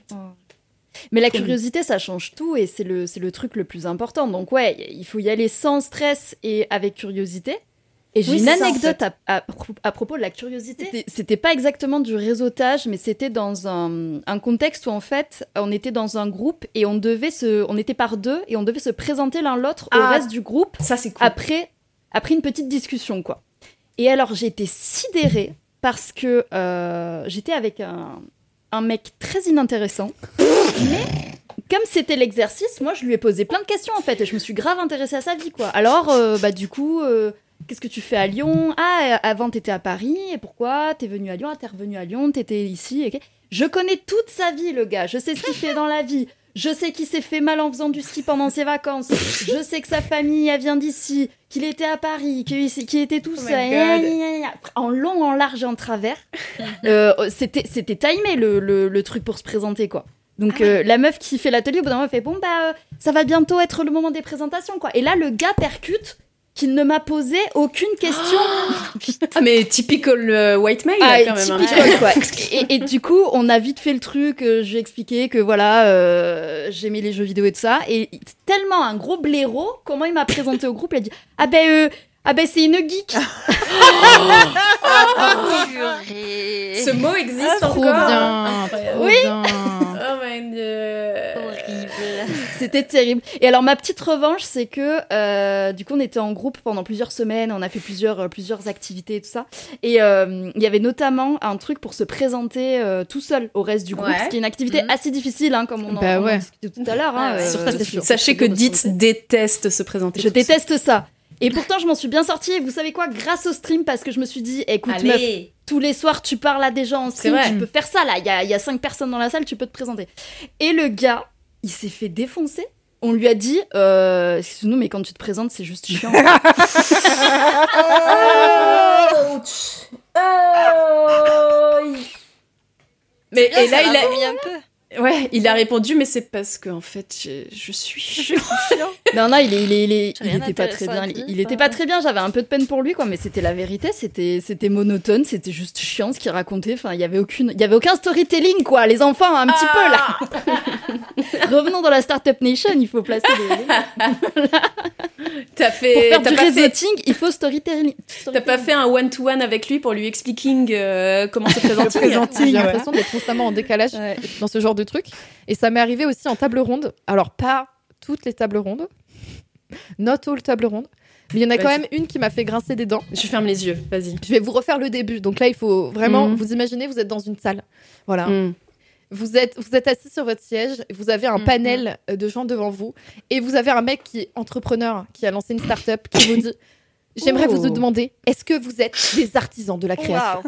Mais la curiosité, ça change tout et c'est le, le truc le plus important. Donc ouais, il faut y aller sans stress et avec curiosité. Et j'ai Oui, une c'est ça, en anecdote à, à pro- à propos de la curiosité. C'était- pas exactement du réseautage, mais c'était dans un, un contexte où en fait, on était dans un groupe et on devait se, on était par deux et on devait se présenter l'un l'autre au Ah. reste du groupe Ça, c'est cool. après, après une petite discussion, quoi. Et alors, j'ai été sidérée parce que euh, j'étais avec un, un mec très inintéressant. mais comme c'était l'exercice, moi, je lui ai posé plein de questions, en fait. Et je me suis grave intéressée à sa vie, quoi. Alors, euh, bah, du coup, euh, qu'est-ce que tu fais à Lyon? Ah, euh, avant, t'étais à Paris. Et pourquoi? T'es venu à Lyon? Ah, t'es revenu à Lyon. T'étais ici. Je connais toute sa vie, le gars. Je sais ce qu'il fait dans la vie. Je sais qu'il s'est fait mal en faisant du ski pendant ses vacances. Je sais que sa famille elle vient d'ici, qu'il était à Paris, qu'il était tout Oh gna. En long, en large et en travers. Euh, C'était c'était timé le, le, le truc pour se présenter, quoi. Donc euh, la meuf qui fait l'atelier, au bout d'un moment, elle fait bon bah euh, ça va bientôt être le moment des présentations quoi. Et là le gars percute qu'il ne m'a posé aucune question. Ah, mais typical euh, white male, Ah, quand même. hein. typical, quoi. Et, et du coup, on a vite fait le truc. euh, J'ai expliqué que voilà, euh, j'aimais les jeux vidéo et tout ça. Et tellement un gros blaireau, comment il m'a présenté au groupe, il a dit Ah ben, euh, ah ben c'est une geek. Purée. Ce mot existe Trop encore. bien. Trop bien. C'était terrible. Et alors, ma petite revanche, c'est que euh, du coup, on était en groupe pendant plusieurs semaines. On a fait plusieurs, euh, plusieurs activités et tout ça. Et euh, il y avait notamment un truc pour se présenter euh, tout seul au reste du groupe, Ouais. ce qui est une activité Mhm. assez difficile, hein, comme on en, Bah on en ouais. discutait tout à l'heure. hein. Sachez que Dit déteste se présenter. Je déteste ça. Et pourtant, je m'en suis bien sortie. Et vous savez quoi? Grâce au stream, parce que je me suis dit, écoute, meuf, Allez. tous les soirs, tu parles à des gens en stream, tu peux faire ça là. Il y a, il y a cinq personnes dans la salle, tu peux te présenter. Et le gars, il s'est fait défoncer. On lui a dit, euh, excuse-nous, mais quand tu te présentes, c'est juste chiant. Mais et là, il a, vomi un peu. Ouais, il a répondu, mais c'est parce que en fait, je, je suis chiant. Non, non, il, est, il, est- il, est- J'ai il rien était pas très bien. Il, était pas très bien. J'avais un peu de peine pour lui, quoi. Mais c'était la vérité. C'était, c'était monotone. C'était juste chiant ce qu'il racontait. Enfin, il y avait aucune, il y avait aucun storytelling, quoi. Les enfants, un petit peu là. Revenons dans la startup nation. Il faut placer des. T'as Pour fait, faire t'as du pas fait, réseauting, il faut storytelling. t'as pas fait un one to one avec lui pour lui expliquer euh, comment se présenter. J'ai l'impression d'être constamment en décalage Ouais. dans ce genre de truc. Et ça m'est arrivé aussi en table ronde. Alors, pas toutes les tables rondes. Not all tables rondes. Mais il y en a quand même une qui m'a fait grincer des dents. Je ferme les yeux. Vas-y. Je vais vous refaire le début. Donc là, il faut vraiment Mhm. vous imaginer, vous êtes dans une salle. Voilà. Mm. Vous êtes, vous êtes assis sur votre siège, vous avez un Mhm. panel euh, de gens devant vous, et vous avez un mec qui est entrepreneur, qui a lancé une start-up, qui vous dit J'aimerais Oh. vous demander, est-ce que vous êtes des artisans de la création.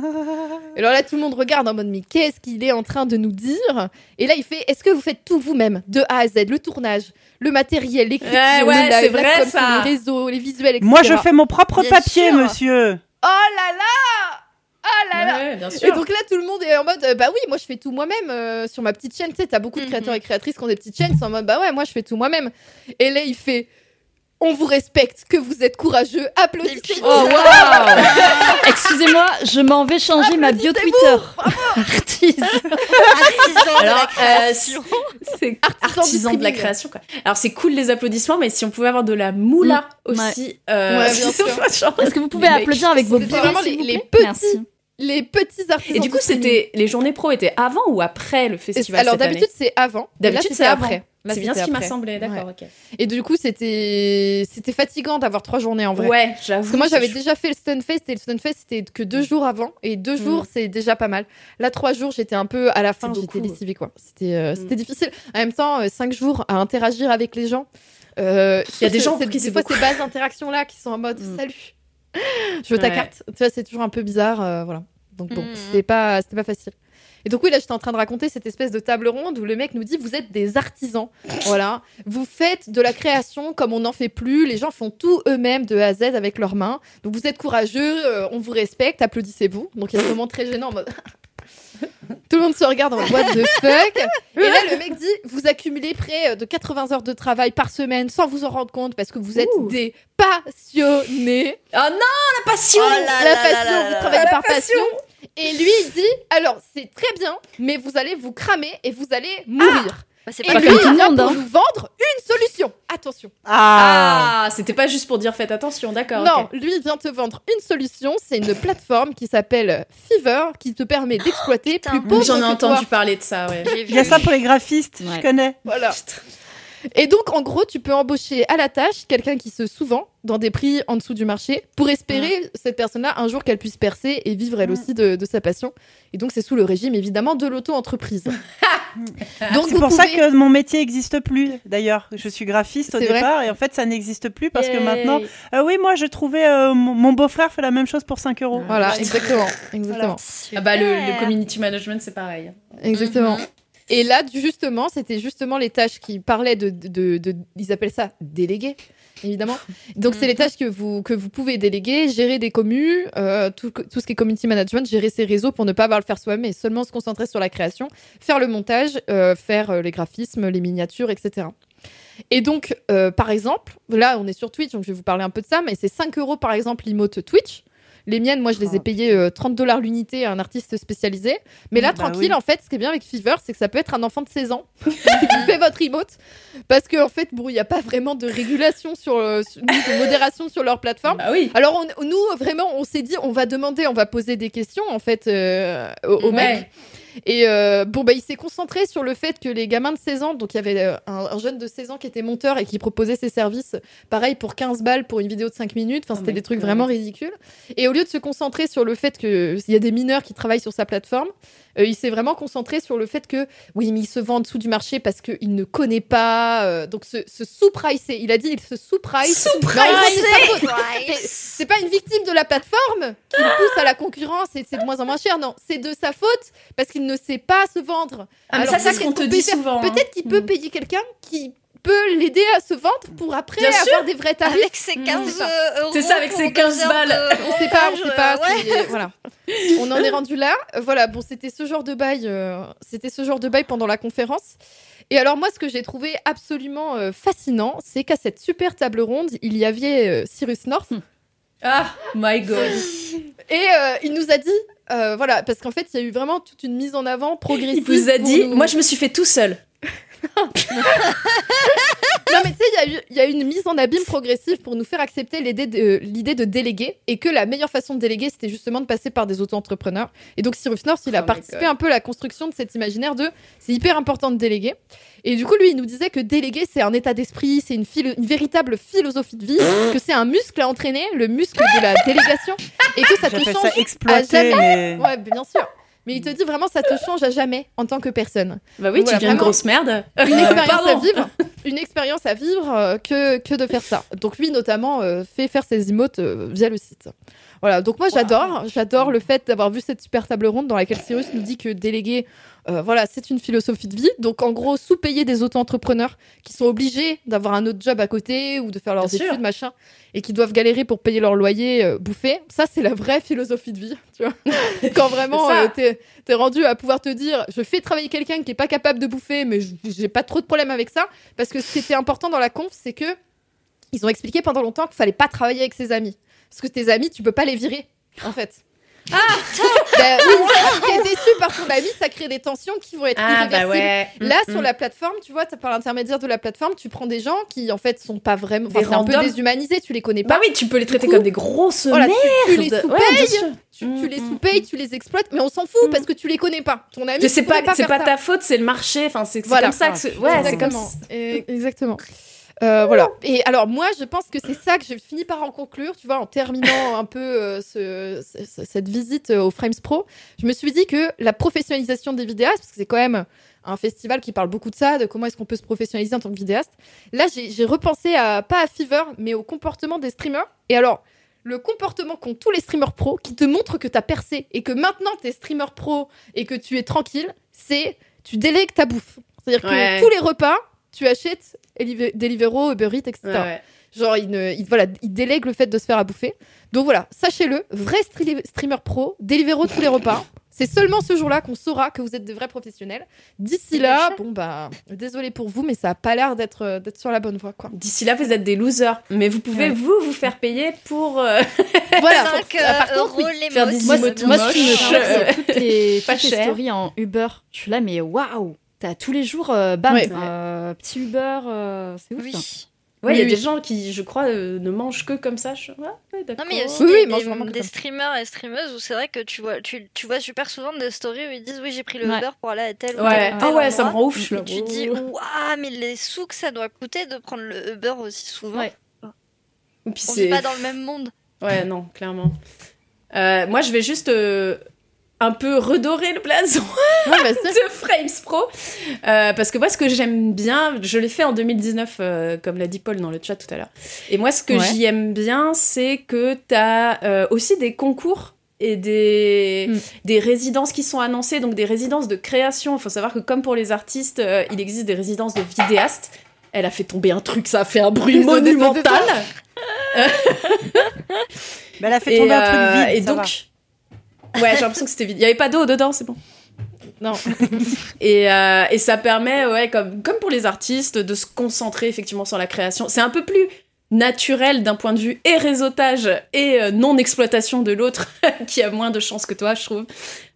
Et alors là, tout le monde regarde en mode Mais qu'est-ce qu'il est en train de nous dire Et là, il fait Est-ce que vous faites tout vous-même, de A à Z Le tournage, le matériel, l'écriture, Ouais, ouais, le ça. les réseaux, les visuels, etc. Moi, je fais mon propre Bien papier, sûr. monsieur. Oh là là Oh là là Ouais, bien Et donc là, tout le monde est en mode, euh, bah oui, moi je fais tout moi-même euh, sur ma petite chaîne. Tu sais, t'as beaucoup de Mhm. créateurs et créatrices qui ont des petites chaînes, c'est en mode, bah ouais, moi je fais tout moi-même. Et là, il fait, on vous respecte, que vous êtes courageux, applaudissez. Oh waouh Excusez-moi, je m'en vais changer ma bio Twitter. Artiste. Artisan de la euh, création. c'est Artisan artisan de la création quoi. Alors c'est cool les applaudissements, mais si on pouvait avoir de la moula aussi. euh, Ouais, bien sûr. Est-ce que vous pouvez applaudir avec vos c'était billets, vraiment les- vous les plaît petits Merci. Les petits artisans. Et du coup, c'était les journées pro étaient avant ou après le festival Alors d'habitude, c'est avant. D'habitude, c'est après. C'est bien ce qui m'a semblé, d'accord, ok. Et du coup, c'était c'était fatigant d'avoir trois journées en vrai. Ouais, j'avoue. Parce que moi j'avais déjà fait le Stunfest et le Stunfest c'était que deux jours avant et deux jours c'est déjà pas mal. Là trois jours j'étais un peu à la fin j'étais lessivée quoi. C'était euh, Mm. c'était difficile. En même temps euh, cinq jours à interagir avec les gens. Euh, Il y a des gens pour qui des c'est fois beaucoup. ces bases d'interactions là qui sont en mode Mm. salut. Je veux ta Ouais. carte. Tu vois c'est toujours un peu bizarre euh, voilà. Donc bon Mm. c'était pas c'était pas facile. Et donc oui, là, j'étais en train de raconter cette espèce de table ronde où le mec nous dit, vous êtes des artisans. Voilà. Vous faites de la création comme on n'en fait plus. Les gens font tout eux-mêmes de A à Z avec leurs mains. Donc vous êtes courageux, euh, on vous respecte, applaudissez-vous. Donc il y a un moment très gênant en mode... Tout le monde se regarde en mode what the fuck? Et là, le mec dit, vous accumulez près de 80 heures de travail par semaine sans vous en rendre compte parce que vous êtes Ouh. des passionnés. Oh non, la passion Oh là la là passion, là vous travaillez par passion. Et lui, il dit alors c'est très bien, mais vous allez vous cramer et vous allez mourir. Bah, c'est et pas lui, comme il tout le vient monde, pour hein. nous vendre une solution. Attention. Ah, Ah, c'était pas juste pour dire faites attention, d'accord. non, lui il vient te vendre une solution. C'est une plateforme qui s'appelle Fiverr qui te permet d'exploiter putain. plus pauvre J'en ai entendu toi. parler de ça, ouais. Il y a ça pour les graphistes, Ouais. je connais. Voilà. Et donc, en gros, tu peux embaucher à la tâche quelqu'un qui se sous-vend dans des prix en dessous du marché pour espérer cette personne-là un jour qu'elle puisse percer et vivre elle Mm. aussi de, de sa passion. Et donc, c'est sous le régime évidemment de l'auto-entreprise. donc, C'est pour ça que mon métier n'existe plus, d'ailleurs. Je suis graphiste au vrai départ et en fait, ça n'existe plus parce que maintenant. Euh, oui, moi, je trouvais. euh, mon beau-frère fait la même chose pour 5 euros. Voilà, Ouais. exactement. exactement. Ah bah le, community management c'est pareil. Exactement. Mhm. Et là, justement, c'était justement les tâches qui parlaient de, de, de- de- ils appellent ça déléguer, évidemment. Donc, c'est les Mhm. tâches que vous, que vous pouvez déléguer, gérer des communes, euh, tout, tout ce qui est community management, gérer ses réseaux pour ne pas avoir à le faire soi-même, mais seulement se concentrer sur la création, faire le montage, euh, faire euh, les graphismes, les miniatures, etc. Et donc, euh, par exemple, là, on est sur Twitch, donc je vais vous parler un peu de ça, mais c'est 5 euros, par exemple, l'emote Twitch. Les miennes, moi, je les ai Oh, payées euh, 30 dollars l'unité à un artiste spécialisé. Mais là, Bah tranquille, oui. en fait, ce qui est bien avec Fiverr, c'est que ça peut être un enfant de 16 ans qui fait votre emote. Parce qu'en en fait, bon, il n'y a pas vraiment de régulation sur, euh, sur- de modération sur leur plateforme. Bah oui. Alors, on- nous, vraiment, on s'est dit, on va demander, on va poser des questions, en fait, euh, au, au mec. Et euh, bon, bah, il s'est concentré sur le fait que les gamins de 16 ans, donc il y avait euh, un, un jeune de 16 ans qui était monteur et qui proposait ses services, pareil, pour 15 balles pour une vidéo de 5 minutes. Enfin, Oh c'était des trucs God. vraiment ridicules. Et au lieu de se concentrer sur le fait qu'il y a des mineurs qui travaillent sur sa plateforme, euh, il s'est vraiment concentré sur le fait que, oui, mais il se vend en dessous du marché parce qu'il ne connaît pas. euh, donc, se, se sous-pricer. Il a dit, il se sous-price. Même temps, c'est pas une victime de la plateforme qui le pousse à la concurrence et c'est de moins en moins cher. Non, c'est de sa faute parce qu'il ne sait pas se vendre. Ah, mais Alors, ça c'est ce qu'on te dit faire souvent. hein. Peut-être qu'il peut Mm. payer quelqu'un qui peut l'aider à se vendre pour après Bien avoir des vrais tarifs. Avec ses 15 c'est ça. euros. C'est ça, avec ses deux 15 heures balles. de On sait pas, on montage, sait pas. euh, ouais. Voilà. On en est rendu là. Euh, Voilà, bon, c'était ce genre de bail. euh, c'était ce genre de bail pendant la conférence. Et alors moi, ce que j'ai trouvé absolument euh, fascinant, c'est qu'à cette super table ronde, il y avait euh, Cyrus North. Ah, my god. Et euh, il nous a dit, euh, voilà, parce qu'en fait, il y a eu vraiment toute une mise en avant Il progressive. vous a dit, nous- moi je me suis fait tout seul. Non, mais tu sais, il y a eu- il y, a une mise en abîme progressive pour nous faire accepter l'idée de, déléguer et que la meilleure façon de déléguer, c'était justement de passer par des auto-entrepreneurs. Et donc, Cyrus North, il a Oh participé un peu à la construction de cet imaginaire de c'est hyper important de déléguer. Et du coup, lui, il nous disait que déléguer, c'est un état d'esprit, c'est une, véritable philosophie de vie, que c'est un muscle à entraîner, le muscle de la délégation, et que ça te change ça exploiter, jamais. mais. Ouais, bien sûr. Mais il te dit vraiment, ça te change à jamais en tant que personne. Bah oui, Voilà, tu une vraiment. grosse merde. Une expérience à vivre, une expérience à vivre euh, que, que de faire ça. Donc lui notamment euh, fait faire ses emotes euh, via le site. Voilà, donc moi j'adore, j'adore le fait d'avoir vu cette super table ronde dans laquelle Cyrus nous dit que déléguer, euh, voilà, c'est une philosophie de vie. Donc en gros, sous-payer des auto-entrepreneurs qui sont obligés d'avoir un autre job à côté ou de faire leurs Bien sûr. études, machin, et qui doivent galérer pour payer leur loyer, euh, bouffer. Ça, c'est la vraie philosophie de vie, tu vois. Quand vraiment euh, t'es rendu à pouvoir te dire, je fais travailler quelqu'un qui est pas capable de bouffer, mais j'ai pas trop de problème avec ça, parce que ce qui était important dans la conf, c'est que ils ont expliqué pendant longtemps qu'il fallait pas travailler avec ses amis, parce que tes amis, tu peux pas les virer, en fait. Ah oui, si t'es déçu par ton ami, ça crée des tensions qui vont être Ah bah ouais. Là, Mm, sur mm. la plateforme, tu vois, par l'intermédiaire de la plateforme, tu prends des gens qui, en fait, sont pas vraiment. Enfin, c'est un peu déshumanisés, tu les connais pas. Bah oui, tu peux les traiter coup, comme des grosses Voilà, merdes. tu, tu les sous-payes, tu, Mm, tu les mm. sous-payes, tu les exploites, mais on s'en fout Mm. parce que tu les connais pas. Ton ami, c'est pas, pas ça. ta faute, c'est le marché. Enfin, c'est Voilà. comme ça que. Ouais, c'est comme Exactement. ça. Exactement. Euh, voilà. Et alors moi, je pense que c'est ça que j'ai fini par en conclure, tu vois, en terminant un peu euh, ce- ce- cette visite euh, au Frames Pro. Je me suis dit que la professionnalisation des vidéastes, parce que c'est quand même un festival qui parle beaucoup de ça, de comment est-ce qu'on peut se professionnaliser en tant que vidéaste. Là, j'ai repensé à pas à Fever, mais au comportement des streamers. Et alors, le comportement qu'ont tous les streamers pro, qui te montre que t'as percé et que maintenant t'es streamer pro et que tu es tranquille, c'est tu délègues ta bouffe. C'est-à-dire que tous les repas, tu achètes Elive- Deliveroo, Uber Eats, etc. Ouais, ouais. Genre, il, ne, il, voilà, il délègue le fait de se faire à bouffer. Donc voilà, sachez-le, vrai streamer pro, Deliveroo tous les repas. C'est seulement ce jour-là qu'on saura que vous êtes de vrais professionnels. D'ici là, bon bah, désolé pour vous, mais ça a pas l'air d'être euh, d'être sur la bonne voie, quoi. D'ici là, vous êtes des losers. Mais vous pouvez, Ouais. vous, vous faire payer pour. euh, Voilà. 5 Ah, par contre, oui. euros les faire mots. des Moi, moi, ce qui me choque, euh, c'est toutes les, pas toutes les cher. stories en Uber. Je suis là, mais waouh! T'as tous les jours, euh, bam, Ouais. euh, petit Uber, euh, c'est ouf. ça. Oui. Ouais, il y a Oui, des gens qui, je crois, euh, ne mangent que comme ça. Je... Ouais. Non mais il y a aussi Oui, des, oui, des- des streamers et streameuses où c'est vrai que tu vois, tu, tu vois super souvent des stories où ils disent oui j'ai pris le Ouais. Uber pour aller à tel ou Ouais. tel, Ah tel ouais, ça me rend ouf. Je tu dis waouh mais les sous que ça doit coûter de prendre le Uber aussi souvent. Ouais. Et puis On vit pas dans le même monde. Ouais, non, clairement. Euh, moi, je vais juste euh, un peu redorer le blason Ouais, bah, de Frames Pro. Euh, parce que moi, ce que j'aime bien, je l'ai fait en 2019, euh, comme l'a dit Paul dans le chat tout à l'heure. Et moi, ce que Ouais. j'y aime bien, c'est que tu as aussi des concours et des, Mm. des résidences qui sont annoncées, donc des résidences de création. Il faut savoir que comme pour les artistes, euh, il existe des résidences de vidéastes. Elle a fait tomber un truc, ça a fait un bruit monumental. Mais elle a fait tomber un truc euh, vide. Et donc, ouais, j'ai l'impression que c'était vide. Il y avait pas d'eau dedans, c'est bon. Non. Et, euh, et ça permet, ouais, comme, comme pour les artistes, de se concentrer effectivement sur la création. C'est un peu plus naturel d'un point de vue et réseautage et euh, non-exploitation de l'autre qui a moins de chance que toi, je trouve.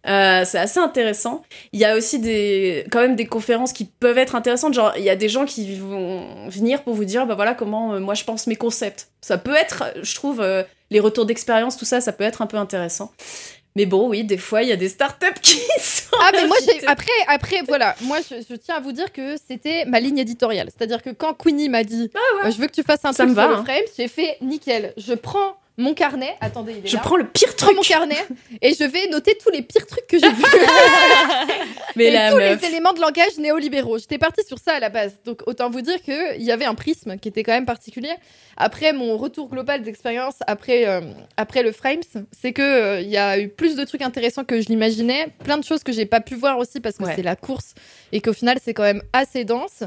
Euh, c'est assez intéressant. Il y a aussi des, quand même des conférences qui peuvent être intéressantes. Genre, il y a des gens qui vont venir pour vous dire, bah voilà comment euh, moi je pense mes concepts. Ça peut être, je trouve, les retours d'expérience, tout ça, ça peut être un peu intéressant. Mais bon, oui, des fois, il y a des startups qui sont. Ah mais moi j'ai après après voilà moi je, je tiens à vous dire que c'était ma ligne éditoriale c'est-à-dire que quand Queenie m'a dit Ah euh, je veux que tu fasses un Ça truc me sur va, le hein. frame j'ai fait nickel je prends mon carnet. Attendez, il est Je là. prends le pire Je prends mon truc. carnet et je vais noter tous les pires trucs que j'ai vus. Mais et la tous meuf. les éléments de langage néolibéraux. J'étais partie sur ça à la base. Donc autant vous dire qu'il y avait un prisme qui était quand même particulier. Après mon retour global d'expérience, après, euh, après le Frames, c'est que euh, il y a eu plus de trucs intéressants que je l'imaginais. Plein de choses que j'ai pas pu voir aussi parce que Ouais. c'est la course et qu'au final c'est quand même assez dense.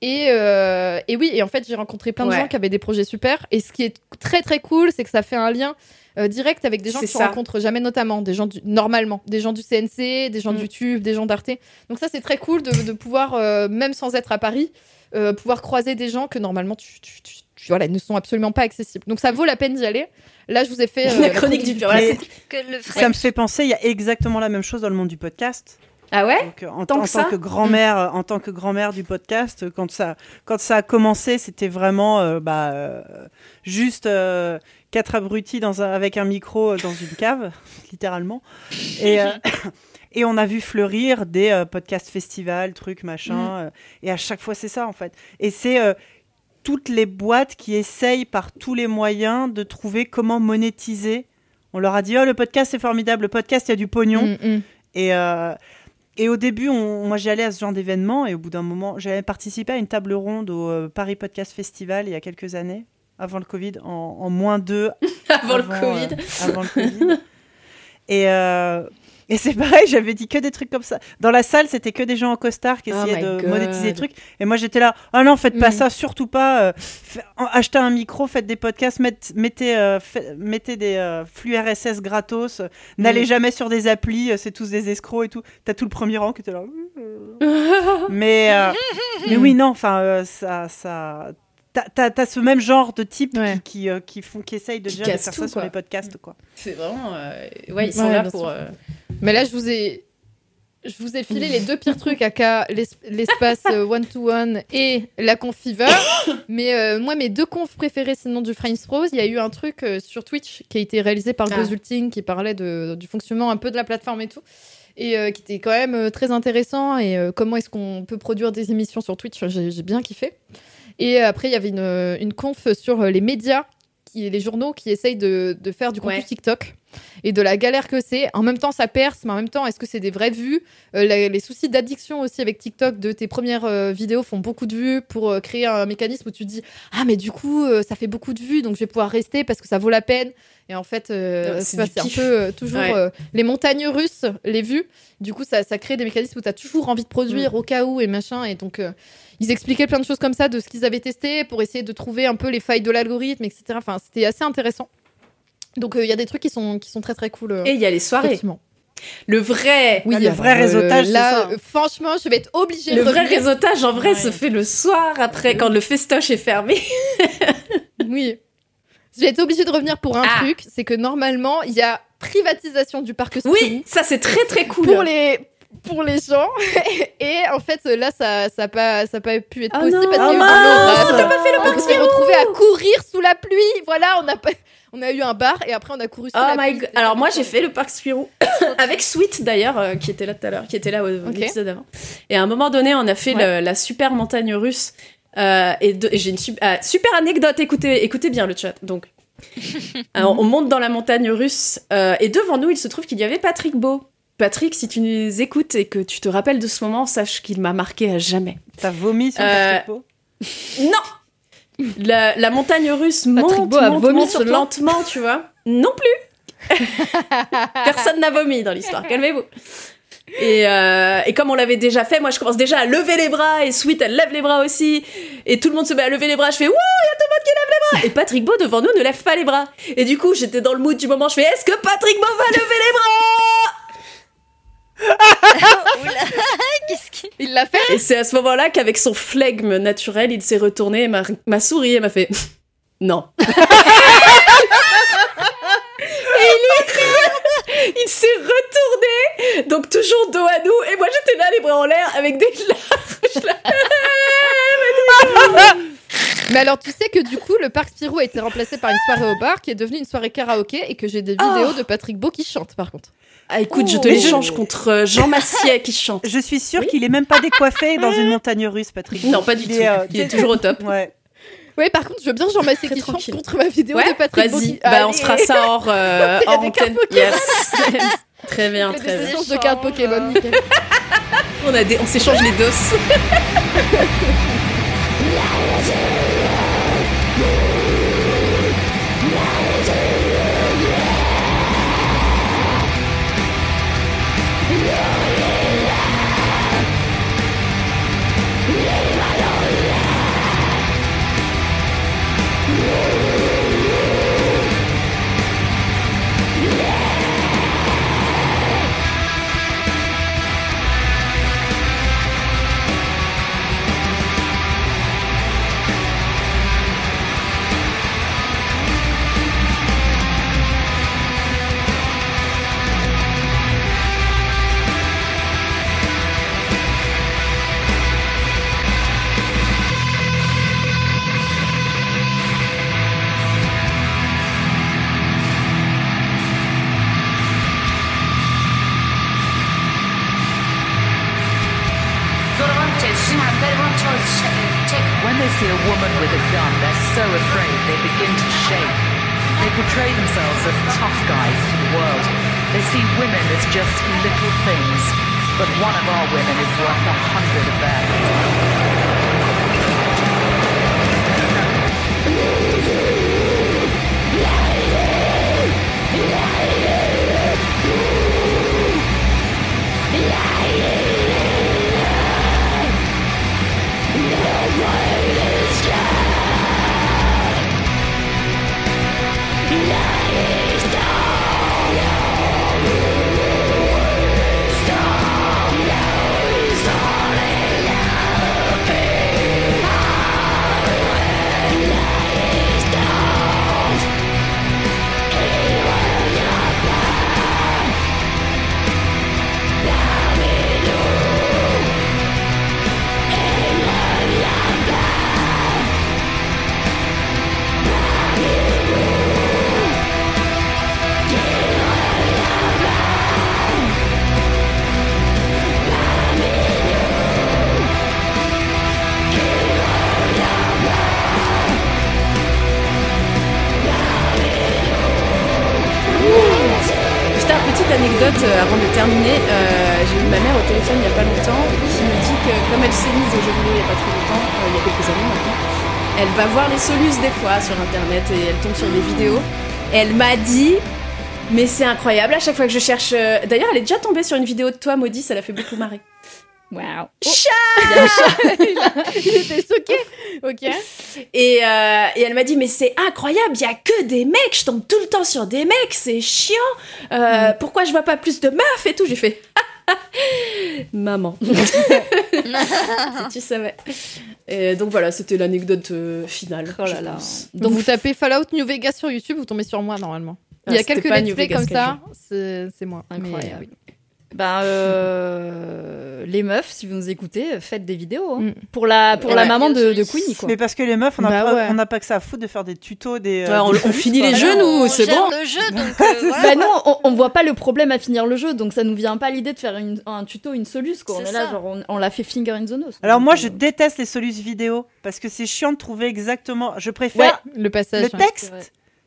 Et, euh, et oui, et en fait j'ai rencontré plein de Ouais. gens qui avaient des projets super. Et ce qui est très très cool, c'est que ça fait un lien euh, direct avec des gens que tu ça. rencontres jamais notamment, des gens du, normalement, des gens du CNC, des gens Mm. de YouTube, des gens d'Arte. Donc ça c'est très cool de, de pouvoir, euh, même sans être à Paris, euh, pouvoir croiser des gens que normalement tu, tu- tu- tu- voilà, ils ne sont absolument pas accessibles. Donc ça vaut la peine d'y aller. Là je vous ai fait euh, La chronique du. Voilà, Que le ça me fait penser, il y a exactement la même chose dans le monde du podcast. Ah ouais Donc, euh, en, Tant en que ça tant que grand-mère, euh, en tant que grand-mère du podcast, euh, quand ça, quand ça a commencé, c'était vraiment euh, bah, euh, juste euh, quatre abrutis dans un- avec un micro dans une cave, littéralement. Et, et on a vu fleurir des podcasts festivals, trucs, machin. euh, et à chaque fois, c'est ça, en fait. Et c'est toutes les boîtes qui essayent par tous les moyens de trouver comment monétiser. On leur a dit, oh, le podcast, c'est formidable, le podcast, il y a du pognon. Mm, mm. Et, et au début, on- moi, j'y allais à ce genre d'événement. Et au bout d'un moment, j'avais participé à une table ronde au euh, Paris Podcast Festival il y a quelques années, avant le Covid, en, en moins deux. Avant le euh, Covid. avant le Covid. et euh, et c'est pareil, j'avais dit que des trucs comme ça. Dans la salle, c'était que des gens en costard qui Oh essayaient de God. monétiser des trucs. Et moi, j'étais là, ah non, faites pas Mm. ça, surtout pas. euh, achetez un micro, faites des podcasts, mettez, mettez, euh, fait- mettez des euh, flux RSS gratos. euh, N'allez Mm. jamais sur des applis, c'est tous des escrocs et tout. T'as tout le premier rang qui était là. mais, mais oui, non, enfin, ça. ça... T'as- T'as t'as ce même genre de type Ouais. qui, qui, euh, qui, font, qui essayent de Qui dire de faire tout, ça sur les podcasts. Quoi. C'est vraiment. euh, Ouais, ils sont Ouais, là pour. euh, Mais là, je vous ai, je vous ai filé les deux pires trucs l'es- l'espace one to one et la conf fever. Mais euh, moi, mes deux confs préférés, sinon du Frames Pros, il y a eu un truc euh, sur Twitch qui a été réalisé par Ah. Gozulting qui parlait de, du fonctionnement un peu de la plateforme et tout. Et euh, qui était quand même euh, très intéressant. Et euh, comment est-ce qu'on peut produire des émissions sur Twitch j'ai bien kiffé. Et euh, après, il y avait une, une conf sur euh, les médias, qui, les journaux qui essayent de, de faire du contenu Ouais. TikTok et de la galère que c'est. En même temps, ça perce, mais en même temps, est-ce que c'est des vraies vues? Euh, la- Les soucis d'addiction aussi avec TikTok, de tes premières euh, vidéos font beaucoup de vues pour euh, créer un mécanisme où tu te dis Ah, mais du coup, euh, ça fait beaucoup de vues, donc je vais pouvoir rester parce que ça vaut la peine. Et en fait, euh, c'est un peu euh, toujours Ouais. euh, les montagnes russes, les vues. Du coup, ça, ça crée des mécanismes où tu as toujours envie de produire Mm. au cas où et machin. Et donc, euh, ils expliquaient plein de choses comme ça de ce qu'ils avaient testé pour essayer de trouver un peu les failles de l'algorithme, etc. Enfin, c'était assez intéressant. Donc, euh, il y a des trucs qui sont, qui sont très très cool. euh, Et il y a les soirées. Le vrai. Oui, Ah, le euh, vrai réseautage, là, ça. euh, franchement, je vais être obligée Le de vrai revenir. réseautage, en vrai, Ouais. se fait le soir après, quand le festoche est fermé. Oui. Je vais être obligée de revenir pour un Ah. truc, c'est que normalement, il y a privatisation du parc Oui, ça c'est très très cool. pour les pour les gens et en fait là ça ça a pas ça a pas pu être Oh possible non. parce qu'il y a eu Oh. T'as pas fait le on s'est retrouvé à courir sous la pluie voilà on a pas on a eu un bar et après on a couru sous Oh la my pluie god. Alors moi j'ai fait le parc Spirou avec Sweet d'ailleurs euh, qui était là tout à l'heure, qui était là au l'épisode avant. Et à un moment donné on a fait Ouais. le- la super montagne russe euh, et, j'ai une ah, super anecdote. Écoutez, écoutez bien le chat. Donc alors, on monte dans la montagne russe euh, et devant nous il se trouve qu'il y avait Patrick Beau. Patrick, si tu nous écoutes et que tu te rappelles de ce moment, sache qu'il m'a marqué à jamais. T'as vomi sur Euh, Patrick Beau? Non la, la montagne russe Patrick monte, Beau a monte, vomi monte sur toi? lentement, tu vois. Non plus Personne n'a vomi dans l'histoire, calmez-vous. Et, euh, et comme on l'avait déjà fait, moi je commence déjà à lever les bras et Sweet elle lève les bras aussi. Et tout le monde se met à lever les bras. Je fais Wouh, il y a tout le monde qui lève les bras Et Patrick Beau devant nous ne lève pas les bras. Et du coup, j'étais dans le mood du moment. Je fais Est-ce que Patrick Beau va lever les bras? qu'est-ce qui. il l'a fait Et c'est à ce moment-là qu'avec son flegme naturel, il s'est retourné et m'a m'a souri et m'a fait Non. et il, est- il s'est retourné, donc toujours dos à nous, et moi j'étais là, les bras en l'air, avec des larmes. Mais alors tu sais que du coup le parc Spirou a été remplacé par une soirée au bar qui est devenue une soirée karaoké et que j'ai des vidéos de Patrick Beau qui chante par contre Ah écoute, je te Oh. l'échange contre euh, Jean Massier qui chante. Je suis sûre Oui. qu'il est même pas décoiffé dans une montagne russe, Patrick. Non, pas du Il tout. est, euh, il est toujours au top. Ouais. Ouais, par contre, je veux bien Jean Massé qui chante contre ma vidéo Ouais, de Patrick vas-y. Baudy. Bah, on se fera ça hors, euh, hors des antenne. Yes. Très bien, très des bien. échanges de cartes Pokémon, nickel. On, a des... on s'échange les doses. elle m'a dit, mais c'est incroyable à chaque fois que je cherche. euh, D'ailleurs, elle est déjà tombée sur une vidéo de toi, Maudit, ça l'a fait beaucoup marrer. Waouh. Il était choqué. Ok. Et, euh, et elle m'a dit, mais c'est incroyable, il y a que des mecs, je tombe tout le temps sur des mecs, c'est chiant. Euh, Pourquoi je vois pas plus de meufs et tout? J'ai fait, maman. si tu savais. Et donc voilà, c'était l'anecdote euh, finale. Oh là là. Donc vous tapez Fallout New Vegas sur YouTube, vous tombez sur moi normalement. Il y Ah, a c'était quelques let's comme ça, c'est moi. Mais, Incroyable. oui. Ben, euh, les meufs, si vous nous écoutez, faites des vidéos. hein. Mm. Pour la, pour Ouais. la maman de, de Queenie, quoi. Mais parce que les meufs, on n'a Bah pas, ouais. on n'a pas que ça à foutre de faire des tutos, des. euh, Ouais, on, des on finit quoi. les jeux, non, nous, on c'est bon. le jeu, donc euh, voilà. Bah nous, on, on voit pas le problème à finir le jeu, donc ça nous vient pas l'idée de faire une- un tuto, une solus, quoi. On C'est est là, ça. genre, on, on l'a fait finger in the nose. Alors Donc, moi, euh, je déteste les solus vidéo parce que c'est chiant de trouver exactement. Je préfère Ouais, Le passage. le texte.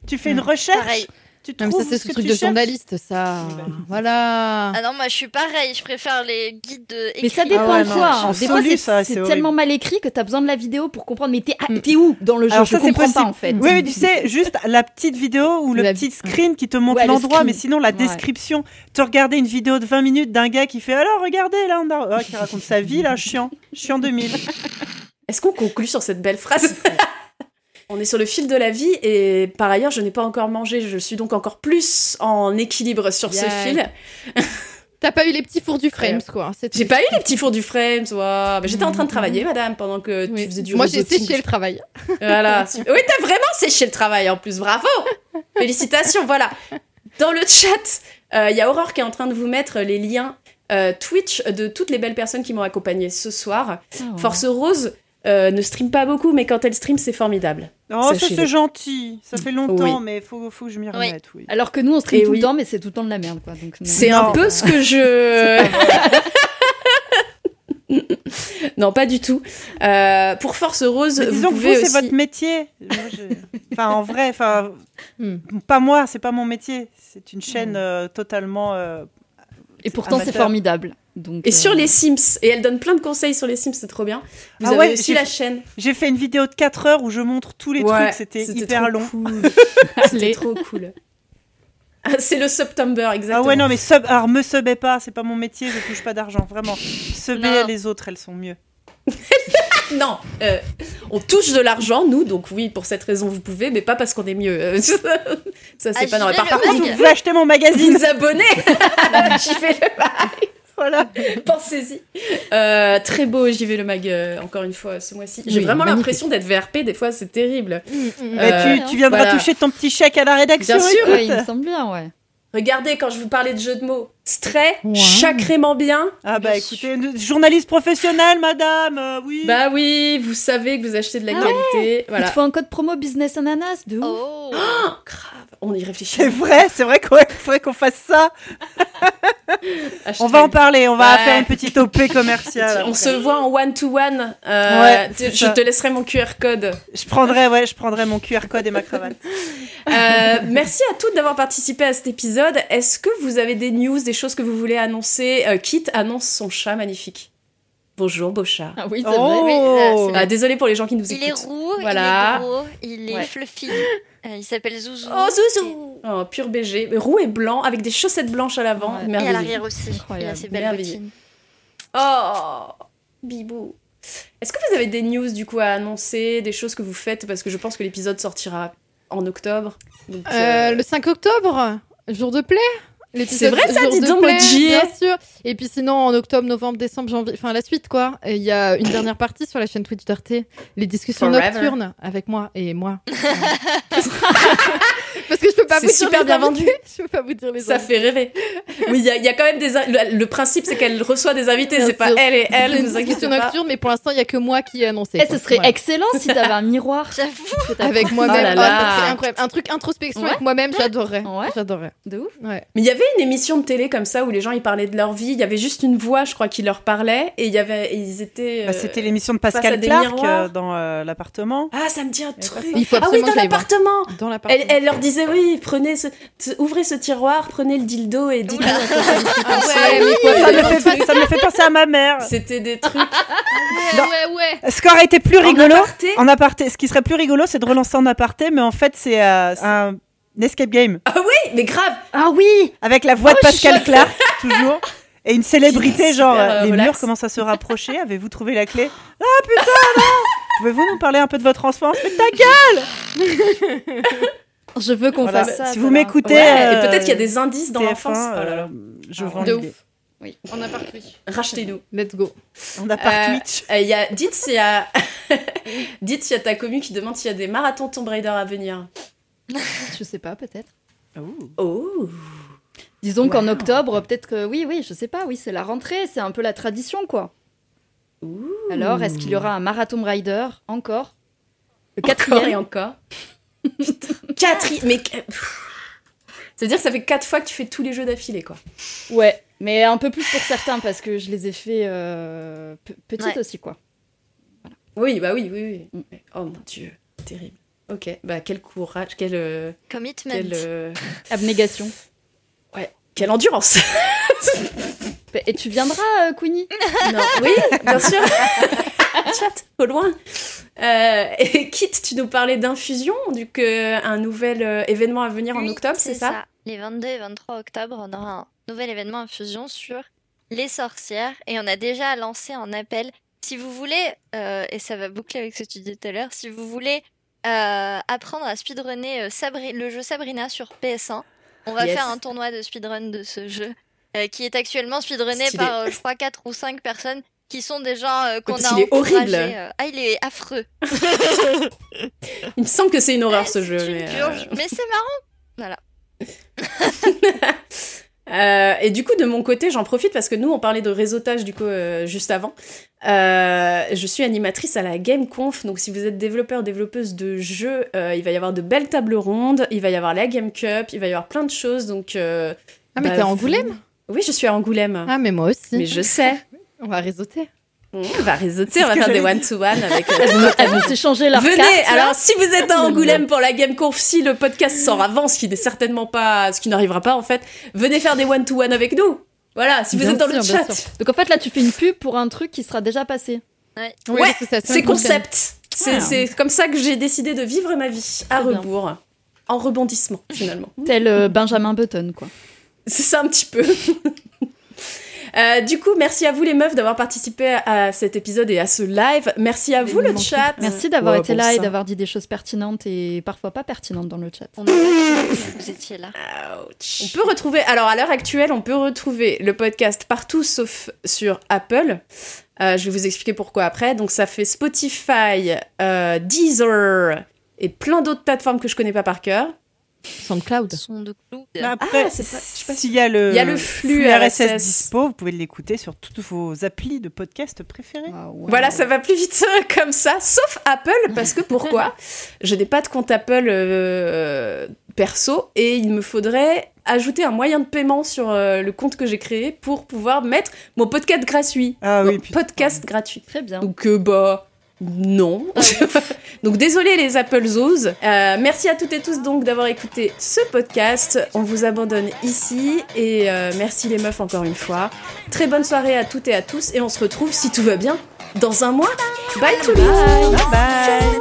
Tu fais une recherche, Pareil. Tu Non, mais ça, c'est ce ce truc de cherches. journaliste, ça. Voilà. Ah non, moi je suis pareil, je préfère les guides euh, Mais ça écrits. dépend Ah ouais, quoi. En Des fois, c'est ça, c'est c'est tellement horrible. mal écrit que t'as besoin de la vidéo pour comprendre. Mais t'es ah, Mm. t'es où dans le jeu Alors Je ça, c'est comprends possible. pas en fait. Oui, mais tu sais, juste la petite vidéo ou le La- petit screen qui te montre Ouais, le l'endroit, mais sinon la Ouais. description. Tu regardais une vidéo de 20 minutes d'un gars qui fait alors regardez là, on a... Ah, qui raconte sa vie là, chiant, chiant 2000. Est-ce qu'on conclut sur cette belle phrase On est sur le fil de la vie et par ailleurs, je n'ai pas encore mangé. Je suis donc encore plus en équilibre sur ce fil. T'as pas eu les petits fours du Frames, quoi. J'ai pas eu les petits fours du Frames. Mais J'étais en train de travailler, madame, pendant que Oui. tu faisais du Moi, j'ai séché le travail. Voilà. Oui, t'as vraiment séché le travail en plus. Bravo. Félicitations. Voilà. Dans le chat, euh, il y a Aurore qui est en train de vous mettre les liens euh, Twitch de toutes les belles personnes qui m'ont accompagné ce soir. Oh. Force Rose euh, ne stream pas beaucoup, mais quand elle stream, c'est formidable. Oh, ça c'est gentil. Ça fait longtemps, Oui. mais faut, faut que je m'y remette. Oui. Alors que nous, on stream Et tout oui. le temps, mais c'est tout le temps de la merde, quoi. C'est un peu ce que je. Non, pas du tout. Euh, pour Force Rose, Mais vous disons que vous, c'est votre métier. Moi, je- Enfin, en vrai, enfin, Hmm. pas moi, c'est pas mon métier. C'est une chaîne euh, totalement. euh, Et pourtant, c'est formidable. Donc, Et sur euh, les Sims, et elle donne plein de conseils sur les Sims, c'est trop bien. Vous Ah avez ouais, aussi la chaîne. J'ai fait une vidéo de 4 heures où je montre tous les Ouais, trucs. C'était hyper trop long. cool. C'était trop cool. Ah, c'est le September, Ah exactement. ouais, non, mais sub, alors me subez pas, c'est pas mon métier, je touche pas d'argent, vraiment. Subez les autres, elles sont mieux. Non, euh, on touche de l'argent, nous, donc oui, pour cette raison, vous pouvez, mais pas parce qu'on est mieux. Euh, ça, c'est Ah, pas normal. Par contre, vous pouvez acheter mon magazine, vous abonner. J'y vais le mag. Voilà. Pensez-y. Euh, très beau, j'y vais le mag, euh, encore une fois, ce mois-ci. J'ai Oui, vraiment l'impression d'être VRP, des fois, c'est terrible. Mais Euh, tu, tu viendras voilà. toucher ton petit chèque à la rédaction. Bien sûr. ouais, il me semble bien, ouais. Regardez, quand je vous parlais de jeux de mots, stray, Wow. sacrément bien. Ah bah Bien écoutez, une- journaliste professionnelle, madame, euh, oui. Bah oui, vous savez que vous achetez de la Ah qualité. Il Voilà. te faut un code promo business ananas de ouf. Oh. Oh, grave, on y réfléchit. c'est vrai, c'est vrai qu'il faudrait qu'on fasse ça. On va en parler, on va Ouais. faire une petite OP commerciale. On se voit en one-to-one. Euh, Ouais, je ça. te laisserai mon QR code. Je prendrai, ouais, je prendrai mon QR code et ma cravate. Euh, merci à toutes d'avoir participé à cet épisode. Est-ce que vous avez des news, des choses que vous voulez annoncer? Euh, Kit annonce son chat magnifique. Bonjour, beau chat. Ah oui, c'est Oh. vrai. Oui, là, c'est Ah, désolé pour les gens qui nous Il est écoutent. roux, Voilà. il est gros, il est Ouais. fluffy. Euh, il s'appelle Zouzou. Oh, Zouzou Oh, pur BG. Roux et blanc, avec des chaussettes blanches à l'avant. Ouais. Et à l'arrière aussi. Il a Incroyable. ses belles Merveilleux. bottines. Oh, bibou. Est-ce que vous avez des news du coup à annoncer, des choses que vous faites? Parce que je pense que l'épisode sortira en octobre. Donc, Euh, euh, le 5 octobre, jour de play. C'est vrai, ça, dis donc. Bien sûr. Et puis sinon, en octobre, novembre, décembre, janvier, enfin la suite quoi. Il y a une dernière partie sur la chaîne Twitch d'Arte, les discussions Forever. nocturnes avec moi et moi. Parce que je peux pas C'est vous dire super les bien vendu. Je peux pas vous dire les Ça invités. fait rêver. Oui, il y, a- il y a quand même des. Le, le principe, c'est qu'elle reçoit des invités, c'est pas elle et C'est elle, une inquiétez discussion pas. nocturne, mais pour l'instant, il y a que moi qui ai annoncé. Eh, quoi. ce serait excellent si t'avais un miroir. J'avoue. Avec moi-même. Oh Ah, serait incroyable. Un truc introspection Ouais. avec moi-même, j'adorerais. Ouais. J'adorerais. De ouf. Ouais. Mais il y avait une émission de télé comme ça où les gens ils parlaient de leur vie. Il y avait juste une voix, je crois, qui leur parlait et il y avait et ils étaient. Bah, euh, C'était l'émission de Pascal Clark euh, dans euh, l'appartement. Ah, ça me dit un truc. Il faut ah oui, dans l'appartement. Dans l'appartement. Elle, elle leur disait oui, prenez ce, ouvrez ce tiroir, prenez le dildo et fait Ah ouais, quoi, Ça me, fait, ça me fait penser à ma mère. C'était des trucs Ouais, ouais, ouais. Ce qui aurait été plus en rigolo, aparté. en aparté, ce qui serait plus rigolo, c'est de relancer en aparté, mais en fait, c'est euh, un escape game Ah oui, mais grave. Ah oui avec la voix de Oh, Pascal. Clark toujours. Et une célébrité, genre euh, euh, les relax. murs commencent à se rapprocher. Avez-vous trouvé la clé? Ah putain là Pouvez-vous nous parler un peu de votre enfance? Mais ta gueule Je veux qu'on Voilà, fasse ça. Si vous m'écoutez, Ouais, euh, peut-être qu'il y a des indices dans TF1, l'enfance. Oh là là. euh, je Ah, vends de ouf. Oui. On a parti. Rachetez-nous. Let's go. On a par Euh, Twitch. Euh, il y a, dites s'il y a, dites s'il y a ta commu qui demande s'il y a des marathons Tomb Raider à venir. Je sais pas, peut-être. Oh. Disons qu'en octobre, peut-être que oui, oui, je sais pas, oui, c'est la rentrée, c'est un peu la tradition, quoi. Alors, est-ce qu'il y aura un Marathon Rider encore? Le Encore et quatrième encore. Putain. Quatri- mais c'est-à-dire que ça fait quatre fois que tu fais tous les jeux d'affilée, quoi. Ouais, mais un peu plus pour certains parce que je les ai fait euh, pe- petites Ouais. aussi, quoi. Oui, bah oui, oui, oui. Oh mon dieu, terrible. Ok, bah quel courage, quel, euh, Commitment. quel, euh, Abnégation. ouais, quelle endurance. Et tu viendras, euh, Queenie? Non, oui, bien sûr. Chat, au loin. Euh, et quitte, tu nous parlais d'infusion, du que un nouvel euh, événement à venir en octobre, c'est ça, Les 22 et 23 octobre, on aura un nouvel événement infusion sur les sorcières et on a déjà lancé un appel. Si vous voulez, euh, et ça va boucler avec ce que tu disais tout à l'heure, si vous voulez euh, apprendre à speedrunner euh, Sabri- le jeu Sabrina sur PS1, on va Yes. faire un tournoi de speedrun de ce jeu euh, qui est actuellement speedrunné Stylé. par, euh, je crois, 4 ou 5 personnes qui sont des gens euh, qu'on a qu'il est horrible. euh, Ah, il est affreux. Il me semble que c'est une horreur ce jeu. une Mais, euh. Mais c'est marrant. Euh, et du coup, de mon côté, j'en profite parce que nous, on parlait de réseautage du coup euh, juste avant. Euh, je suis animatrice à la GameConf, donc si vous êtes développeur, développeuse de jeux, euh, il va y avoir de belles tables rondes, il va y avoir la Game Cup, il va y avoir plein de choses. Donc, euh, Ah, mais bah, t'es à vous- Angoulême Oui, je suis à Angoulême. Ah, mais moi aussi. Mais je sais. On va réseauter. On va réseauter, on va faire des one-to-one avec. euh, Elles vont, s'échanger leur Venez, alors si vous êtes à Angoulême pour la Game Conf, si le podcast sort avant, ce qui n'est certainement pas, ce qui n'arrivera pas en fait, venez faire des one-to-one avec nous. Voilà, si vous Bien êtes dans le sûr, bien chat. Donc en fait là tu fais une pub pour un truc qui sera déjà passé. Ouais, c'est concept. C'est comme ça que j'ai décidé de vivre ma vie, à bien. rebours, en rebondissement finalement. Tel euh, Benjamin Button quoi. C'est ça un petit peu. Euh, du coup, merci à vous les meufs d'avoir participé à cet épisode et à ce live. Merci à vous le chat. Merci d'avoir Ouais, été bon là et d'avoir dit des choses pertinentes et parfois pas pertinentes dans le chat. On vous étiez là. Ouch. On peut retrouver, alors à l'heure actuelle, on peut retrouver le podcast partout sauf sur Apple. Euh, je vais vous expliquer pourquoi après. Donc ça fait Spotify, euh, Deezer et plein d'autres plateformes que je connais pas par cœur. SoundCloud. Son de clou. Mais Après, Ah, pas s'il y a le, Il y a le flux RSS RSS. dispo, vous pouvez l'écouter sur toutes vos applis de podcast préférés. Ah ouais. Voilà, ça va plus vite comme ça, sauf Apple, parce que pourquoi? Je n'ai pas de compte Apple euh, perso et il me faudrait ajouter un moyen de paiement sur euh, le compte que j'ai créé pour pouvoir mettre mon podcast gratuit. Ah oui, podcast gratuit. Très bien. Donc, euh, bah, non. donc, désolé les Apple Zoos. Euh, merci à toutes et tous donc d'avoir écouté ce podcast. On vous abandonne ici et euh, merci les meufs encore une fois. Très bonne soirée à toutes et à tous et on se retrouve si tout va bien dans un mois. Bye tout le monde. Bye bye.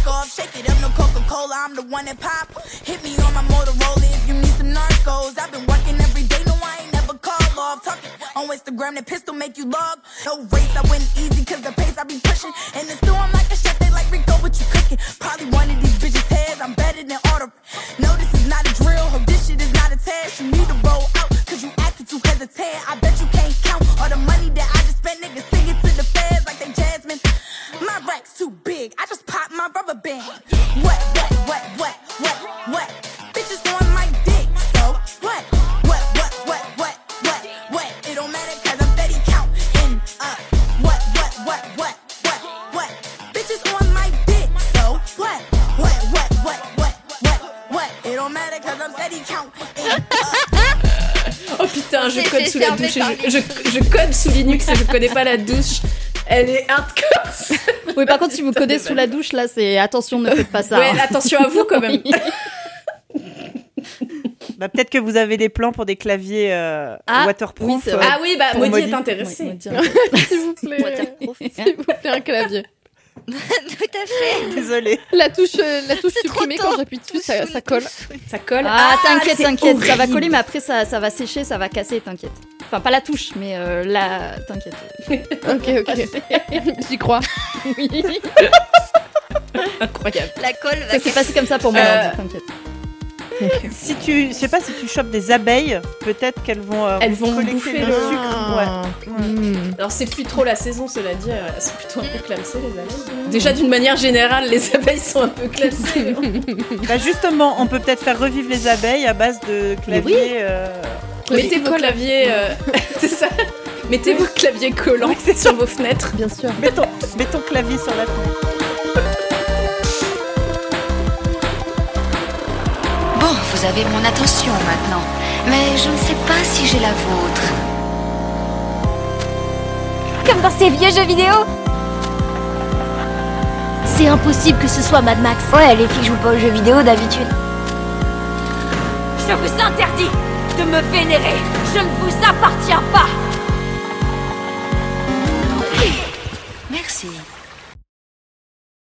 Knockoff. Shake it up, no Coca Cola. I'm the one that pop. Hit me on my Motorola if you need some narcos. I've been working every day, no I ain't never call off. Talking on Instagram, that pistol make you log. No race, I went easy cause the pace I be pushing. And the store, I'm like a chef, they like Rico, what you cooking? Probably one of these bitches' heads, I'm better than all the. No, this is not a drill, ho, this shit is not a test. You need to roll out, cause you acting too hesitant. I bet you can't count all the money that I just spent. Niggas sing it to the feds like they Jasmine. My rack's too big, I just pop my rubber band. What, what, what, what, what, what? Bitches on my dick, so what? What, what, what, what, what, what? It don't matter cause I'm steady counting up. What, what, what, what, what, what? Bitches on my dick, so what? What, what, what, what, what, what? It don't matter cause I'm steady counting up. Oh putain, je code sous la douche. et par Je, je, je code sous Linux et je connais pas la douche. Elle est hardcore. Oui, par contre, si vous codez sous la douche, là, c'est attention, ne faites pas ça. Ouais, hein. attention à vous quand même. Oui. Bah, Peut-être que vous avez des plans pour des claviers euh, Ah, waterproof. oui. Ah oui, bah Pour Maudie Maudie. est va dire. S'il vous plaît. Waterproof. S'il vous plaît, un clavier. Tout à fait. Désolée. La touche, euh, la touche supprimée, quand j'appuie dessus, ça, ça colle. Ça colle. Ah, t'inquiète, c'est t'inquiète, ça va horrible. coller, mais après ça, ça va sécher, ça va casser, t'inquiète. Enfin, pas la touche, mais euh, la. T'inquiète. Ok, ok. J'y crois. Oui. Incroyable. La colle va Ça s'est passé comme ça pour moi, Euh, t'inquiète. Si tu, je sais pas si tu chopes des abeilles, peut-être qu'elles vont, euh, Elles vont collecter bouffer le le- sucre. Ouais. Hmm. Alors c'est plus trop la saison, cela dit, euh, elles sont plutôt un peu clamsées les abeilles. Déjà d'une manière générale, les abeilles sont un peu clamsées. Bah justement, on peut peut-être faire revivre les abeilles à base de claviers. euh, Mettez vos claviers, euh, c'est ça. Mettez vos claviers collants sur vos fenêtres. Bien sûr. Mets ton, mets ton clavier sur la fenêtre. Bon, vous avez mon attention maintenant, mais je ne sais pas si j'ai la vôtre. Comme dans ces vieux jeux vidéo C'est impossible que ce soit Mad Max. Ouais, les filles jouent pas aux jeux vidéo d'habitude. Je vous interdis de me vénérer Je ne vous appartiens pas